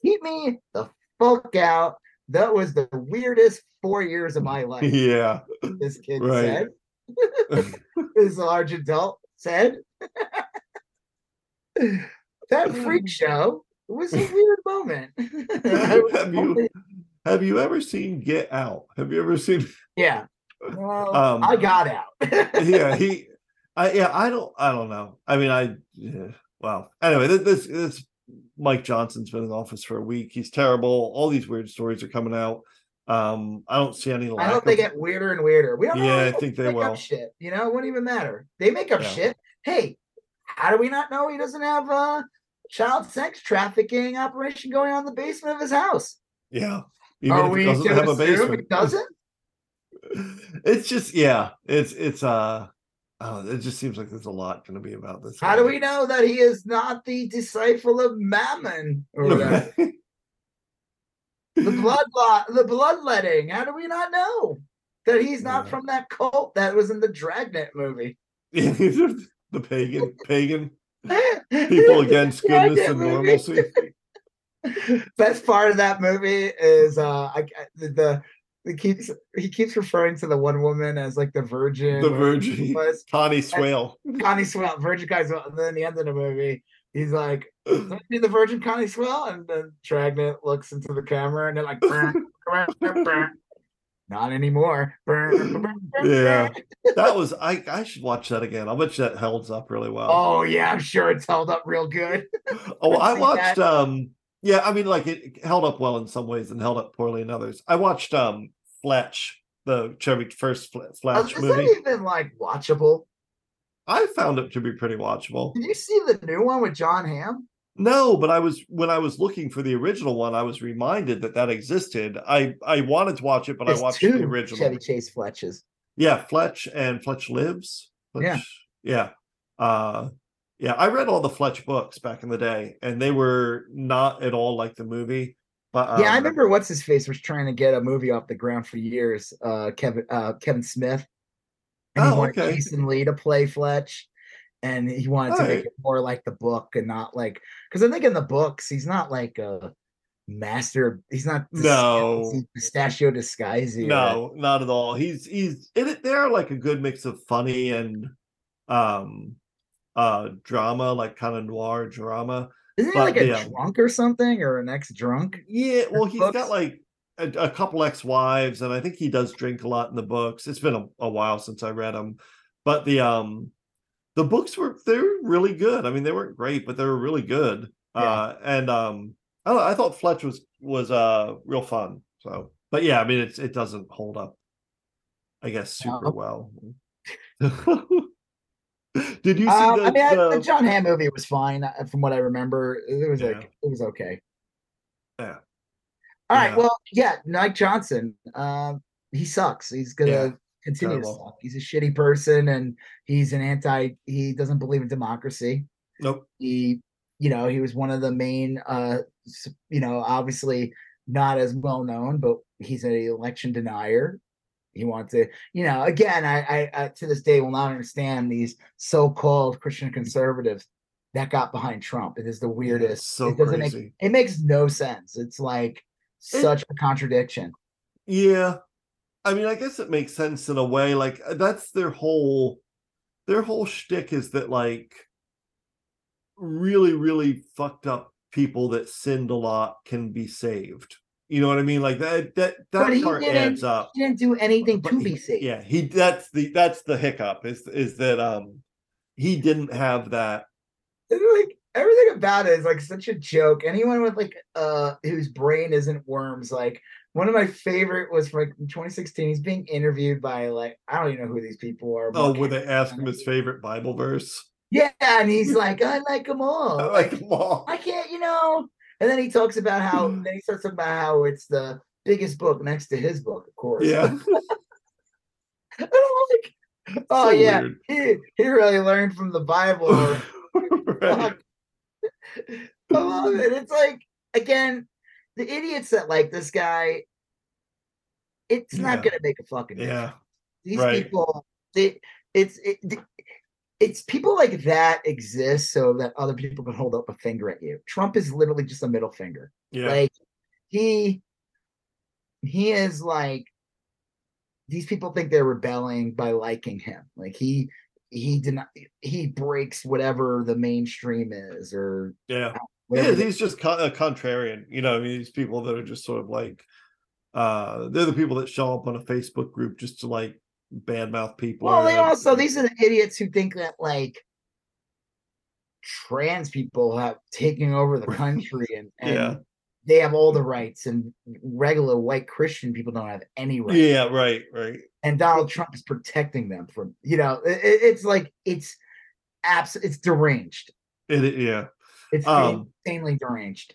S2: Keep me the fuck out. That was the weirdest four years of my life. [LAUGHS]
S3: Yeah.
S2: this kid
S3: Right.
S2: said. [LAUGHS] this large adult said. that freak show was a weird moment.
S3: Have you- Have you ever seen Get Out? Have you ever seen? [LAUGHS]
S2: yeah. Well,
S3: Um,
S2: I got out. [LAUGHS]
S3: yeah, he. I yeah. I don't. I don't know. I mean, I. Yeah, well, anyway, this, this this Mike Johnson's been in office for a week. He's terrible. All these weird stories are coming out. Um, I don't see any.
S2: I
S3: lack
S2: hope they get weirder and weirder. We don't know.
S3: Yeah, I think they
S2: make up
S3: will.
S2: Shit, you know, it wouldn't even matter. They make up
S3: Yeah.
S2: shit. Hey, how do we not know he doesn't have a child sex trafficking operation going on in the basement of his house?
S3: Yeah. Even
S2: Are
S3: if
S2: we
S3: it doesn't have a basement.
S2: doesn't?
S3: it's just yeah. It's it's uh. Oh, it just seems like there's a lot going to be about this.
S2: How do we know that he is not the disciple of Mammon or whatever? [LAUGHS] the blood the bloodletting? How do we not know that he's not
S3: Yeah.
S2: from that cult that was in the Dragnet movie? [LAUGHS]
S3: the pagan pagan [LAUGHS] people against goodness and normalcy. [LAUGHS]
S2: Best part of that movie is uh I, I- the, the he keeps he keeps referring to the one woman as like the virgin.
S3: The Virgin
S2: was
S3: Connie Swail.
S2: Connie Swail, Virgin Connie Swail. And then the end of the movie, he's like, "Let me the Virgin Connie Swail," and then Dragnet looks into the camera, and they're like, "Brr, brr, brr, brr." "Not anymore."
S3: Yeah. That was I. I should watch that again. I'll bet that holds up really well.
S2: Oh yeah, I'm sure it's held up real good.
S3: Oh, [LAUGHS] I watched.
S2: that.
S3: um Yeah, I mean, like it held up well in some ways and held up poorly in others. I watched um Fletch, the Chevy first Fletch
S2: Is
S3: movie.
S2: that even like watchable?
S3: I found it to be pretty watchable.
S2: Did you see the new one with Jon Hamm?
S3: No, but I was when I was looking for the original one, I was reminded that that existed. I I wanted to watch it, but
S2: There's
S3: I watched the original.
S2: Chevy Chase Fletches.
S3: Yeah, Fletch and Fletch Lives.
S2: Yeah.
S3: Fletch- yeah. Uh yeah, I read all the Fletch books back in the day, and they were not at all like the movie. But
S2: yeah, I
S3: um,
S2: remember what's his face was trying to get a movie off the ground for years. Uh, Kevin uh, Kevin Smith, and he
S3: Oh,
S2: wanted
S3: okay.
S2: Jason Lee to play Fletch, and he wanted to make it more like the book and not like because I think in the books he's not like a master. He's not dis-
S3: No.
S2: he's pistachio disguise.
S3: No, not at all. He's he's in it. They're like a good mix of funny and um uh drama, like kind of noir drama.
S2: isn't he like a
S3: um,
S2: drunk or something or an ex drunk?
S3: Yeah, well, he's got like a, a couple ex-wives, and I think he does drink a lot in the books. It's been a, a while since I read them, but the um the books were they're really good. I mean, they weren't great, but they were really good.
S2: Yeah.
S3: Uh, and um, I, don't know, I thought Fletch was was uh real fun. So, but yeah, I mean, it's it doesn't hold up, I guess, super
S2: No.
S3: well. [LAUGHS] [LAUGHS] [LAUGHS] Did you see
S2: Um,
S3: the,
S2: I mean, I-
S3: the-
S2: the Jon Hamm movie was fine uh, from what I remember. It was
S3: Yeah.
S2: like it was okay.
S3: Yeah.
S2: All right.
S3: Yeah.
S2: Well, yeah, Mike Johnson. Um, he sucks. He's gonna
S3: Yeah,
S2: continue to suck. He's a shitty person, and he's an anti. He doesn't believe in democracy.
S3: nope?
S2: He, you know, he was one of the main. Uh, you know, obviously not as well known, but he's an election denier. He wants to, you know, again, I, I, I to this day will not understand these so-called Christian conservatives that got behind Trump. It is the
S3: it's
S2: weirdest.
S3: so
S2: it doesn't make
S3: crazy.
S2: it makes no sense. It's like such a contradiction.
S3: Yeah. I mean, I guess it makes sense in a way. Like uh, that's their whole their whole shtick is that like really, really fucked up people that sinned a lot can be saved. You know what I mean? Like that that that
S2: he
S3: part adds up.
S2: He didn't do anything
S3: But
S2: to
S3: he-
S2: be safe.
S3: Yeah, he that's the that's the hiccup is is that um he didn't have that
S2: And, like everything about it is like such a joke. Anyone with like uh whose brain isn't worms, like one of my favorite was from like, 2016. He's being interviewed by like I don't even know who these people are.
S3: oh
S2: Mark
S3: when they ask him his [LAUGHS] favorite Bible verse.
S2: Yeah, and he's like, I like them all.
S3: I
S2: Like,
S3: like them all.
S2: I can't, you know. And then he talks about how mm-hmm. then he starts talking about how it's the biggest book next to his book, of course.
S3: Yeah. [LAUGHS]
S2: and I'm like, oh
S3: So
S2: yeah,
S3: weird.
S2: he, he really learned from the Bible. [LAUGHS]
S3: Right.
S2: I love it. It's like again, the idiots that like this guy. It's not gonna make a fucking difference.
S3: Yeah.
S2: These
S3: right.
S2: people, they, it's it, it's people like that exist so that other people can hold up a finger at you. Trump is literally just a middle finger.
S3: Yeah.
S2: Like he, he is like these people think they're rebelling by liking him. Like he he did not he breaks whatever the mainstream is or
S3: yeah. Yeah, he's just a contrarian. You know, I mean, these people that are just sort of like, uh, they're the people that show up on a Facebook group just to like badmouth people.
S2: well they also these are the idiots who think that like trans people have taken over the [LAUGHS] country and, and
S3: Yeah.
S2: they have all the rights and regular white christian people don't have any rights
S3: Yeah, right, right.
S2: and donald trump is protecting them from you know it, it- it's like it's abs it's deranged
S3: It, it- yeah.
S2: it's
S3: Um,
S2: insanely deranged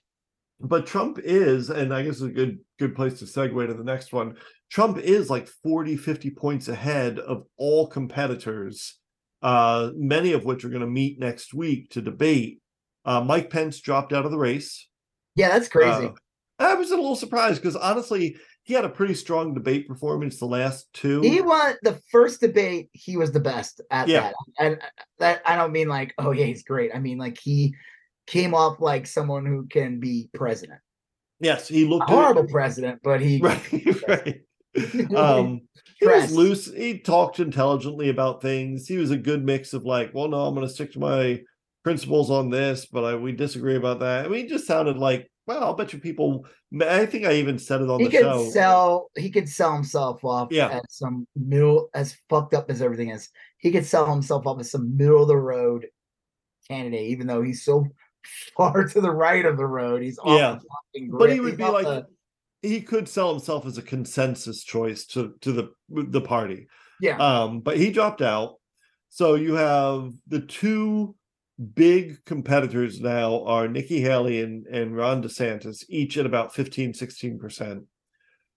S3: But Trump is, and I guess it's a good good place to segue to the next one. Trump is like 40, 50 points ahead of all competitors, uh, many of which are going to meet next week to debate. Uh, Mike Pence dropped out of the race.
S2: yeah that's crazy
S3: Uh, I was a little surprised because honestly, he had a pretty strong debate performance the last two.
S2: he won the first debate he was the best at
S3: Yeah.
S2: that and uh, that i don't mean like oh yeah he's great i mean like he came off like someone who can be president
S3: yes, he
S2: a
S3: looked
S2: horrible president but he [LAUGHS]
S3: right, right. [LAUGHS] Um, he was loose. He talked intelligently about things. He was a good mix of like, well, no, I'm going to stick to my principles on this, but I, we disagree about that. I mean, he just sounded like, well, I'll bet you people. I think I even said it on
S2: he
S3: the
S2: could
S3: show.
S2: sell he could sell himself off
S3: Yeah.
S2: as some middle as fucked up as everything is he could sell himself off as some middle of the road candidate even though he's so [LAUGHS] far to the right of the road he's off
S3: Yeah. but he would
S2: He's
S3: be like,
S2: the-
S3: he could sell himself as a consensus choice to to the the party.
S2: yeah
S3: Um, but he dropped out. So you have the two big competitors now are Nikki Haley and, and Ron DeSantis, each at about 15, 16%.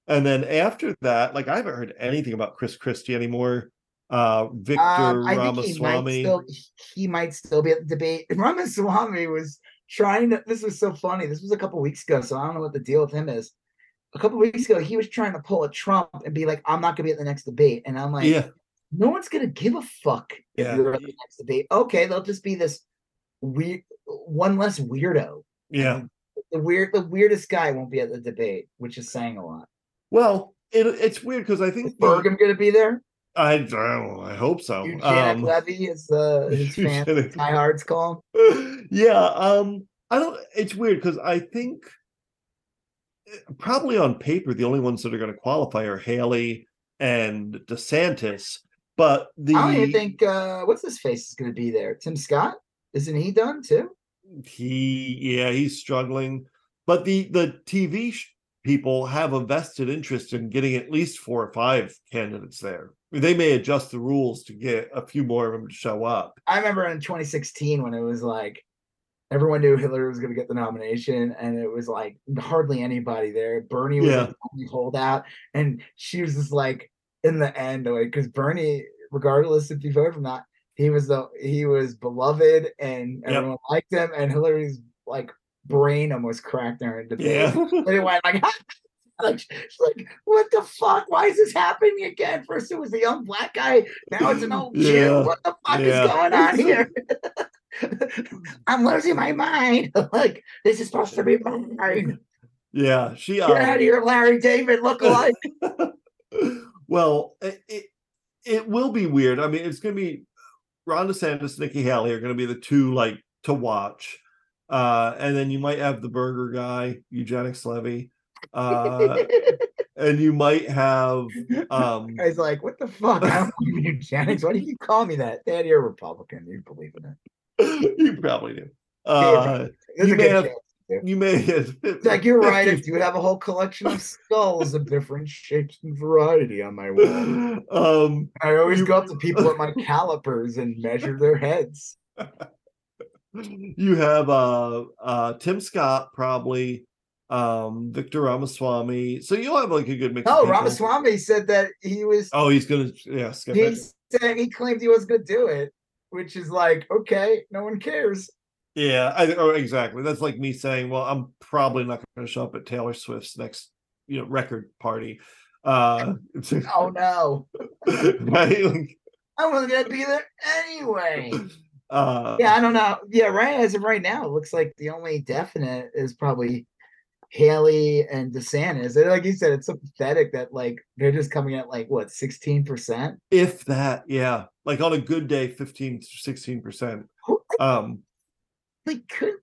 S3: And then after that, like I haven't heard anything about Chris Christie anymore. Uh Victor
S2: Um, I think he might
S3: Ramaswamy.
S2: still he might still be at the debate. [LAUGHS] Ramaswamy was trying to. This was so funny. This was a couple weeks ago, so I don't know what the deal with him is. A couple weeks ago, he was trying to pull a Trump and be like, "I'm not gonna be at the next debate," and I'm like,
S3: yeah,
S2: "No one's gonna give a fuck if
S3: Yeah.
S2: you're at the next debate." Okay, they'll just be this weird, one less weirdo.
S3: yeah.
S2: The weird, the weirdest guy won't be at the debate, which is saying a lot.
S3: Well, it, it's weird because I think the-
S2: Burgum gonna be there?
S3: I don't. I hope so. Um,
S2: Levy is uh, [LAUGHS] his fan
S3: Eugenic-
S2: diehards call [LAUGHS]
S3: yeah um i don't it's weird because i think probably on paper the only ones that are going to qualify are haley and desantis but the
S2: I don't even think uh what's his face is gonna be there. Tim Scott? Isn't he done too?
S3: he yeah he's struggling but the the tv sh- people have a vested interest in getting at least four or five candidates there they may adjust the rules to get a few more of them to show up
S2: I remember in 2016 when it was like everyone knew Hillary was gonna get the nomination, and it was like hardly anybody there. Bernie was
S3: Yeah.
S2: the only holdout, and she was just like in the end, like because Bernie, regardless if you voted or not, he was the he was beloved and
S3: Yep.
S2: everyone liked him, and Hillary's like brain almost cracked during the debate.
S3: yeah [LAUGHS]
S2: And it went like, [LAUGHS] like she's like, what the fuck? Why is this happening again? First it was a young black guy, now it's an [LAUGHS] old
S3: Yeah.
S2: Jew. What the fuck
S3: Yeah.
S2: is going on here? [LAUGHS] I'm losing my mind. [LAUGHS] like this is supposed to be mine.
S3: yeah she
S2: Get
S3: um,
S2: out of here, Larry David. Look [LAUGHS] alike.
S3: well, it, it it will be weird. I mean, it's going to be Ron DeSantis, Nikki Haley are going to be the two like to watch, uh, and then you might have the burger guy, eugenics levy, uh, and you might have um,
S2: Guy's like, what the fuck? I don't believe in eugenics. Why do you call me that? Dad, you're a Republican. You believe in it. [LAUGHS]
S3: you probably do. Uh, you may have- you may have
S2: It's like you're right. I do have a whole collection of [LAUGHS] skulls of different shapes and variety on my wall.
S3: um,
S2: I always
S3: You-
S2: go up to people at my [LAUGHS] calipers and measure their heads.
S3: you have uh uh Tim Scott probably um Victor Ramaswamy. So you'll have like a good mix.
S2: Oh. Ramaswamy said that he was.
S3: Oh, he's gonna yeah
S2: he
S3: it.
S2: said he claimed he wasn't going to do it, which is like, okay, no one cares.
S3: Yeah, I oh exactly. That's like me saying, well, I'm probably not gonna show up at Taylor Swift's next you know record party. Uh [LAUGHS]
S2: Oh no,
S3: right? Like,
S2: I wasn't going to be there anyway. [LAUGHS]
S3: uh
S2: Yeah, I don't know. Yeah, right as of right now, it looks like the only definite is probably Haley and DeSantis. And like you said, it's so pathetic that like they're just coming at like what sixteen percent.
S3: if that, yeah. Like on a good day, 15 16 percent. Um
S2: Like, could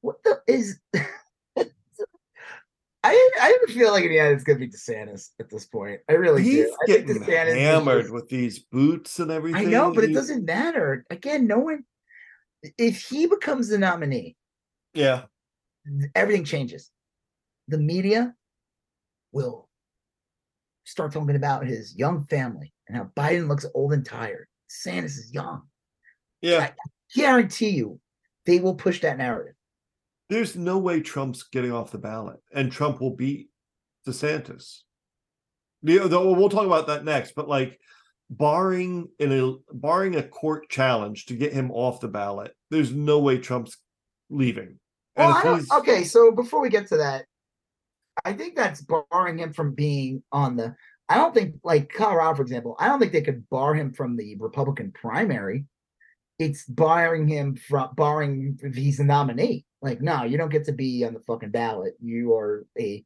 S2: what the is? [LAUGHS] I I feel like the it's gonna be DeSantis at this point. I really
S3: he's
S2: do. I think
S3: getting hammered with these boots and everything.
S2: I know, but it doesn't matter. Again, no one. If he becomes the nominee,
S3: Yeah,
S2: everything changes. The media will start talking about his young family and how Biden looks old and tired. Sanders is young.
S3: yeah.
S2: I guarantee you, they will push that narrative.
S3: There's no way Trump's getting off the ballot, and Trump will beat DeSantis. The, the, we'll talk about that next, but like, barring in a barring a court challenge to get him off the ballot, there's no way Trump's leaving.
S2: Well, I don't, okay, so before we get to that, I think that's barring him from being on the. I don't think, like Colorado, for example, I don't think they could bar him from the Republican primary. It's barring him from barring if he's a nominee. Like, no, you don't get to be on the fucking ballot. You are a.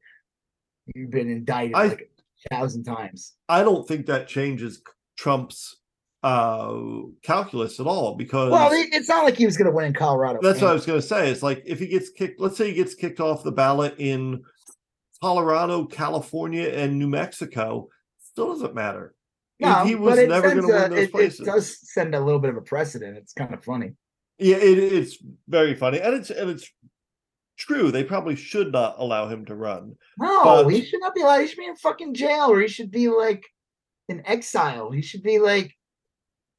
S2: You've been indicted
S3: I-
S2: like a thousand times.
S3: I don't think that changes Trump's uh calculus at all because
S2: Well, it's not like he was going to win in Colorado.
S3: That's what I was going to say. It's like if he gets kicked, let's say he gets kicked off the ballot in Colorado, California, and New Mexico, still doesn't matter.
S2: No,
S3: he was never going to win those
S2: it-
S3: places.
S2: It does send a little bit of a precedent. It's kind of funny.
S3: Yeah, it, it's very funny, and it's and it's true. They probably should not allow him to run.
S2: No,
S3: But-
S2: he should not be allowed. He should be in fucking jail, or he should be like in exile. He should be like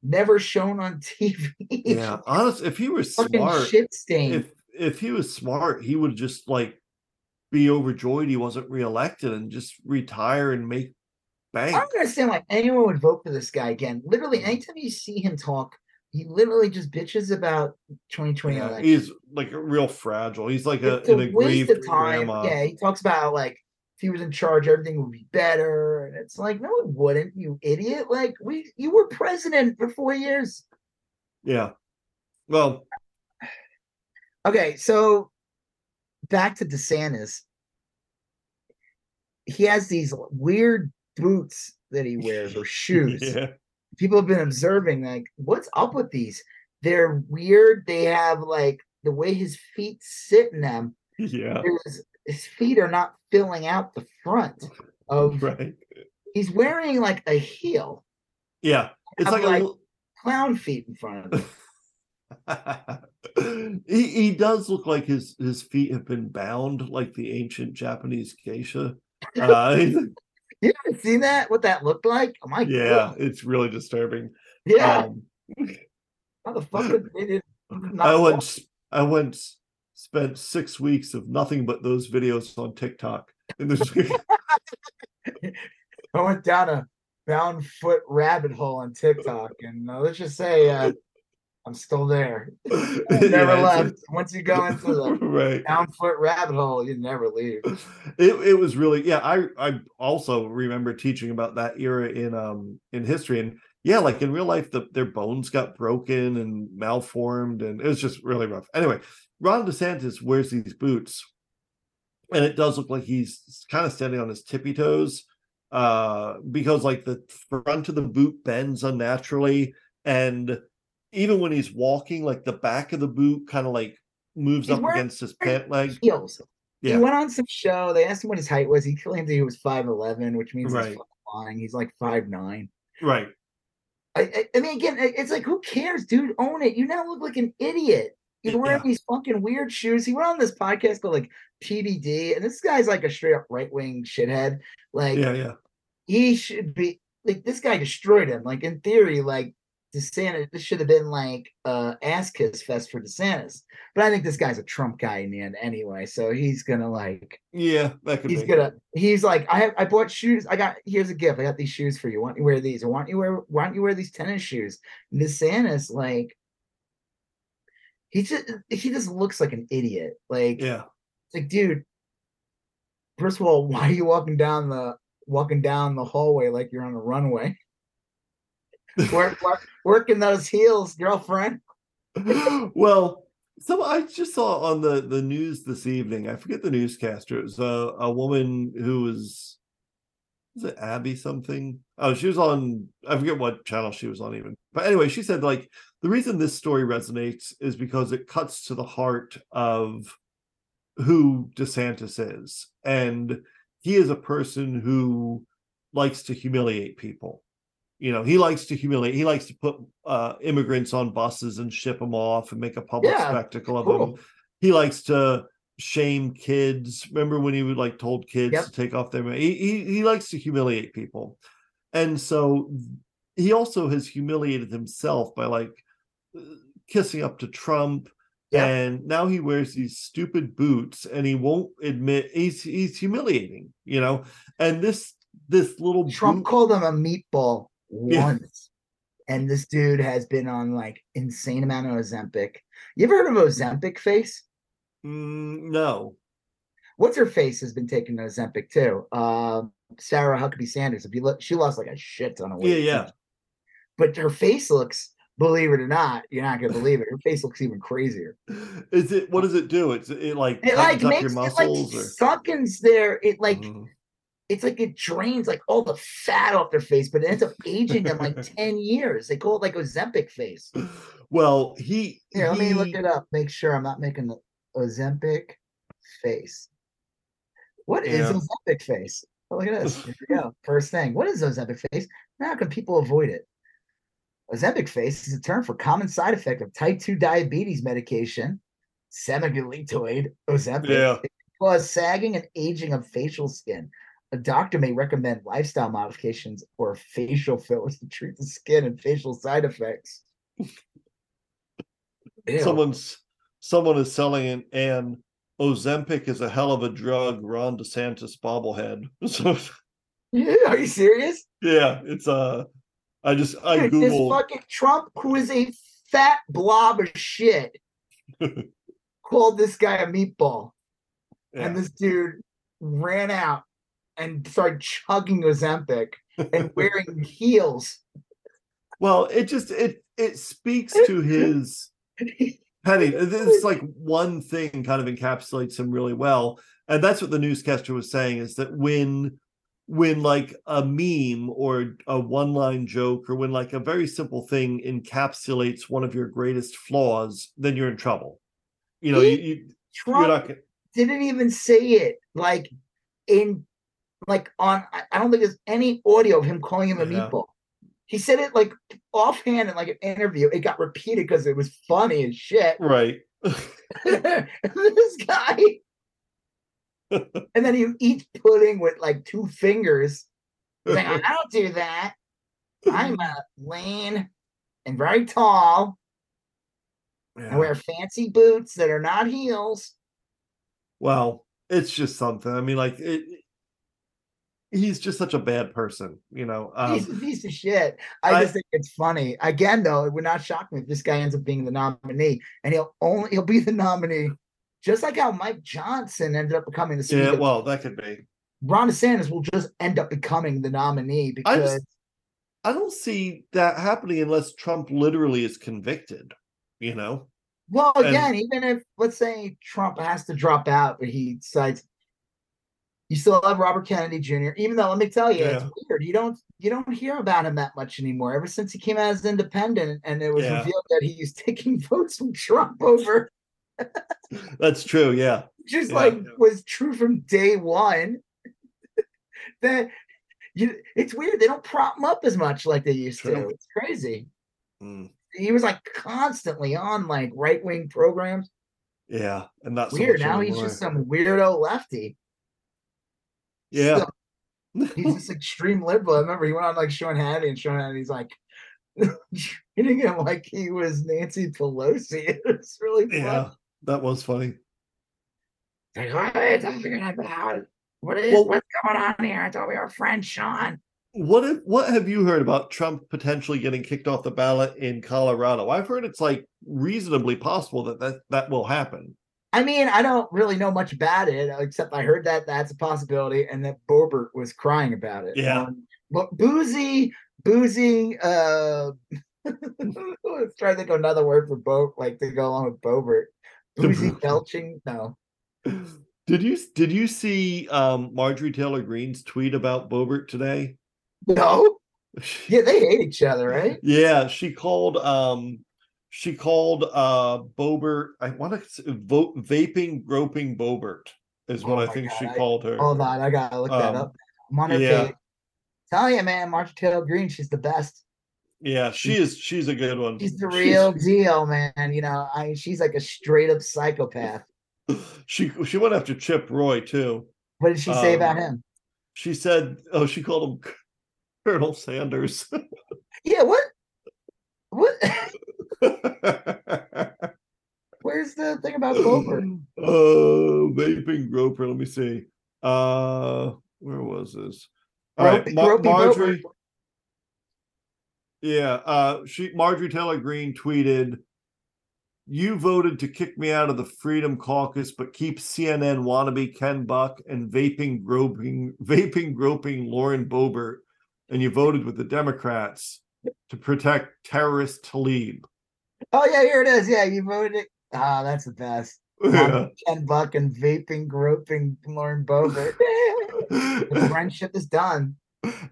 S2: never shown on [LAUGHS] TV.
S3: Yeah, honest. If he was
S2: fucking
S3: smart,
S2: shit stain.
S3: if if he was smart, he would just like be overjoyed he wasn't reelected and just retire and make bank.
S2: I don't understand why anyone would vote for this guy again. Literally, mm. anytime you see him talk he literally just bitches about 2020
S3: Yeah,
S2: election.
S3: he's like real fragile. He's like a,
S2: it's
S3: an
S2: a waste of time.
S3: grandma.
S2: Yeah, he talks about like if he was in charge, everything would be better. And it's like, no, it wouldn't, you idiot. Like we you were president for four years.
S3: Yeah. Well, [SIGHS]
S2: Okay, so back to DeSantis. He has these weird boots that he wears or [LAUGHS] shoes.
S3: yeah.
S2: People have been observing, like, what's up with these? They're weird. They have like the way his feet sit in them.
S3: Yeah.
S2: His, his feet are not filling out the front of. [LAUGHS]
S3: Right.
S2: He's wearing like a heel,
S3: Yeah. It's like,
S2: like-
S3: a
S2: clown feet in front of him. [LAUGHS] [LAUGHS]
S3: he he does look like his his feet have been bound like the ancient Japanese geisha. Uh, [LAUGHS]
S2: You ever seen that? What that looked like? Oh my
S3: yeah,
S2: god!
S3: it's really disturbing.
S2: Yeah,
S3: Um,
S2: how the fuck did [LAUGHS]
S3: I once I once spent six weeks of nothing but those videos on TikTok. And there's
S2: I went down a bound foot rabbit hole on TikTok, and uh, let's just say uh, I'm still there. [LAUGHS] I never
S3: Yeah,
S2: left. Once you go into the [LAUGHS]
S3: right.
S2: bound foot rabbit hole, you never leave.
S3: it, it was really yeah i i also remember teaching about that era in um in history and yeah like in real life the, their bones got broken and malformed and it was just really rough anyway ron desantis wears these boots and it does look like he's kind of standing on his tippy toes uh because like the front of the boot bends unnaturally and even when he's walking like the back of the boot kind of like moves
S2: He's
S3: up against his pant leg
S2: Heels. He went on some show. They asked him what his height was. He claimed that he was five eleven, which means
S3: Right.
S2: he's fucking lying. He's like five nine.
S3: right
S2: I, I, I mean, again, it's like, who cares, dude? Own it. You now look like an idiot. You're wearing
S3: Yeah.
S2: these fucking weird shoes. He went on this podcast called like PBD, and this guy's like a straight up right wing shithead. Like,
S3: yeah yeah
S2: he should be like this guy destroyed him. Like in theory, like DeSantis, this should have been like uh ass kiss fest for DeSantis. But I think this guy's a Trump guy in the end anyway. So he's gonna like
S3: Yeah, that could
S2: he's
S3: be.
S2: gonna he's like, I have I bought shoes. I got here's a gift. I got these shoes for you. Why don't you wear these? Or why don't you wear why don't you wear these tennis shoes? And DeSantis, like he just he just looks like an idiot. Like
S3: Yeah,
S2: like, dude, first of all, why are you walking down the walking down the hallway like you're on a runway? Work, work, working those heels, girlfriend. [LAUGHS]
S3: well, so I just saw on the the news this evening. I forget the newscaster. It was a, a woman who was was it Abby something? Oh, she was on. I forget what channel she was on even. But anyway, she said like the reason this story resonates is because it cuts to the heart of who DeSantis is, and he is a person who likes to humiliate people you know he likes to humiliate he likes to put uh immigrants on buses and ship them off and make a public
S2: Yeah,
S3: spectacle of them he likes to shame kids. Remember when he would like told kids
S2: Yep.
S3: to take off their he, he he likes to humiliate people. And so he also has humiliated himself by like kissing up to trump.
S2: Yeah.
S3: and now he wears these stupid boots and he won't admit he's he's humiliating you know? And this this little
S2: Trump
S3: boot-
S2: called him a meatball
S3: Yeah.
S2: once. And this dude has been on like insane amount of Ozempic. You ever heard of Ozempic face?
S3: Mm, no.
S2: What's her face has been taking Ozempic too. Um, Sarah Huckabee Sanders. If you look, she lost like a shit ton of weight.
S3: yeah. yeah.
S2: But her face looks, believe it or not, you're not gonna believe it. Her face looks even crazier.
S3: Is it what does it do? It's it like
S2: It like makes
S3: your
S2: it like
S3: muscles or
S2: suckens there. It like
S3: Mhm.
S2: It's like it drains like all the fat off their face, but it ends up aging them like [LAUGHS] 10 years. They call it like Ozempic face.
S3: well he
S2: Here, let me look it up. Make sure I'm not making the Ozempic face. What is
S3: Yeah.
S2: Ozempic face? Oh, look at this. [LAUGHS] Here we go. First thing. What is Ozempic face? How can people avoid it? Ozempic face is a term for common side effect of type 2 diabetes medication, semaglutide, Ozempic.
S3: Yeah.
S2: It can cause sagging and aging of facial skin. A doctor may recommend lifestyle modifications or facial fillers to treat the skin and facial side effects. Ew.
S3: someone's someone is selling an, an Ozempic is a hell of a drug, Ron DeSantis bobblehead. [LAUGHS] So
S2: Are you serious?
S3: yeah, it's uh I just I
S2: Dude, this
S3: Googled
S2: fucking Trump, who is a fat blob of shit [LAUGHS] called this guy a meatball.
S3: Yeah.
S2: And this dude ran out and started chugging Ozempic and [LAUGHS] wearing heels.
S3: well, it just it it speaks to his [LAUGHS] Penny, it's like one thing kind of encapsulates him really well. And that's what the newscaster was saying is that when when like a meme or a one-line joke or when like a very simple thing encapsulates one of your greatest flaws, then you're in trouble. You know, you, you you're
S2: Trump
S3: not
S2: didn't even say it like in like on I don't think there's any audio of him calling him a
S3: Yeah.
S2: meatball. He said it like offhand in like an interview. It got repeated because it was funny as shit.
S3: right. [LAUGHS]
S2: this guy. [LAUGHS] and then he eats pudding with like two fingers. He's like, I don't do that. I'm [LAUGHS] uh, lean and very tall. I wear fancy boots that are not heels.
S3: Well, it's just something. I mean, like it, he's just such a bad person, you know.
S2: He's
S3: Um,
S2: a piece of shit. I,
S3: I-
S2: just think it's funny. Again, though, it would not shock me if this guy ends up being the nominee, and he'll only he'll be the nominee, just like how Mike Johnson ended up becoming the speaker.
S3: yeah, well, that could be.
S2: Ron DeSantis will just end up becoming the nominee
S3: I
S2: because
S3: just- I don't see that happening unless Trump literally is convicted, you know.
S2: Well,
S3: And-
S2: again, even if let's say Trump has to drop out, but he decides you still have Robert Kennedy Jr. Even though let me tell you,
S3: Yeah.
S2: it's weird. You don't you don't hear about him that much anymore. Ever since he came out as independent, and it was
S3: Yeah.
S2: revealed that he was [LAUGHS] taking votes from Trump over, [LAUGHS]
S3: That's true. Yeah.
S2: just
S3: Yeah.
S2: like was true from day one. [LAUGHS] that you, it's weird. They don't prop him up as much like they used to. It's crazy.
S3: Mm,
S2: He was like constantly on like right wing programs.
S3: yeah. And that's
S2: weird. now he's just some weirdo lefty.
S3: Yeah. [LAUGHS]
S2: He's this extreme liberal. I remember he went on like Sean Hannity, and Sean Hannity's like [LAUGHS] treating him like he was Nancy Pelosi. [LAUGHS] It's really fun.
S3: yeah. That was funny.
S2: Like, what are you talking about? What is
S3: Well-
S2: what's going on here? I thought we were friends, Sean.
S3: What if, what have you heard about Trump potentially getting kicked off the ballot in Colorado? I've heard it's like reasonably possible that that, that will happen.
S2: I mean, I don't really know much about it, except I heard that that's a possibility, and that Boebert was crying about it.
S3: Yeah.
S2: Um, but boozy, boozy. Uh, [LAUGHS] let's try to think of another word for Bo, like to go along with Boebert. Boozy belching. No.
S3: Did you did you see um Marjorie Taylor Greene's tweet about Boebert today?
S2: No. [LAUGHS] Yeah, they hate each other, right?
S3: Yeah, she called um she called uh Boebert I want to vote vaping groping Boebert is what
S2: Oh
S3: I think
S2: God,
S3: she called her.
S2: Hold on, I gotta look that
S3: Um,
S2: up. I'm on her
S3: yeah.
S2: page. Tell you, man, Marjorie Taylor Greene, she's the best.
S3: Yeah, she is she's a good one.
S2: She's the real deal, man. You know, I she's like a straight up psychopath. [LAUGHS]
S3: she she went after Chip Roy too.
S2: What did she say about
S3: Um,
S2: him?
S3: She said oh she called him [LAUGHS] Colonel Sanders. [LAUGHS]
S2: Yeah, what? What? [LAUGHS] Where's the thing about Boebert? [CLEARS THROAT]
S3: Oh, vaping groper. Let me see. Uh, where was this? All right,
S2: Gropey- Gropey
S3: Marjorie.
S2: Boebert.
S3: Yeah, uh, she Marjorie Taylor Greene tweeted, "You voted to kick me out of the Freedom Caucus, but keep CNN wannabe Ken Buck and vaping groping vaping groping Lauren Boebert, and you voted with the Democrats to protect terrorist Tlaib."
S2: Oh yeah, here it is. Yeah, you voted it. Ah, that's the best.
S3: Yeah.
S2: Ken Buck and vaping, groping Lauren Boebert. [LAUGHS] the friendship is done.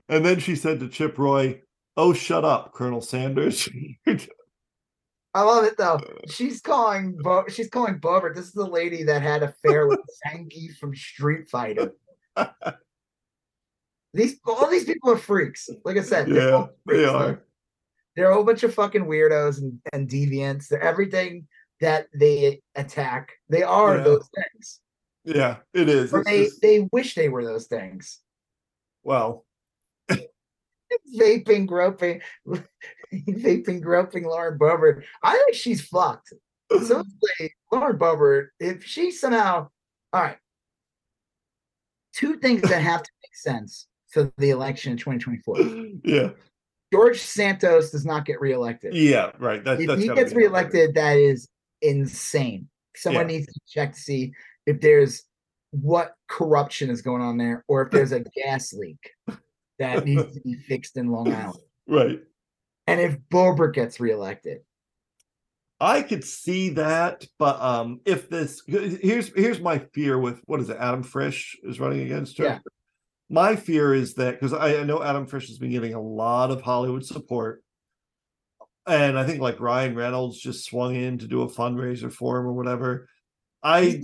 S3: And then she said to Chip Roy, "Oh, shut up, Colonel Sanders."
S2: I love it though. [LAUGHS] She's calling Bo- she's calling Boebert. This is the lady that had affair with Zangief from Street Fighter. [LAUGHS] These all these people are freaks. Like I said, they're
S3: yeah,
S2: all
S3: they
S2: freaks.
S3: are.
S2: They're a whole bunch of fucking weirdos and, and deviants. They're everything that they attack. They are
S3: Yeah.
S2: those things.
S3: Yeah, it is.
S2: Or
S3: It's
S2: they,
S3: just-
S2: they wish they were those things.
S3: well, [LAUGHS]
S2: Vaping, groping, [LAUGHS] vaping, groping Lauren Boebert. I think she's fucked. Seriously, [LAUGHS] Lauren Boebert, if she somehow, all right, two things that have to make sense for the election in 2024.
S3: yeah,
S2: George Santos does not get reelected.
S3: Yeah, right. That,
S2: if
S3: that's
S2: he gets reelected, that is insane. Someone
S3: Yeah.
S2: needs to check to see if there's what corruption is going on there, or if there's a [LAUGHS] gas leak that needs to be fixed in Long Island.
S3: Right.
S2: And if Boebert gets reelected,
S3: I could see that, but um, if this here's here's my fear with what is it? Adam Frisch is running against her.
S2: Yeah.
S3: My fear is that because I, I know Adam Frisch has been getting a lot of Hollywood support, and I think like Ryan Reynolds just swung in to do a fundraiser for him or whatever. I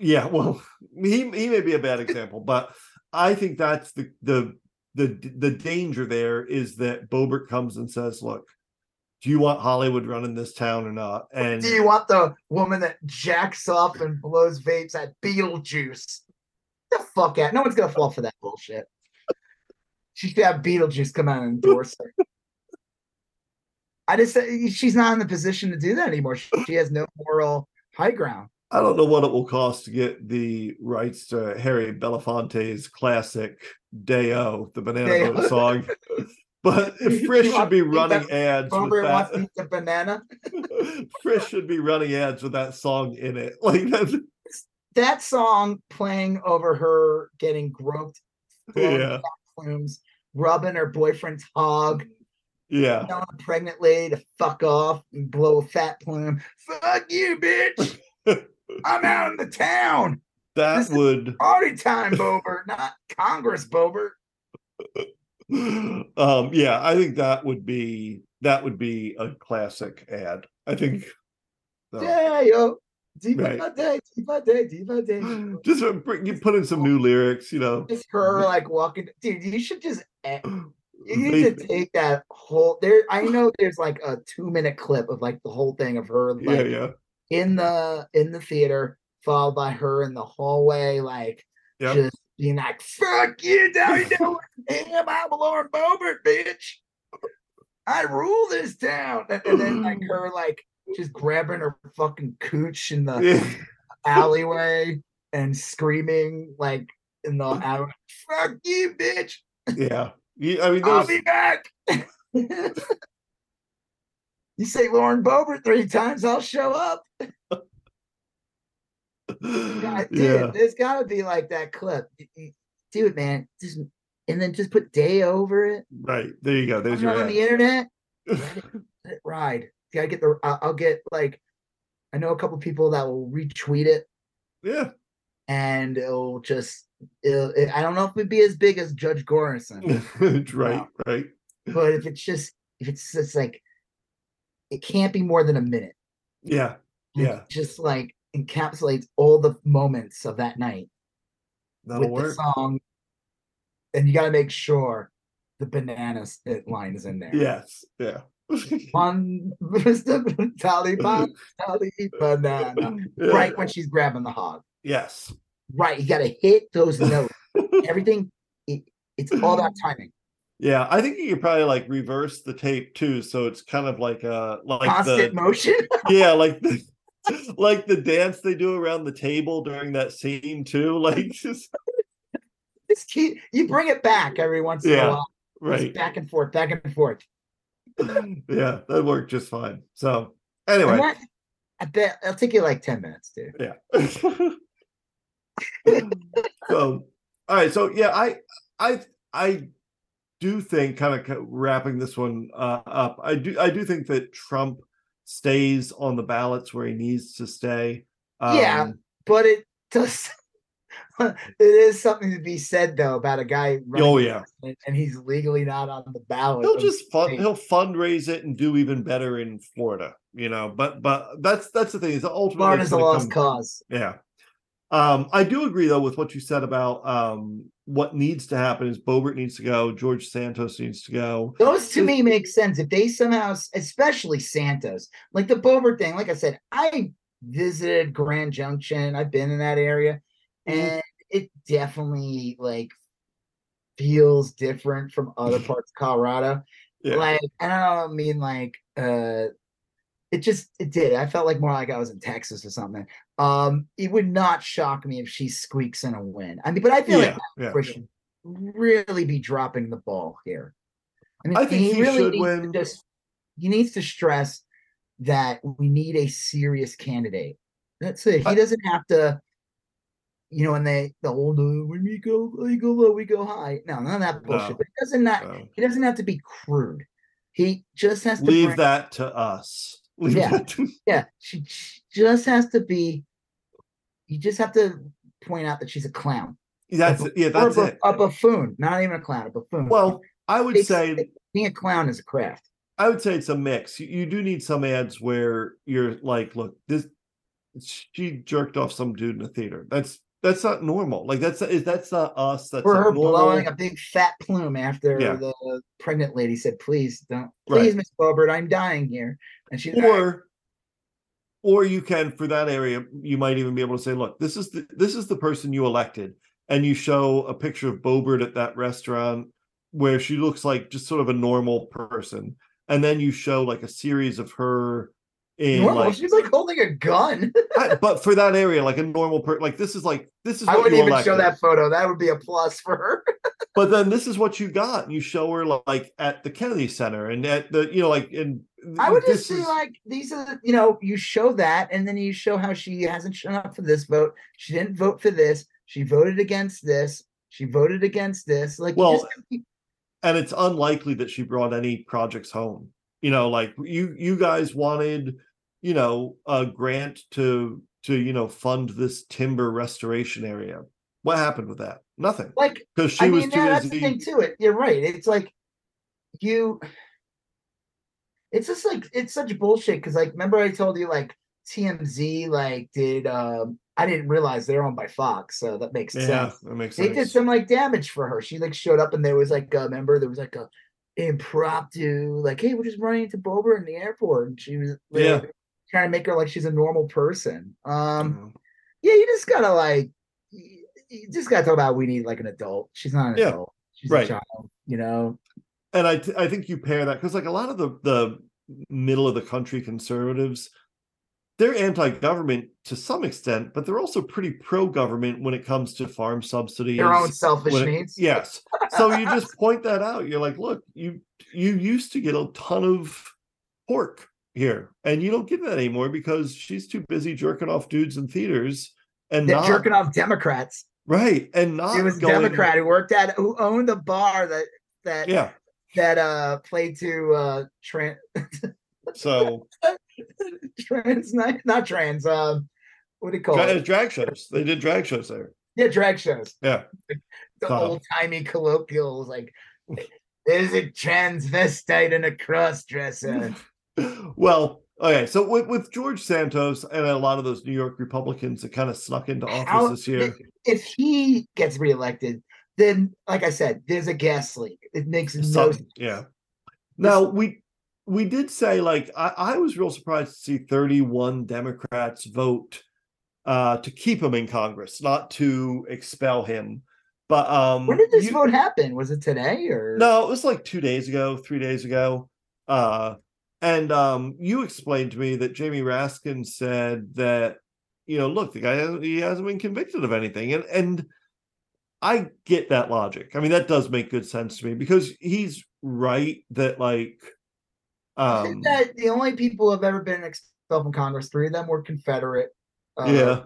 S3: yeah, well, he he may be a bad example, but I think that's the the the the danger there is that Boebert comes and says, "Look, do you want Hollywood running this town or not?" And
S2: Do you want the woman that jacks off and blows vapes at Beetlejuice? The fuck out. No one's gonna fall for that bullshit. She should have Beetlejuice come out and endorse her. I just said she's not in the position to do that anymore. She, has no moral high ground.
S3: I don't know what it will cost to get the rights to Harry Belafonte's classic "Day-O," the Banana
S2: Day-O.
S3: Boat song. [LAUGHS] But if Frisch should be running
S2: that-
S3: ads with
S2: wants to
S3: that,
S2: the banana. [LAUGHS]
S3: Frisch should be running ads with that song in it. Like that's
S2: That song playing over her getting groped,
S3: yeah,
S2: plumes, rubbing her boyfriend's hog,
S3: yeah.
S2: telling a pregnant lady to fuck off and blow a fat plume. Fuck you, bitch. [LAUGHS] I'm out in the town.
S3: That
S2: This
S3: would
S2: Party time, [LAUGHS] Boebert, not Congress, Boebert.
S3: um yeah i think that would be that would be a classic ad i think so.
S2: Yeah, yo. Diva
S3: Right.
S2: day, diva day, diva day. [GASPS]
S3: just bring- you put in some new lyrics you know
S2: Just her like walking. Dude, you should just. [GASPS] You need to take that whole there. I know there's like a two minute clip of like the whole thing of her
S3: yeah
S2: like
S3: yeah
S2: in the in the theater, followed by her in the hallway, like
S3: Yep.
S2: just being like, "Fuck you, now you know I'm Lauren Boebert, bitch. I rule this town." And, and then like [CLEARS THROAT] her like just grabbing her fucking cooch in the alleyway and screaming like in the [LAUGHS] alley, "Fuck you, bitch!
S3: yeah You- i mean
S2: I'll be back." [LAUGHS] you say Lauren Boebert three times, I'll show up. [LAUGHS] God, dude,
S3: yeah
S2: there's got to be like that clip. Dude, man, just and then just put day over it.
S3: right there you go there's
S2: I'm
S3: your
S2: on
S3: ad.
S2: the internet. Let it, let it ride. Gotta get the. I'll, I'll get like, I know a couple people that will retweet it,
S3: yeah
S2: and it'll just. It'll, it, I don't know if it'd be as big as Judge Gorison, [LAUGHS]
S3: right right
S2: but if it's just if it's just like, it can't be more than a minute.
S3: yeah
S2: And it
S3: Yeah.
S2: just like encapsulates all the moments of that night.
S3: that'll
S2: with
S3: work
S2: the song, and you got to make sure the bananas line is in there.
S3: yes yeah
S2: One Mr. Taliban, Tali banana.
S3: Yeah.
S2: Right when she's grabbing the hog.
S3: yes
S2: Right, you got to hit those [LAUGHS] notes. Everything, it, it's all about timing.
S3: Yeah, I think you could probably like reverse the tape too, so it's kind of like a like
S2: Constant
S3: the
S2: motion. [LAUGHS]
S3: yeah, like the [LAUGHS] like the dance they do around the table during that scene too. Like just
S2: It's key. You bring it back every once in
S3: Yeah,
S2: a while.
S3: Right.
S2: Back and forth, back and forth. [LAUGHS]
S3: Yeah, that worked just fine. So anyway,
S2: that, I bet it'll take you like 10 minutes, dude.
S3: yeah. [LAUGHS] so all right, so yeah, I I I do think kind of wrapping this one uh, up. I do I do think that Trump stays on the ballots where he needs to stay.
S2: Yeah.
S3: Um,
S2: But it does. [LAUGHS] [LAUGHS] it is something to be said though about a guy.
S3: Oh yeah,
S2: and, and he's legally not on the ballot.
S3: he'll just fund he'll fundraise it and do even better in Florida. You know, but but that's that's the thing is ultimately
S2: Florida's a lost cause.
S3: Yeah. Um, I do agree though with what you said about um what needs to happen is Boebert needs to go, George Santos needs to go.
S2: Those to me make sense if they somehow, especially Santos, like the Boebert thing. Like I said, I visited Grand Junction. I've been in that area,
S3: Mhm.
S2: and it definitely like feels different from other [LAUGHS] parts of Colorado.
S3: Yeah.
S2: Like I don't know, I mean like uh it just it did. I felt like more like I was in Texas or something. Um, it would not shock me if she squeaks in a win. I mean, but I feel
S3: yeah,
S2: like
S3: yeah.
S2: Should really be dropping the ball here. I mean,
S3: I think he should
S2: needs to
S3: win.
S2: Just, he needs to stress that we need a serious candidate. That's it. He
S3: I-
S2: doesn't have to, you know, when they the old uh, when we go we go low, we go high. No, none of that bullshit.
S3: No.
S2: But it doesn't not
S3: Uh,
S2: he doesn't have to be crude. He just has to
S3: leave
S2: bring-
S3: that to us. Leave
S2: Yeah.
S3: that to- [LAUGHS]
S2: Yeah, she, she just has to be. You just have to point out that she's a clown.
S3: that's
S2: A-
S3: yeah, that's
S2: a,
S3: it.
S2: A buffoon, not even a clown, a buffoon.
S3: Well, I would
S2: It's-
S3: say
S2: being a clown is a craft.
S3: I would say it's a mix. You, you do need some ads where you're like, look, this she jerked off some dude in the theater. That's that's not normal. Like that's is that's not us. That's
S2: Or her
S3: normal.
S2: blowing a big fat plume after
S3: Yeah.
S2: the pregnant lady said, "Please don't,
S3: Right.
S2: please, Miss Boebert, I'm dying here." And she,
S3: or or you can for that area you might even be able to say look this is the this is the person you elected and you show a picture of Boebert at that restaurant where she looks like just sort of a normal person and then you show like a series of her in
S2: normal.
S3: like
S2: she's like holding a gun. [LAUGHS]
S3: I- but for that area like a normal person like this is like this is
S2: I wouldn't even show that photo. That would be a plus for her. [LAUGHS]
S3: but then this is what you got and you show her like at the Kennedy Center and at the you know like in
S2: I would just say
S3: is-
S2: like these are you know you show that and then you show how she hasn't shown up for this vote. She didn't vote for this. She voted against this. She voted against this. Like
S3: Well,
S2: just
S3: and it's unlikely that she brought any projects home you know like you you guys wanted you know a grant to to you know fund this timber restoration area what happened with that nothing
S2: like
S3: because she
S2: I
S3: was
S2: mean,
S3: too
S2: that's the thing to it. You're right. It's like you. It's just like it's such bullshit because like remember I told you like TMZ like did um I didn't realize they're owned by Fox so that makes sense.
S3: yeah
S2: sense.
S3: that makes sense.
S2: They
S3: sense
S2: did some like damage for her. She like showed up and there was like a member there was like a impromptu like hey we're just running into Bober in the airport and she was
S3: Yeah.
S2: Trying to make her like she's a normal person. Um
S3: Mhm.
S2: yeah you just gotta like you, you just gotta talk about we need like an adult. She's not an
S3: Yeah.
S2: adult. She's
S3: Right.
S2: a child, you know.
S3: and I I think you pair that because like a lot of the the middle of the country conservatives, they're anti-government to some extent, but they're also pretty pro-government when it comes to farm subsidies.
S2: Their own selfish
S3: it-
S2: needs.
S3: yes. So you just point that out. You're like, look, you you used to get a ton of pork here, and you don't get that anymore because she's too busy jerking off dudes in theaters and not
S2: jerking off Democrats.
S3: right and not
S2: It was a
S3: going,
S2: Democrat who worked at who owned a bar that that
S3: Yeah.
S2: that uh played to uh trans [LAUGHS]
S3: So
S2: trans not, not trans um what do you call
S3: dra-
S2: it?
S3: drag shows. They did drag shows there.
S2: Yeah, drag shows.
S3: Yeah.
S2: The
S3: So-
S2: old timey colloquials like there's a transvestite and a cross dresser. [LAUGHS]
S3: well, okay. So with, with George Santos and a lot of those New York Republicans that kind of snuck into office
S2: How-
S3: this year.
S2: If he gets reelected, then like I said, there's a gas leak. It makes no
S3: Something, yeah. Now we we did say like I, I was real surprised to see 31 Democrats vote uh to keep him in Congress, not to expel him. But um
S2: When did this
S3: you-
S2: vote happen? Was it today or
S3: No, it was like two days ago, three days ago. Uh, and um, you explained to me that Jamie Raskin said that, you know, look, the guy hasn't- he hasn't been convicted of anything, and and I get that logic. I mean, that does make good sense to me because he's right that like,
S2: I think
S3: um,
S2: that the only people who have ever been expelled from Congress, three of them were Confederate. uh,
S3: Yeah.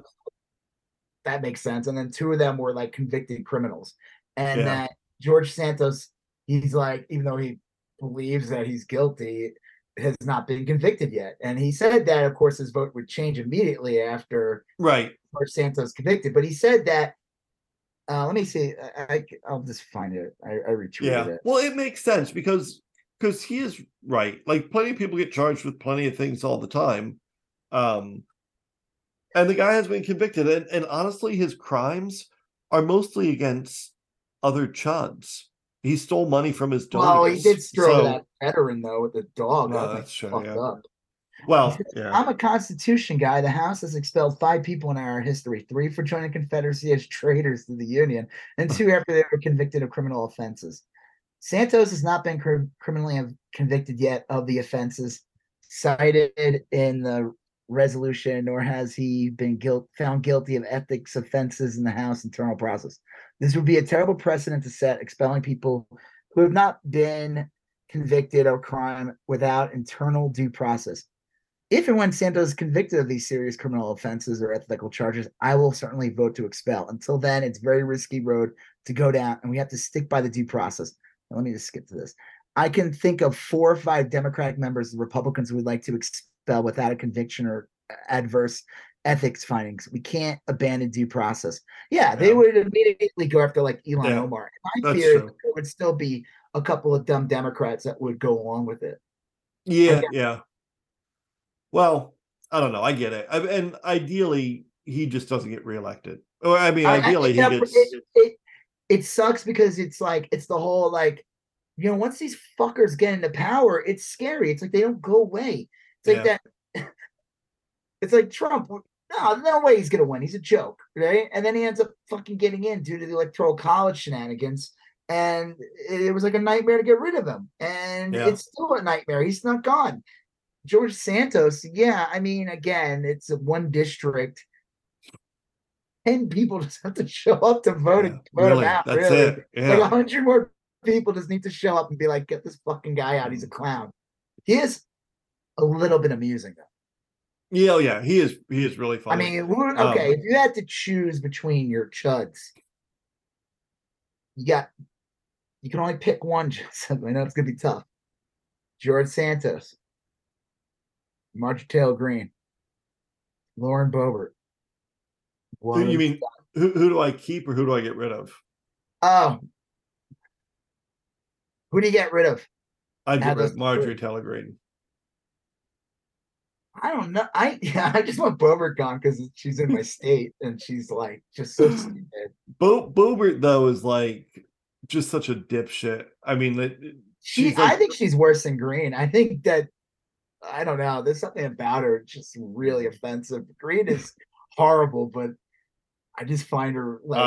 S2: That makes sense. And then two of them were like convicted criminals. And
S3: Yeah.
S2: that George Santos, he's like, even though he believes that he's guilty, has not been convicted yet. And he said that, of course, his vote would change immediately after
S3: right.
S2: George Santos convicted. But he said that, uh, let me see. I, will just find it. I, I retweeted
S3: Yeah.
S2: it.
S3: Well, it makes sense because because he is right. Like plenty of people get charged with plenty of things all the time. Um and the guy has been convicted and, and honestly his crimes are mostly against other chuds. He stole money from his donors.
S2: Well, he did stroke
S3: So-
S2: that veteran though with the dog.
S3: No, that's true,
S2: fucked
S3: yeah.
S2: up.
S3: Well, yeah.
S2: I'm a Constitution guy. The House has expelled five people in our history: three for joining Confederacy as traitors to the Union, and two [LAUGHS] after they were convicted of criminal offenses. Santos has not been cr- criminally convicted yet of the offenses cited in the resolution, nor has he been guilt found guilty of ethics offenses in the House internal process. This would be a terrible precedent to set, expelling people who have not been convicted of crime without internal due process. If and when Santos is convicted of these serious criminal offenses or ethical charges, I will certainly vote to expel. Until then, it's very risky road to go down, and we have to stick by the due process. Now, let me just skip to this. I can think of four or five Democratic members, the Republicans who would like to expel without a conviction or adverse ethics findings. We can't abandon due process. Yeah, they
S3: Yeah.
S2: would immediately go after like Elon
S3: Yeah,
S2: Omar. My fear
S3: true.
S2: there would still be a couple of dumb Democrats that would go along with it.
S3: Yeah,
S2: Okay.
S3: yeah. Well, I don't know. I get it. I, and ideally, he just doesn't get reelected. Or I mean,
S2: I- I-
S3: ideally, he gets.
S2: it, it, it sucks because it's like it's the whole like you know once these fuckers get into power, it's scary. It's like they don't go away. It's like that. [LAUGHS] It's like Trump. No, no way he's gonna win. He's a joke, right? And then he ends up fucking getting in due to the electoral college shenanigans. And it, was like a nightmare to get rid of him. And
S3: Yeah.
S2: it's still a nightmare. He's not gone. George Santos, yeah, I mean, again, it's one district. 10 people [LAUGHS] just have to show up to vote,
S3: Yeah,
S2: vote
S3: really,
S2: him out.
S3: that's
S2: really.
S3: it.
S2: Like
S3: Yeah.
S2: a hundred more people just need to show up and be like, get this fucking guy out. He's a clown. He is a little bit amusing though.
S3: Yeah, oh, yeah. He is. He is really funny.
S2: I mean,
S3: Um,
S2: okay, if you had to choose between your chuds, you got you can only pick one, [LAUGHS] Joseph. I know it's gonna be tough. George Santos, Marjorie Taylor Greene, Lauren Boebert.
S3: Who- you mean who, who do I keep or who do I get rid of?
S2: oh who do you get rid of?
S3: I get rid of. Marjorie Taylor Greene.
S2: I don't know. I [LAUGHS] yeah, I just want Boebert gone because she's in my [LAUGHS] state and she's like just so [CLEARS THROAT] stupid.
S3: Bo Boebert though is like just such a dipshit. I mean, it- it-
S2: uh,
S3: She, like-
S2: I think she's worse than Greene. I think that I don't know. There's something about her just really offensive. Greene is [LAUGHS] horrible, but I just find her like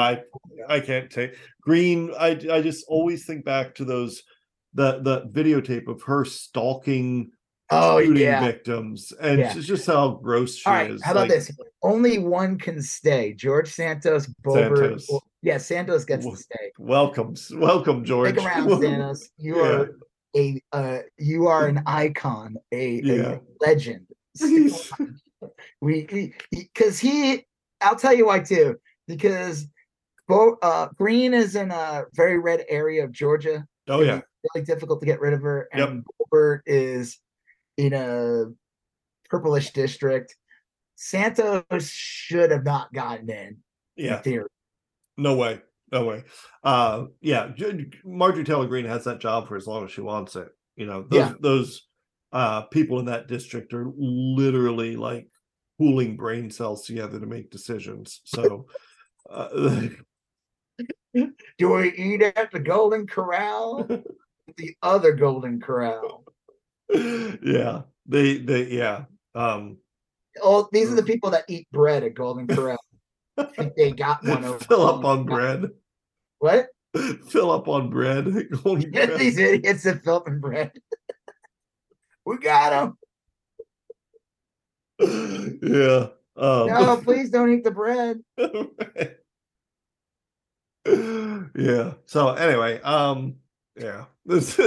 S3: I I can't take Greene. I I just always think back to those the the videotape of her stalking
S2: oh
S3: shooting
S2: yeah.
S3: victims, and
S2: Yeah.
S3: it's just how gross she
S2: All right,
S3: is.
S2: how about
S3: like,
S2: this? Only one can stay. George Santos, Boebert.
S3: Santos.
S2: or- yeah, Santos gets
S3: Wha-
S2: to stay.
S3: Welcomes, welcome, George.
S2: Stick around, [LAUGHS] Santos. You
S3: Yeah.
S2: are a uh, you are an icon, a, a legend. We because he, I'll tell you why too. Because Bo, uh, Greene is in a very red area of Georgia.
S3: oh yeah,
S2: really difficult to get rid of her.
S3: Yep.
S2: And Gilbert is in a purplish district. Santos should have not gotten in.
S3: yeah.
S2: In theory.
S3: No way. No way. Uh yeah, Marjorie Taylor Greene has that job for as long as she wants it. You know, those
S2: Yeah.
S3: those uh people in that district are literally like pooling brain cells together to make decisions. So uh, [LAUGHS]
S2: Do we eat at the Golden Corral? [LAUGHS] the other Golden Corral. [LAUGHS]
S3: yeah. They they yeah. Um
S2: Oh, these are the people that eat bread at Golden Corral. I think they got one. [LAUGHS] over- [LAUGHS]
S3: fill up on bread.
S2: What?
S3: Fill up on bread. Golden bread.
S2: these idiots that fill up in bread. we got them.
S3: yeah. Um,
S2: No, please don't eat the bread.
S3: yeah. So anyway, um, yeah. This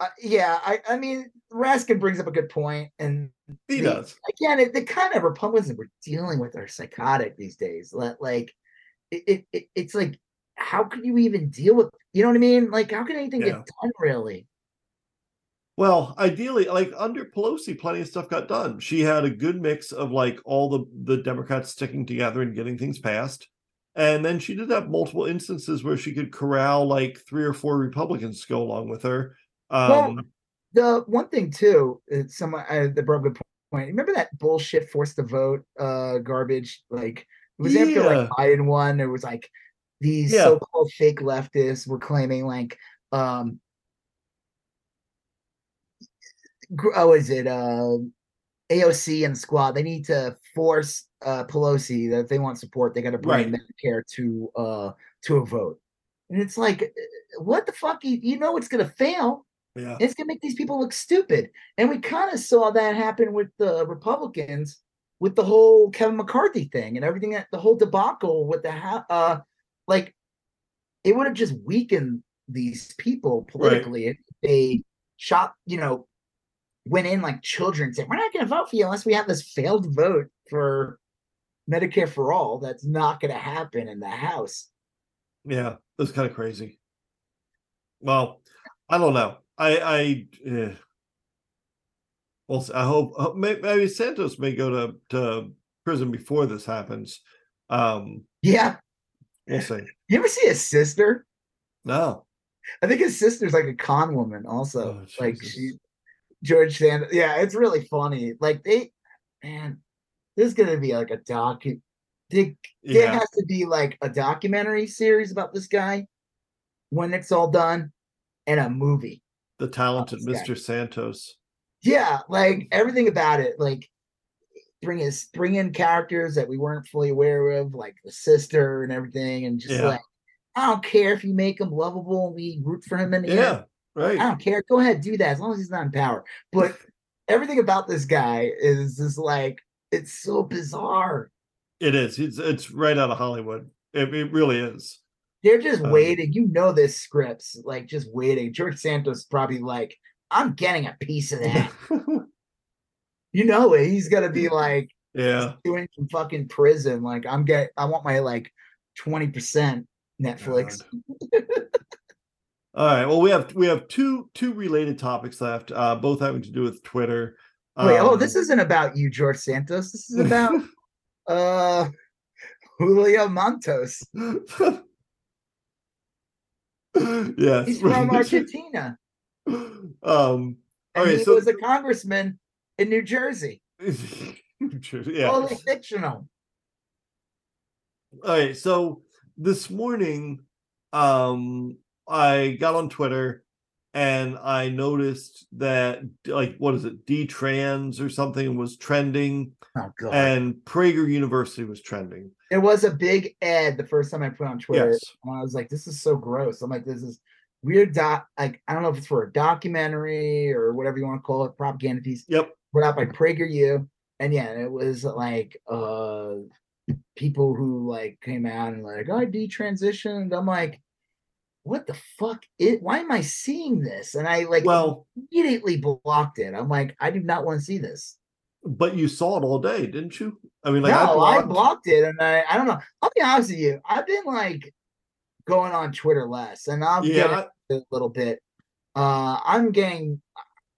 S2: Uh, yeah, I, I mean, Raskin brings up a good point, and
S3: he
S2: the-
S3: does.
S2: again, it, the kind of Republicans that we're dealing with are psychotic these days. Like, like it, it, it- it's like, how can you even deal with? You know what I mean? Like, how can anything
S3: Yeah.
S2: get done really?
S3: Well, ideally, like under Pelosi, plenty of stuff got done. She had a good mix of like all the the Democrats sticking together and getting things passed. And then she did have multiple instances where she could corral like three or four Republicans to go along with her.
S2: Well,
S3: Um,
S2: The one thing too, someone I, that a good point. Remember that bullshit forced to vote uh garbage? Like it was after like Biden won. There was like these
S3: Yeah.
S2: so-called fake leftists were claiming like um oh is it uh AOC and squad they need to force uh Pelosi that if they want support they got to bring
S3: Right.
S2: Medicare to uh to a vote. And it's like uh, what the fuck you, you know it's going to fail.
S3: Yeah.
S2: It's gonna make these people look stupid. And we kind of saw that happen with the Republicans with the whole Kevin McCarthy thing and everything that the whole debacle with the ha- uh like it would have just weakened these people politically if they shot, you know, went in like children saying, We're not gonna vote for you unless we have this failed vote for Medicare for all. That's not gonna happen in the House.
S3: Yeah, that's kind of crazy. Well, I don't know. I I eh. well, I hope, maybe Santos may go to to prison before this happens. Um,
S2: Yeah.
S3: we'll see.
S2: You ever see his sister?
S3: No,
S2: I think his sister's like a con woman, also.
S3: Oh,
S2: like she George Sand. Yeah, it's really funny. Like they, man, there's gonna be like a doc. There
S3: yeah,
S2: has to be like a documentary series about this guy when it's all done, and a movie.
S3: The talented
S2: guy.
S3: Mr. Santos.
S2: Yeah, like everything about it. Like bring his bring in characters that we weren't fully aware of, like the sister and everything, and just
S3: Yeah.
S2: like I don't care if you make him lovable and we root for him in the end.
S3: Yeah, right.
S2: I don't care. Go ahead, do that as long as he's not in power. But [LAUGHS] everything about this guy is just like it's so bizarre.
S3: It is. It's it's right out of Hollywood. It, it really is.
S2: They're just
S3: Um,
S2: waiting. You know this scripts, like just waiting. George Santos probably like, I'm getting a piece of that. [LAUGHS] you know it. He's gonna be [LAUGHS] like
S3: yeah.
S2: doing some fucking prison. Like I'm get I want my like 20% Netflix.
S3: All right. Well, we have we have two two related topics left, uh, both having to do with Twitter.
S2: Wait, oh,
S3: Um,
S2: this isn't about you, George Santos. This is about [LAUGHS] uh Julio Montos. [LAUGHS]
S3: yes.
S2: He's from [LAUGHS] Argentina.
S3: um.
S2: And
S3: Okay,
S2: he
S3: so-
S2: was a congressman in [LAUGHS] New Jersey.
S3: yeah.
S2: Totally fictional.
S3: All right, so this morning, um, I got on Twitter and I noticed that like what is it, D trans or something was trending,
S2: Oh god.
S3: and Prager University was trending.
S2: There was a big ad the first time I put on Twitter,
S3: Yes.
S2: and I was like, "This is so gross." I'm like, "This is weird." Doc, like I don't know if it's for a documentary or whatever you want to call it, propaganda piece,
S3: Yep.
S2: put out by PragerU, and yeah, it was like uh people who like came out and like, "I detransitioned." I'm like, "What the fuck? It? Why am I seeing this?" And I like
S3: Well,
S2: immediately blocked it. I'm like, "I do not want to see this."
S3: but you saw it all day, didn't you? I mean, like
S2: no,
S3: I
S2: I
S3: blocked.
S2: blocked it, and I I don't know. I'll be honest with you. I've been like going on Twitter less, and I'll
S3: yeah,
S2: get a little bit. Uh, I'm getting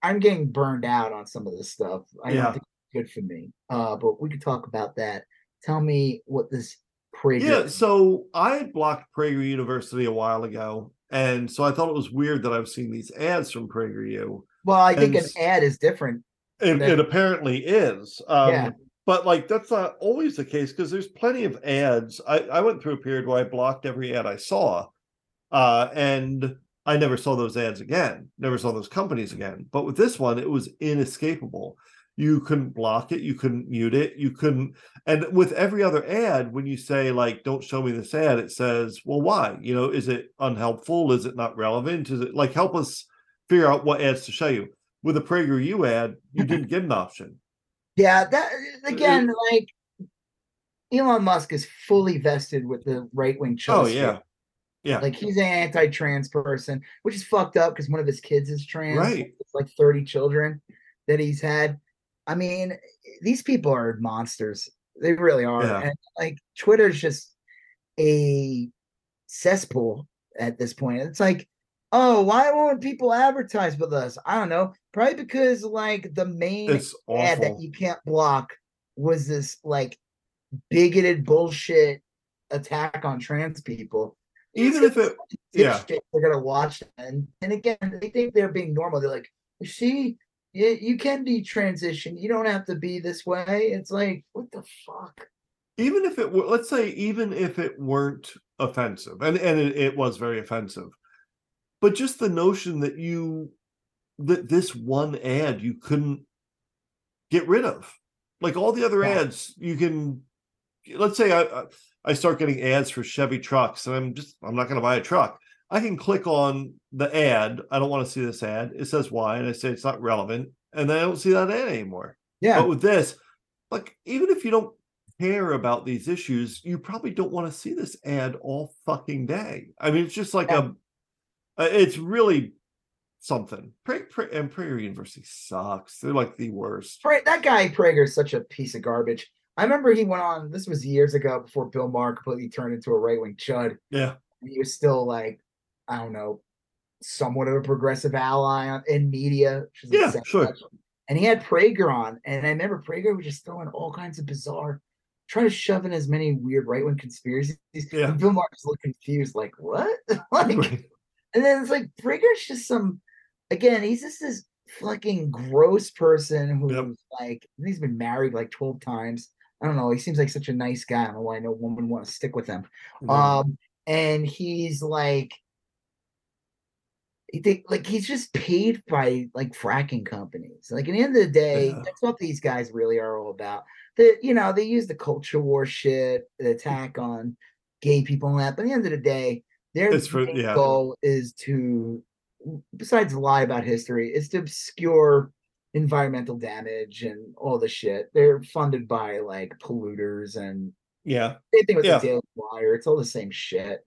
S2: I'm getting burned out on some of this stuff. I
S3: Yeah.
S2: don't think it's good for me. Uh, but we could talk about that. Tell me what this Prager.
S3: Yeah, so I had blocked Prager University a while ago, and so I thought it was weird that I was seeing these ads from PragerU.
S2: well, I think
S3: and
S2: an ad is different.
S3: It,
S2: That-
S3: it apparently is. Um,
S2: Yeah.
S3: But like that's not always the case because there's plenty of ads. I, I went through a period where I blocked every ad I saw, uh, and I never saw those ads again. Never saw those companies again. But with this one, it was inescapable. You couldn't block it. You couldn't mute it. You couldn't. And with every other ad, when you say like, "Don't show me this ad," it says, "Well, why? You know, is it unhelpful? Is it not relevant? Is it like help us figure out what ads to show you?" With a PragerU ad, you [LAUGHS] didn't get an option.
S2: Yeah, that uh, again, like Elon Musk is fully vested with the right wing
S3: Oh yeah, yeah,
S2: Like he's an anti-trans person, which is fucked up because one of his kids is trans.
S3: Right.
S2: It's like 30 children that he's had. I mean, these people are monsters. They really are.
S3: Yeah.
S2: And like Twitter's just a cesspool at this point. It's like, oh, why won't people advertise with us? I don't know. Probably because like the main
S3: it's
S2: ad that you can't block was this like bigoted bullshit attack on trans people.
S3: Even if it, yeah,
S2: they're gonna watch that. and and again they think they're being normal they're like you see you, you can be transition you don't have to be this way it's like what the fuck
S3: even if it were, let's say, even if it weren't offensive, and and it, it was very offensive, but just the notion that you that this one ad you couldn't get rid of, like all the other
S2: Yeah.
S3: ads, you can. Let's say I I- I start getting ads for Chevy trucks, and I'm just I'm not going to buy a truck. I can click on the ad. I don't want to see this ad. It says why, and I say it's not relevant, and then I don't see that ad anymore.
S2: yeah
S3: But with this, like even if you don't care about these issues, you probably don't want to see this ad all fucking day. I mean, it's just like
S2: Yeah.
S3: a, uh, it's really something. Pra- Pra- and Prager University sucks. They're like the worst.
S2: Pra- that guy Prager is such a piece of garbage. I remember he went on. This was years ago before Bill Maher completely turned into a right wing chud.
S3: Yeah.
S2: He was still like, I don't know, somewhat of a progressive ally on, in media.
S3: Yeah, sure.
S2: And he had Prager on, and I remember Prager was just throwing all kinds of bizarre, trying to shove in as many weird right wing conspiracies.
S3: Yeah.
S2: And Bill Maher just looked confused, like what? [LAUGHS] like,
S3: Right.
S2: and then it's like Prager's just some again, he's just this fucking gross person who's
S3: Yep.
S2: like he's been married like 12 times. I don't know. He seems like such a nice guy. I don't know why no woman would want to stick with him.
S3: Yeah.
S2: Um, and he's like he think like he's just paid by like fracking companies. Like at the end of the day,
S3: Yeah.
S2: that's what these guys really are all about. The you know, they use the culture war shit, the attack on gay people and that. But at the end of the day, their
S3: for- yeah.
S2: goal is to besides lie about history, is to obscure environmental damage and all the shit. They're funded by like polluters and
S3: yeah.
S2: same thing with
S3: Yeah.
S2: the Daily Wire. It's all the same shit.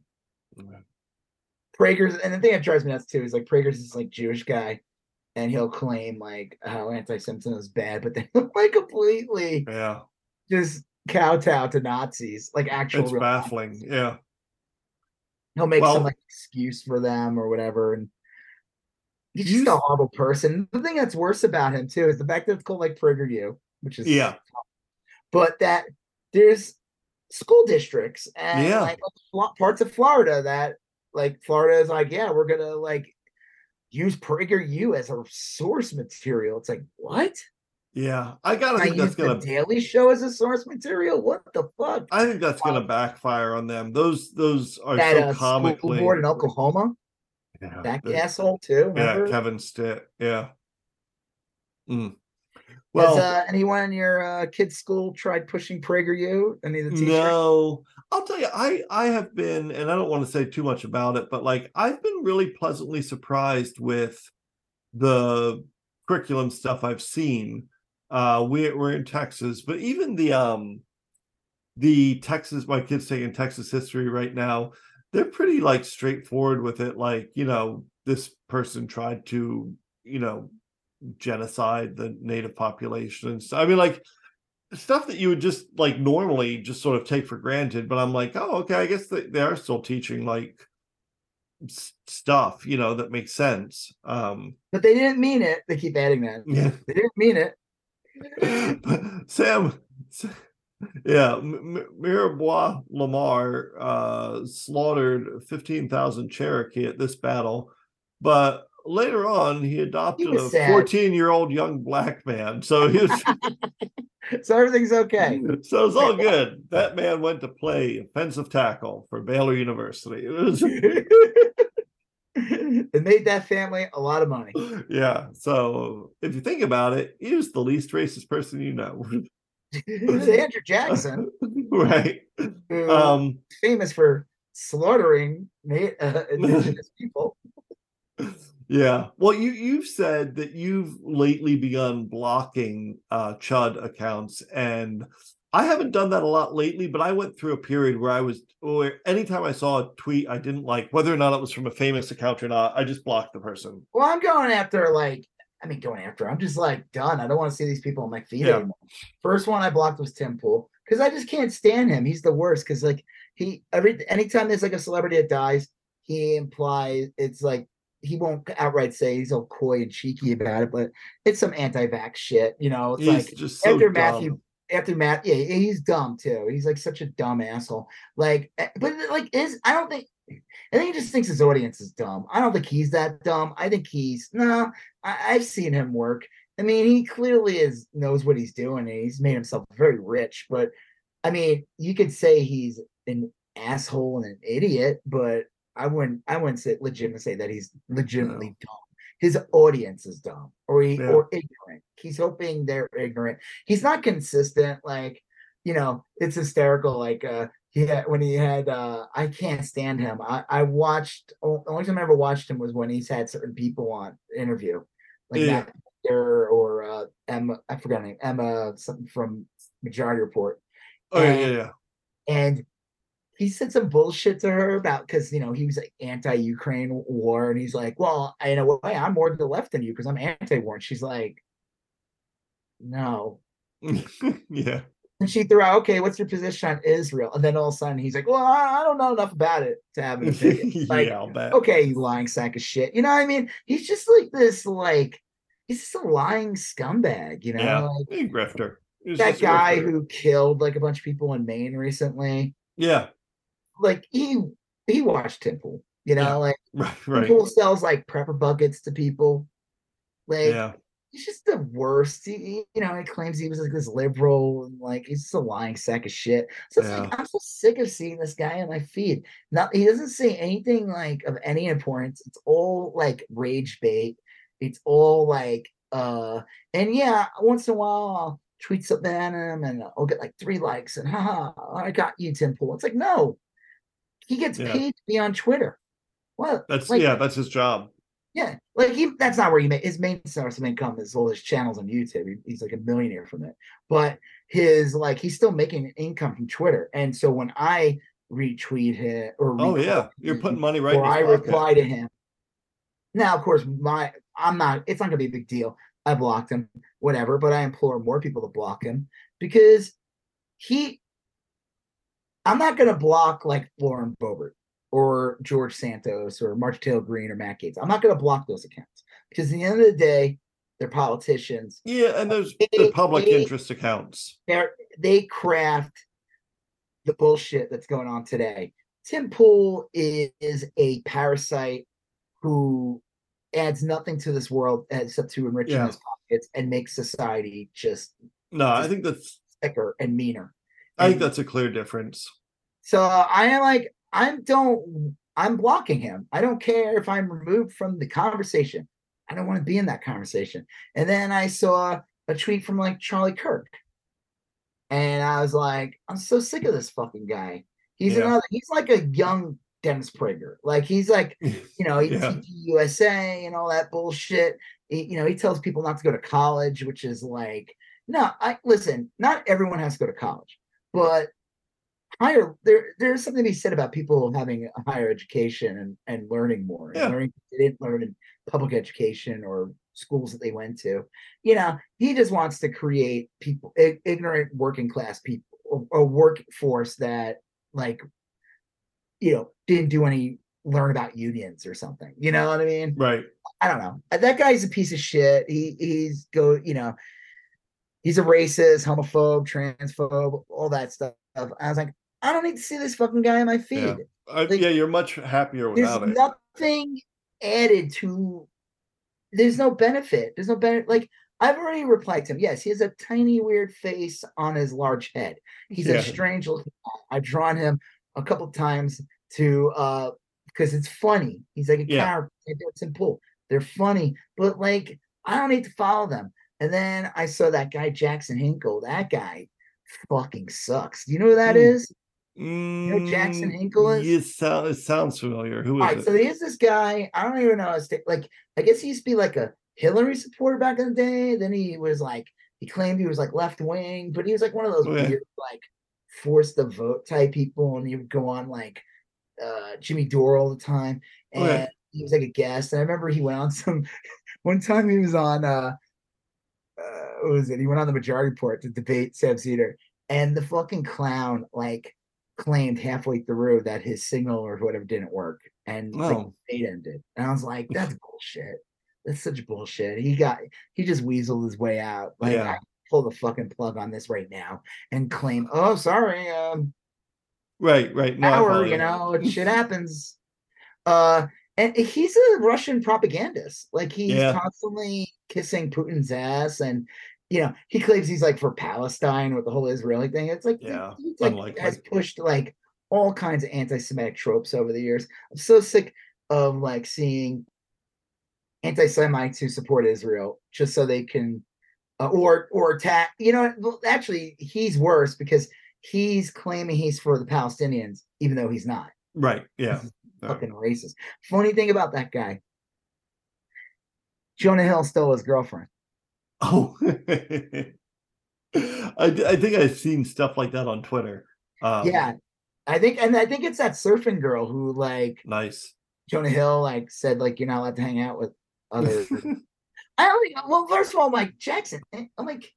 S2: Prager's and the thing that drives me nuts too is like Prager's this like Jewish guy, and he'll claim like how anti-Semitism is bad, but then [LAUGHS] like completely
S3: Yeah.
S2: just kowtow to Nazis, like actual.
S3: It's baffling.
S2: Nazis.
S3: Yeah.
S2: He'll make
S3: Well-
S2: some like excuse for them or whatever, and he's just a horrible person. The thing that's worse about him too is the fact that it's called like PragerU, which is
S3: Yeah.
S2: but that there's school districts and
S3: Yeah.
S2: like parts of Florida that like Florida is like, yeah, we're gonna like use PragerU as a source material. It's like what?
S3: Yeah. I gotta
S2: I
S3: think
S2: use
S3: that's
S2: the
S3: gonna
S2: Daily Show as a source material. What the fuck?
S3: I think that's gonna backfire on them. Those those are
S2: that
S3: so
S2: uh,
S3: comically
S2: board in Oklahoma,
S3: yeah,
S2: that
S3: the-
S2: asshole too.
S3: yeah,
S2: Remember?
S3: Kevin Stitt. Yeah. Mm.
S2: Has
S3: Well,
S2: uh, anyone in your uh, kid's school tried pushing PragerU? Any of the teachers?
S3: no, I'll tell you, I I have been, and I don't want to say too much about it, but like I've been really pleasantly surprised with the curriculum stuff I've seen. Uh, we we're in Texas, but even the um the Texas, my kids taking Texas history right now, they're pretty like straightforward with it. Like, you know, this person tried to, you know, genocide the native population. and stuff. I mean, like stuff that you would just like normally just sort of take for granted. But I'm like, oh, okay, I guess they, they are still teaching like s- stuff, you know, that makes sense. Um,
S2: But they didn't mean it. They keep adding that.
S3: yeah.
S2: They didn't mean it. [LAUGHS]
S3: Sam, yeah, M- Mirabeau Lamar uh, slaughtered 15,000 Cherokee at this battle, but later on he adopted
S2: was
S3: a 14 year old young black man. So he was, [LAUGHS]
S2: So everything's okay.
S3: so it's all good. That man went to play offensive tackle for Baylor University. It was, [LAUGHS]
S2: it made that family a lot of money.
S3: yeah. So if you think about it, he was the least racist person you know,
S2: it was Andrew Jackson, [LAUGHS]
S3: right?
S2: who
S3: Um,
S2: famous for slaughtering na- uh, indigenous people.
S3: Yeah. Well, you you've said that you've lately begun blocking uh Chud accounts and I haven't done that a lot lately, but I went through a period where I was where anytime I saw a tweet I didn't like, whether or not it was from a famous account or not, I just blocked the person.
S2: Well, I'm going after like, I mean, going after. I'm just like done. I don't want to see these people on my feed
S3: Yeah.
S2: anymore. First one I blocked was Tim Pool because I just can't stand him. He's the worst because like he every anytime there's like a celebrity that dies, he implies it's like he won't outright say he's all coy and cheeky about it, but it's some anti-vax shit. You know, it's
S3: He's
S2: like
S3: just so
S2: after
S3: dumb.
S2: Matthew after Matt, yeah, he's dumb too. He's like such a dumb asshole. Like, eh, but like, is I don't think. I think he just thinks his audience is dumb. I don't think he's that dumb. I think he's no. I, I've seen him work. I mean, he clearly is knows what he's doing, and he's made himself very rich. But I mean, you could say he's an asshole and an idiot, but I wouldn't. I wouldn't say legitimately say that he's legitimately dumb. His audience is dumb or he,
S3: Yeah.
S2: or ignorant. He's hoping they're ignorant. He's not consistent. Like you know, it's hysterical. Like uh, he had when he had. uh I can't stand him. I I watched. The only time I ever watched him was when he's had certain people on interview, like
S3: Yeah.
S2: Matt or uh, Emma. I forgot her name. Emma something from Majority Report
S3: Oh yeah,
S2: and-
S3: yeah, yeah.
S2: and he said some bullshit to her about because you know he was like anti-Ukraine war, and he's like, "Well, I know way I'm more to the left than you because I'm anti-war." And she's like, "No." [LAUGHS]
S3: yeah.
S2: And she threw out, "Okay, what's your position on Israel?" And then all of a sudden he's like, "Well, I, I don't know enough about it to have an [LAUGHS] opinion." Like,
S3: yeah, I'll bet.
S2: okay, you lying sack of shit. You know what I mean? He's just like this, like he's just a lying scumbag. You know,
S3: Yeah.
S2: like
S3: Hey, grifter. He's
S2: that guy
S3: grifter.
S2: who killed like a bunch of people in Maine recently.
S3: Yeah.
S2: Like he he watched Tim Pool. You know,
S3: Yeah.
S2: like [LAUGHS]
S3: Right. Right.
S2: Tim Pool sells like prepper buckets to people. Like
S3: Yeah.
S2: he's just the worst. He, he- you know, he claims he was like this liberal and like he's just a lying sack of shit. So it's like I'm so sick of seeing this guy on my feed. Not he doesn't say anything like of any importance. It's all like rage bait. It's all like uh and yeah, once in a while I'll tweet something at him and I'll get like three likes and haha, I got you, Tim Pool. It's like no, he gets
S3: Yeah.
S2: paid to be on Twitter. What?
S3: That's
S2: like,
S3: yeah, that's his job.
S2: yeah, like he that's not where he made his main source of income is all his channels on YouTube. He- he's like a millionaire from it. But his like he's still making income from Twitter. And so when I retweet him or
S3: Oh yeah. You're
S2: him,
S3: putting money right
S2: or I
S3: pocket.
S2: reply to him. Now, of course, my I'm not it's not gonna be a big deal. I blocked him, whatever, but I implore more people to block him because he I'm not gonna block like Lauren Boebert or George Santos or Marjorie Taylor Greene or Matt Gaetz. I'm not gonna block those accounts because at the end of the day, they're politicians.
S3: Yeah, and those
S2: They-
S3: the public
S2: they-
S3: interest accounts.
S2: They craft the bullshit that's going on today. Tim Pool is, is a parasite who adds nothing to this world except to enriching
S3: Yeah.
S2: his pockets and make society just
S3: No, I think that's
S2: thicker and meaner.
S3: I think that's a clear difference.
S2: So I am like, I don't, I'm blocking him. I don't care if I'm removed from the conversation. I don't want to be in that conversation. And then I saw a tweet from like Charlie Kirk. And I was like, I'm so sick of this fucking guy. He's
S3: Yeah.
S2: another, he's like a young Dennis Prager. Like he's like, [LAUGHS] you know, he's
S3: Yeah.
S2: USA and all that bullshit. He, you know, he tells people not to go to college, which is like, no, I listen, not everyone has to go to college, but higher there there's something to be said about people having a higher education and, and learning more and
S3: Yeah.
S2: learning they didn't learn in public education or schools that they went to. You know, he just wants to create people ig- ignorant working class people a workforce that like you know didn't do any learn about unions or something. You know what I mean?
S3: Right.
S2: I don't know. That guy's a piece of shit. He he's go, you know, he's a racist, homophobe, transphobe, all that stuff. I was like, I don't need to see this fucking guy in my feed.
S3: Yeah. I,
S2: Like,
S3: yeah, you're much happier
S2: There's
S3: without it.
S2: nothing added to. There's no benefit. There's no benefit. Like I've already replied to him. Yes, he has a tiny weird face on his large head. He's
S3: Yeah.
S2: a strange looking. I've drawn him a couple times to uh because it's funny. He's like a
S3: Yeah.
S2: character. It's simple. They're funny, but like I don't need to follow them. And then I saw that guy Jackson Hinkle. That guy fucking sucks. Do you know who that
S3: Hmm.
S2: is?
S3: know
S2: Jackson Hinkle is?
S3: It, sound, it sounds familiar. Who is
S2: All right,
S3: it?
S2: so there's this guy. I don't even know his like. I guess he used to be like a Hillary supporter back in the day. Then he was like he claimed he was like left wing, but he was like one of those
S3: Okay.
S2: weird like force the vote type people, and he would go on like uh Jimmy Dore all the time, and
S3: Okay.
S2: he was like a guest. And I remember he went on some [LAUGHS] one time he was on uh, uh what was it? He went on the Majority Report to debate Sam Seder, and the fucking clown like claimed halfway through that his signal or whatever didn't work, and like,
S3: Oh.
S2: debate ended. And I was like, that's [LAUGHS] bullshit. That's such bullshit. He got he just weaseled his way out. Like
S3: Yeah.
S2: I pull the fucking plug on this right now and claim, oh sorry, um
S3: right, right. No, I
S2: power, you know, [LAUGHS] shit happens. Uh and he's a Russian propagandist. Like he's
S3: Yeah.
S2: constantly kissing Putin's ass and you know, he claims he's like for Palestine with the whole Israeli thing. It's like,
S3: Yeah,
S2: he's like
S3: unlikely.
S2: has pushed like all kinds of anti-Semitic tropes over the years. I'm so sick of like seeing anti-Semites who support Israel just so they can uh, or or attack. You know, actually, he's worse because he's claiming he's for the Palestinians, even though he's not.
S3: Right. Yeah. Yeah.
S2: Fucking racist. Funny thing about that guy, Jonah Hill stole his girlfriend.
S3: Oh, [LAUGHS] I, I think I've seen stuff like that on Twitter. Um,
S2: yeah, I think, and I think it's that surfing girl who like
S3: Nice.
S2: Jonah Hill like said like you're not allowed to hang out with other. [LAUGHS] I don't think. Well, first of all, Mike Jackson. eh, I'm like,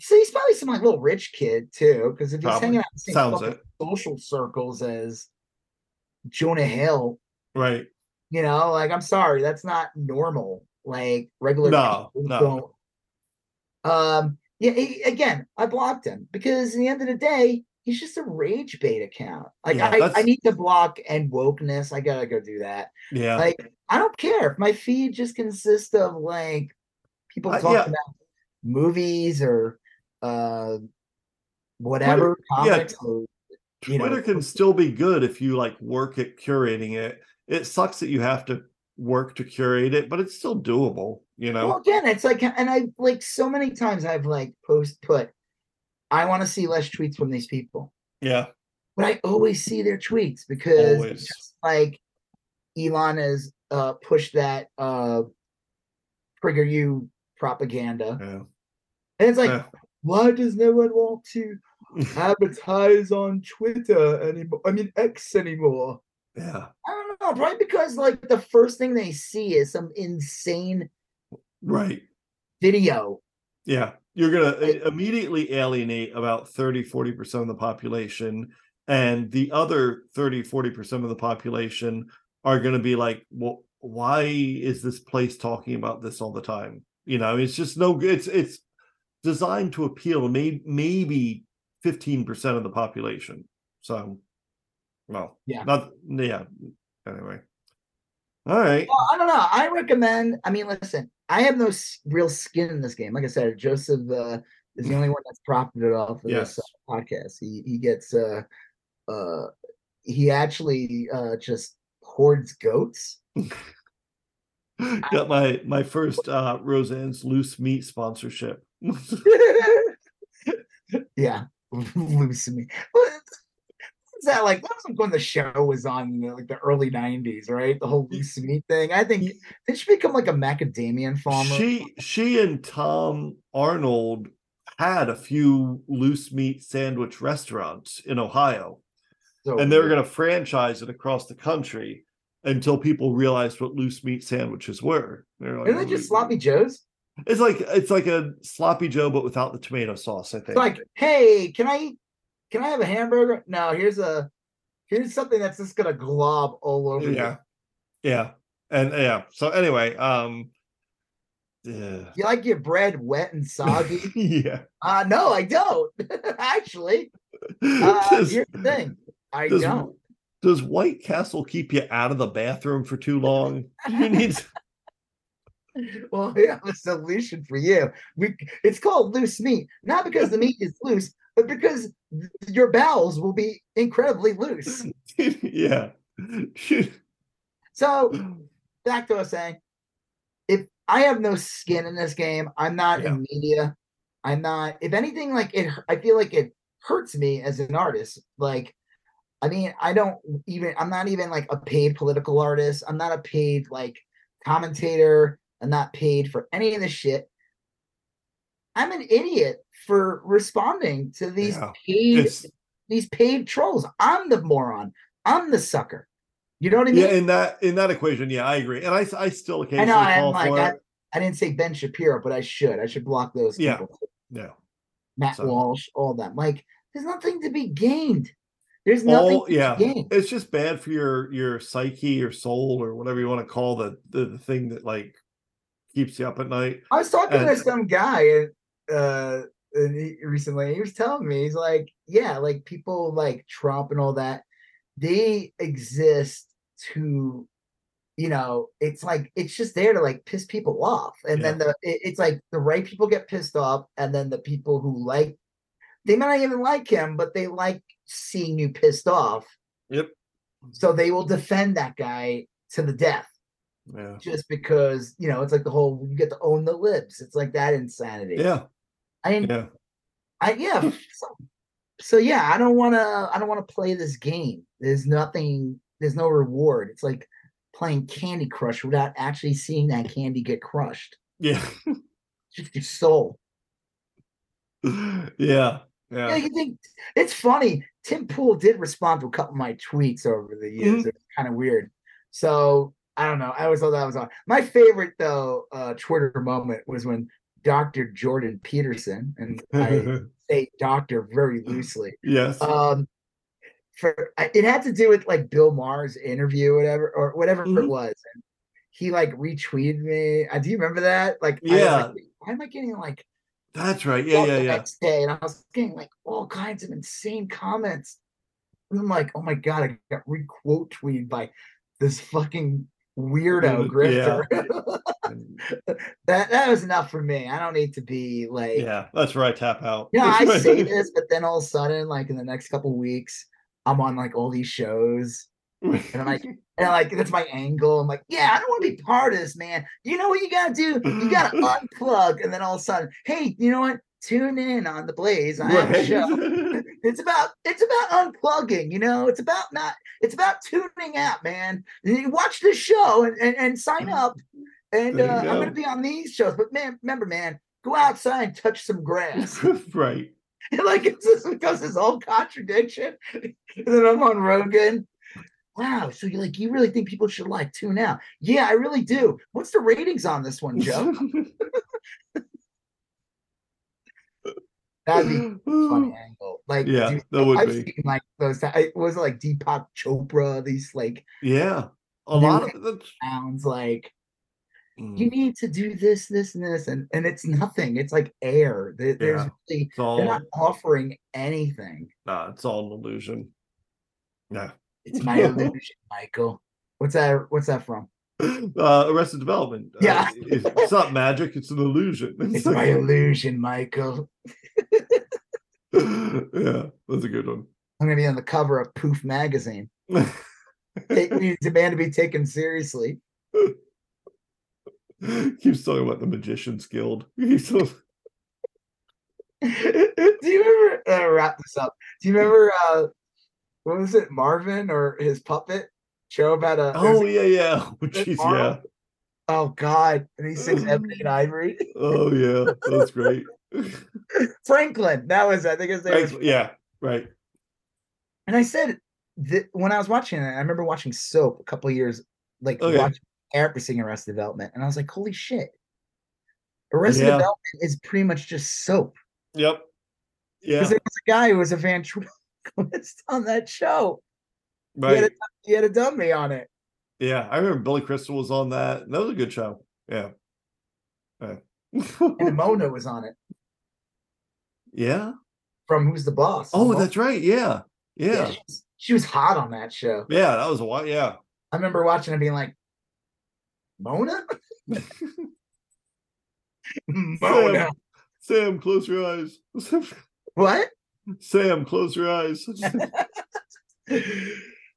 S2: so he's probably some like little rich kid too, because if he's
S3: Probably.
S2: hanging out in the same social circles as Jonah Hill,
S3: Right.
S2: you know, like I'm sorry, that's not normal. Like regular
S3: No,
S2: people
S3: no.
S2: don't. Um, yeah, he- again, I blocked him because in the end of the day, he's just a rage bait account. Like
S3: Yeah,
S2: I, I need to block and wokeness. I gotta go do that.
S3: Yeah.
S2: Like I don't care if my feed just consists of like people
S3: Uh,
S2: talking
S3: yeah.
S2: about movies or uh whatever
S3: yeah,
S2: comics you know
S3: Twitter can still be good if you like work at curating it. It sucks that you have to work to curate it, but it's still doable, you know?
S2: Well, again, it's like, and I like so many times I've like post put, I want to see less tweets from these people,
S3: yeah.
S2: but I always see their tweets because
S3: Always.
S2: just like Elon has uh pushed that uh trigger you propaganda,
S3: Yeah.
S2: and it's like,
S3: Yeah.
S2: why does no one want to advertise on Twitter anymore? I mean X anymore.
S3: yeah.
S2: I don't know, probably because like the first thing they see is some insane
S3: Right.
S2: video
S3: Yeah. You're going
S2: Like-
S3: to immediately alienate about 30, 40% of the population. And the other 30, 40% of the population are going to be like, well, why is this place talking about this all the time? You know, it's just no good. It's, it's designed to appeal maybe, maybe 15% of the population. So, well,
S2: Yeah.
S3: Not, yeah. Anyway. All right.
S2: Well, I don't know. I recommend. I mean, listen, I have no real skin in this game. Like I said, Joseph uh, is the only one that's profited off of
S3: Yes.
S2: this uh, podcast. He he gets uh uh he actually uh just hoards goats. [LAUGHS]
S3: Got my my first uh Roseanne's loose meat sponsorship. [LAUGHS] [LAUGHS]
S2: yeah, loose me. What is that like? That was like when the show was on in the, like the early '90s, right? The whole loose meat thing. I think they should become like a macadamian farmer.
S3: she she and Tom Arnold had a few loose meat sandwich restaurants in Ohio,
S2: So
S3: and they were going to franchise it across the country until people realized what loose meat sandwiches were. They're like,
S2: Isn't it just sloppy joes?
S3: It's like it's like a sloppy Joe, but without the tomato sauce. I think.
S2: It's like, hey, can I can I have a hamburger? No, here's a here's something that's just gonna glob all over you.
S3: yeah, yeah, and yeah. So anyway, um, yeah,
S2: You like your bread wet and soggy? [LAUGHS]
S3: yeah.
S2: uh no, I don't. [LAUGHS] Actually. Uh, [LAUGHS]
S3: Does-
S2: here's the thing. I
S3: does,
S2: don't.
S3: does White Castle keep you out of the bathroom for too long? You need. [LAUGHS]
S2: Well, we have a solution for you. We it's called loose meat, not because the meat is loose, but because your bowels will be incredibly loose. [LAUGHS]
S3: yeah.
S2: So [LAUGHS] back to us saying, if I have no skin in this game, I'm not
S3: Yeah.
S2: in media. I'm not. If anything, like it, I feel like it hurts me as an artist. Like, I mean, I don't even. I'm not even like a paid political artist. I'm not a paid like commentator. I'm not paid for any of this shit. I'm an idiot for responding to these
S3: Yeah.
S2: paid
S3: It's
S2: these paid trolls. I'm the moron. I'm the sucker. You know what I mean?
S3: yeah, in that in that equation, yeah, I agree. And I I still
S2: I
S3: occasionally
S2: I'm
S3: call
S2: like,
S3: for
S2: I,
S3: it.
S2: I didn't say Ben Shapiro, but I should. I should block those
S3: Yeah.
S2: people.
S3: Yeah.
S2: Matt
S3: So-
S2: Walsh, all that. Like, there's nothing to be gained. There's nothing
S3: All
S2: to
S3: yeah.
S2: be gained.
S3: It's just bad for your your psyche or soul or whatever you want to call the the, the thing that like keeps you up at night.
S2: I was talking to some guy and uh and he, recently. He was telling me, he's like, yeah, like people like Trump and all that, they exist to, you know, it's like it's just there to like piss people off, and then the it- it's like the right people get pissed off, and then the people who like, they might not even like him, but they like seeing you pissed off,
S3: Yep.
S2: so they will defend that guy to the death
S3: Yeah.
S2: just because you know it's like the whole you get to own the libs. It's like that insanity.
S3: Yeah.
S2: I mean,
S3: Yeah.
S2: I yeah. So, so yeah, I don't want to. I don't want to play this game. There's nothing. There's no reward. It's like playing Candy Crush without actually seeing that candy get crushed.
S3: Yeah.
S2: Just your soul. [LAUGHS]
S3: yeah.
S2: Yeah,
S3: Yeah.
S2: you think it's funny. Tim Pool did respond to a couple of my tweets over the years.
S3: Mhm.
S2: It's kind of weird. So I don't know. I always thought that was on. My favorite though uh, Twitter moment was when Dr. Jordan Peterson, and I [LAUGHS] say doctor very loosely,
S3: yes.
S2: um for it had to do with like bill maher's interview whatever or whatever it
S3: Mhm.
S2: was and he like retweeted me uh, do you remember that like I
S3: Yeah.
S2: like, why am i getting like
S3: That's right. Yeah, yeah, yeah.
S2: next day and i was getting like all kinds of insane comments and i'm like oh my god i got re-quote tweeted by this fucking weirdo
S3: Yeah. [LAUGHS]
S2: grifter that that was enough for me i don't need to be like
S3: Yeah, that's where I tap out.
S2: yeah, [LAUGHS] I
S3: That's right.
S2: say this, but then all of a sudden, like in the next couple weeks, I'm on like all these shows, and I'm like, [LAUGHS] and like that's my angle. I'm like, yeah, I don't want to be part of this, man. You know what you gotta do? You gotta unplug, and then all of a sudden, hey, you know what? Tune in on the Blaze. I have show. [LAUGHS] It's about it's about unplugging. You know, it's about not. It's about tuning out, man. And you watch this show and and, and sign up. And uh, I'm gonna be on these shows. But man, remember, man, go outside and touch some grass. [LAUGHS]
S3: right. [LAUGHS]
S2: like it's just because this whole contradiction. and then I'm on Rogan. Wow, so you like you really think people should like tune out? Yeah, I really do. What's the ratings on this one, Joe? That'd be [LAUGHS] a funny angle. Like,
S3: Yeah,
S2: dude,
S3: that would
S2: I've
S3: be.
S2: seen like those. I was like Deepak Chopra. These like
S3: Yeah. A lot of the
S2: sounds like
S3: Mm,
S2: you need to do this, this, and this, and and it's nothing. It's like air. There's
S3: Yeah.
S2: really
S3: all
S2: they're not offering anything.
S3: nah, it's all an illusion. Yeah.
S2: It's my [LAUGHS] illusion, Michael. What's that? What's that from? [LAUGHS]
S3: Uh Arrested Development. Uh,
S2: Yeah.
S3: it's, it's not magic, it's an illusion. [LAUGHS]
S2: It's [LAUGHS] my illusion, Michael.
S3: yeah, that's a good one.
S2: I'm gonna be on the cover of Poof magazine. Take me demand to be taken seriously.
S3: Keeps talking about the Magician's Guild.
S2: Do you remember? Uh, wrap this up. Do you remember? uh What was it, Marvin or his puppet show had a?
S3: oh yeah, yeah. [LAUGHS] Oh, yeah.
S2: oh God! And he sings Ebony [LAUGHS] and Ivory.
S3: Oh yeah, that's great. [LAUGHS]
S2: Franklin. That was I think his name. Was,
S3: yeah, right.
S2: and I said that when I was watching it, I remember watching Soap a couple years, like oh,
S3: Okay.
S2: watching everything Arrested Development, and I was like, holy shit! Arrested
S3: Yeah.
S2: Development is pretty much just soap.
S3: Yep. Yeah.
S2: Because there was a guy who was a ventriloquist on that show. He, had a, he had a dummy on it.
S3: Yeah. I remember Billy Crystal was on that. That was a good show. Yeah. Yeah.
S2: And [LAUGHS] Mona was on it
S3: yeah.
S2: from Who's the Boss.
S3: Oh,
S2: Mona-
S3: that's right. Yeah. Yeah.
S2: she, was, she was hot on that show.
S3: Yeah. That was a while. Yeah.
S2: I remember watching it being like, Mona? [LAUGHS] Mona.
S3: Sam, close your eyes. [LAUGHS]
S2: What?
S3: Sam, close your eyes.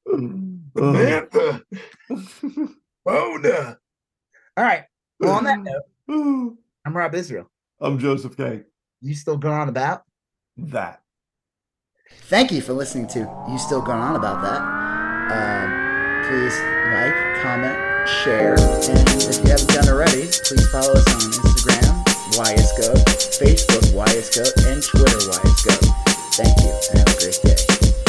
S2: Samantha. [LAUGHS] Mona. All right. Well, on that note, [SIGHS] I'm Rob Israel.
S3: I'm Joseph K.
S2: You still going on about?
S3: That.
S1: Thank you for listening to You Still Going On About That. Um, please like, comment, share, and if you haven't done already, please follow us on Instagram, YSGoat, Facebook, YSGoat, and Twitter, YSGoat. Thank you, and have a great day.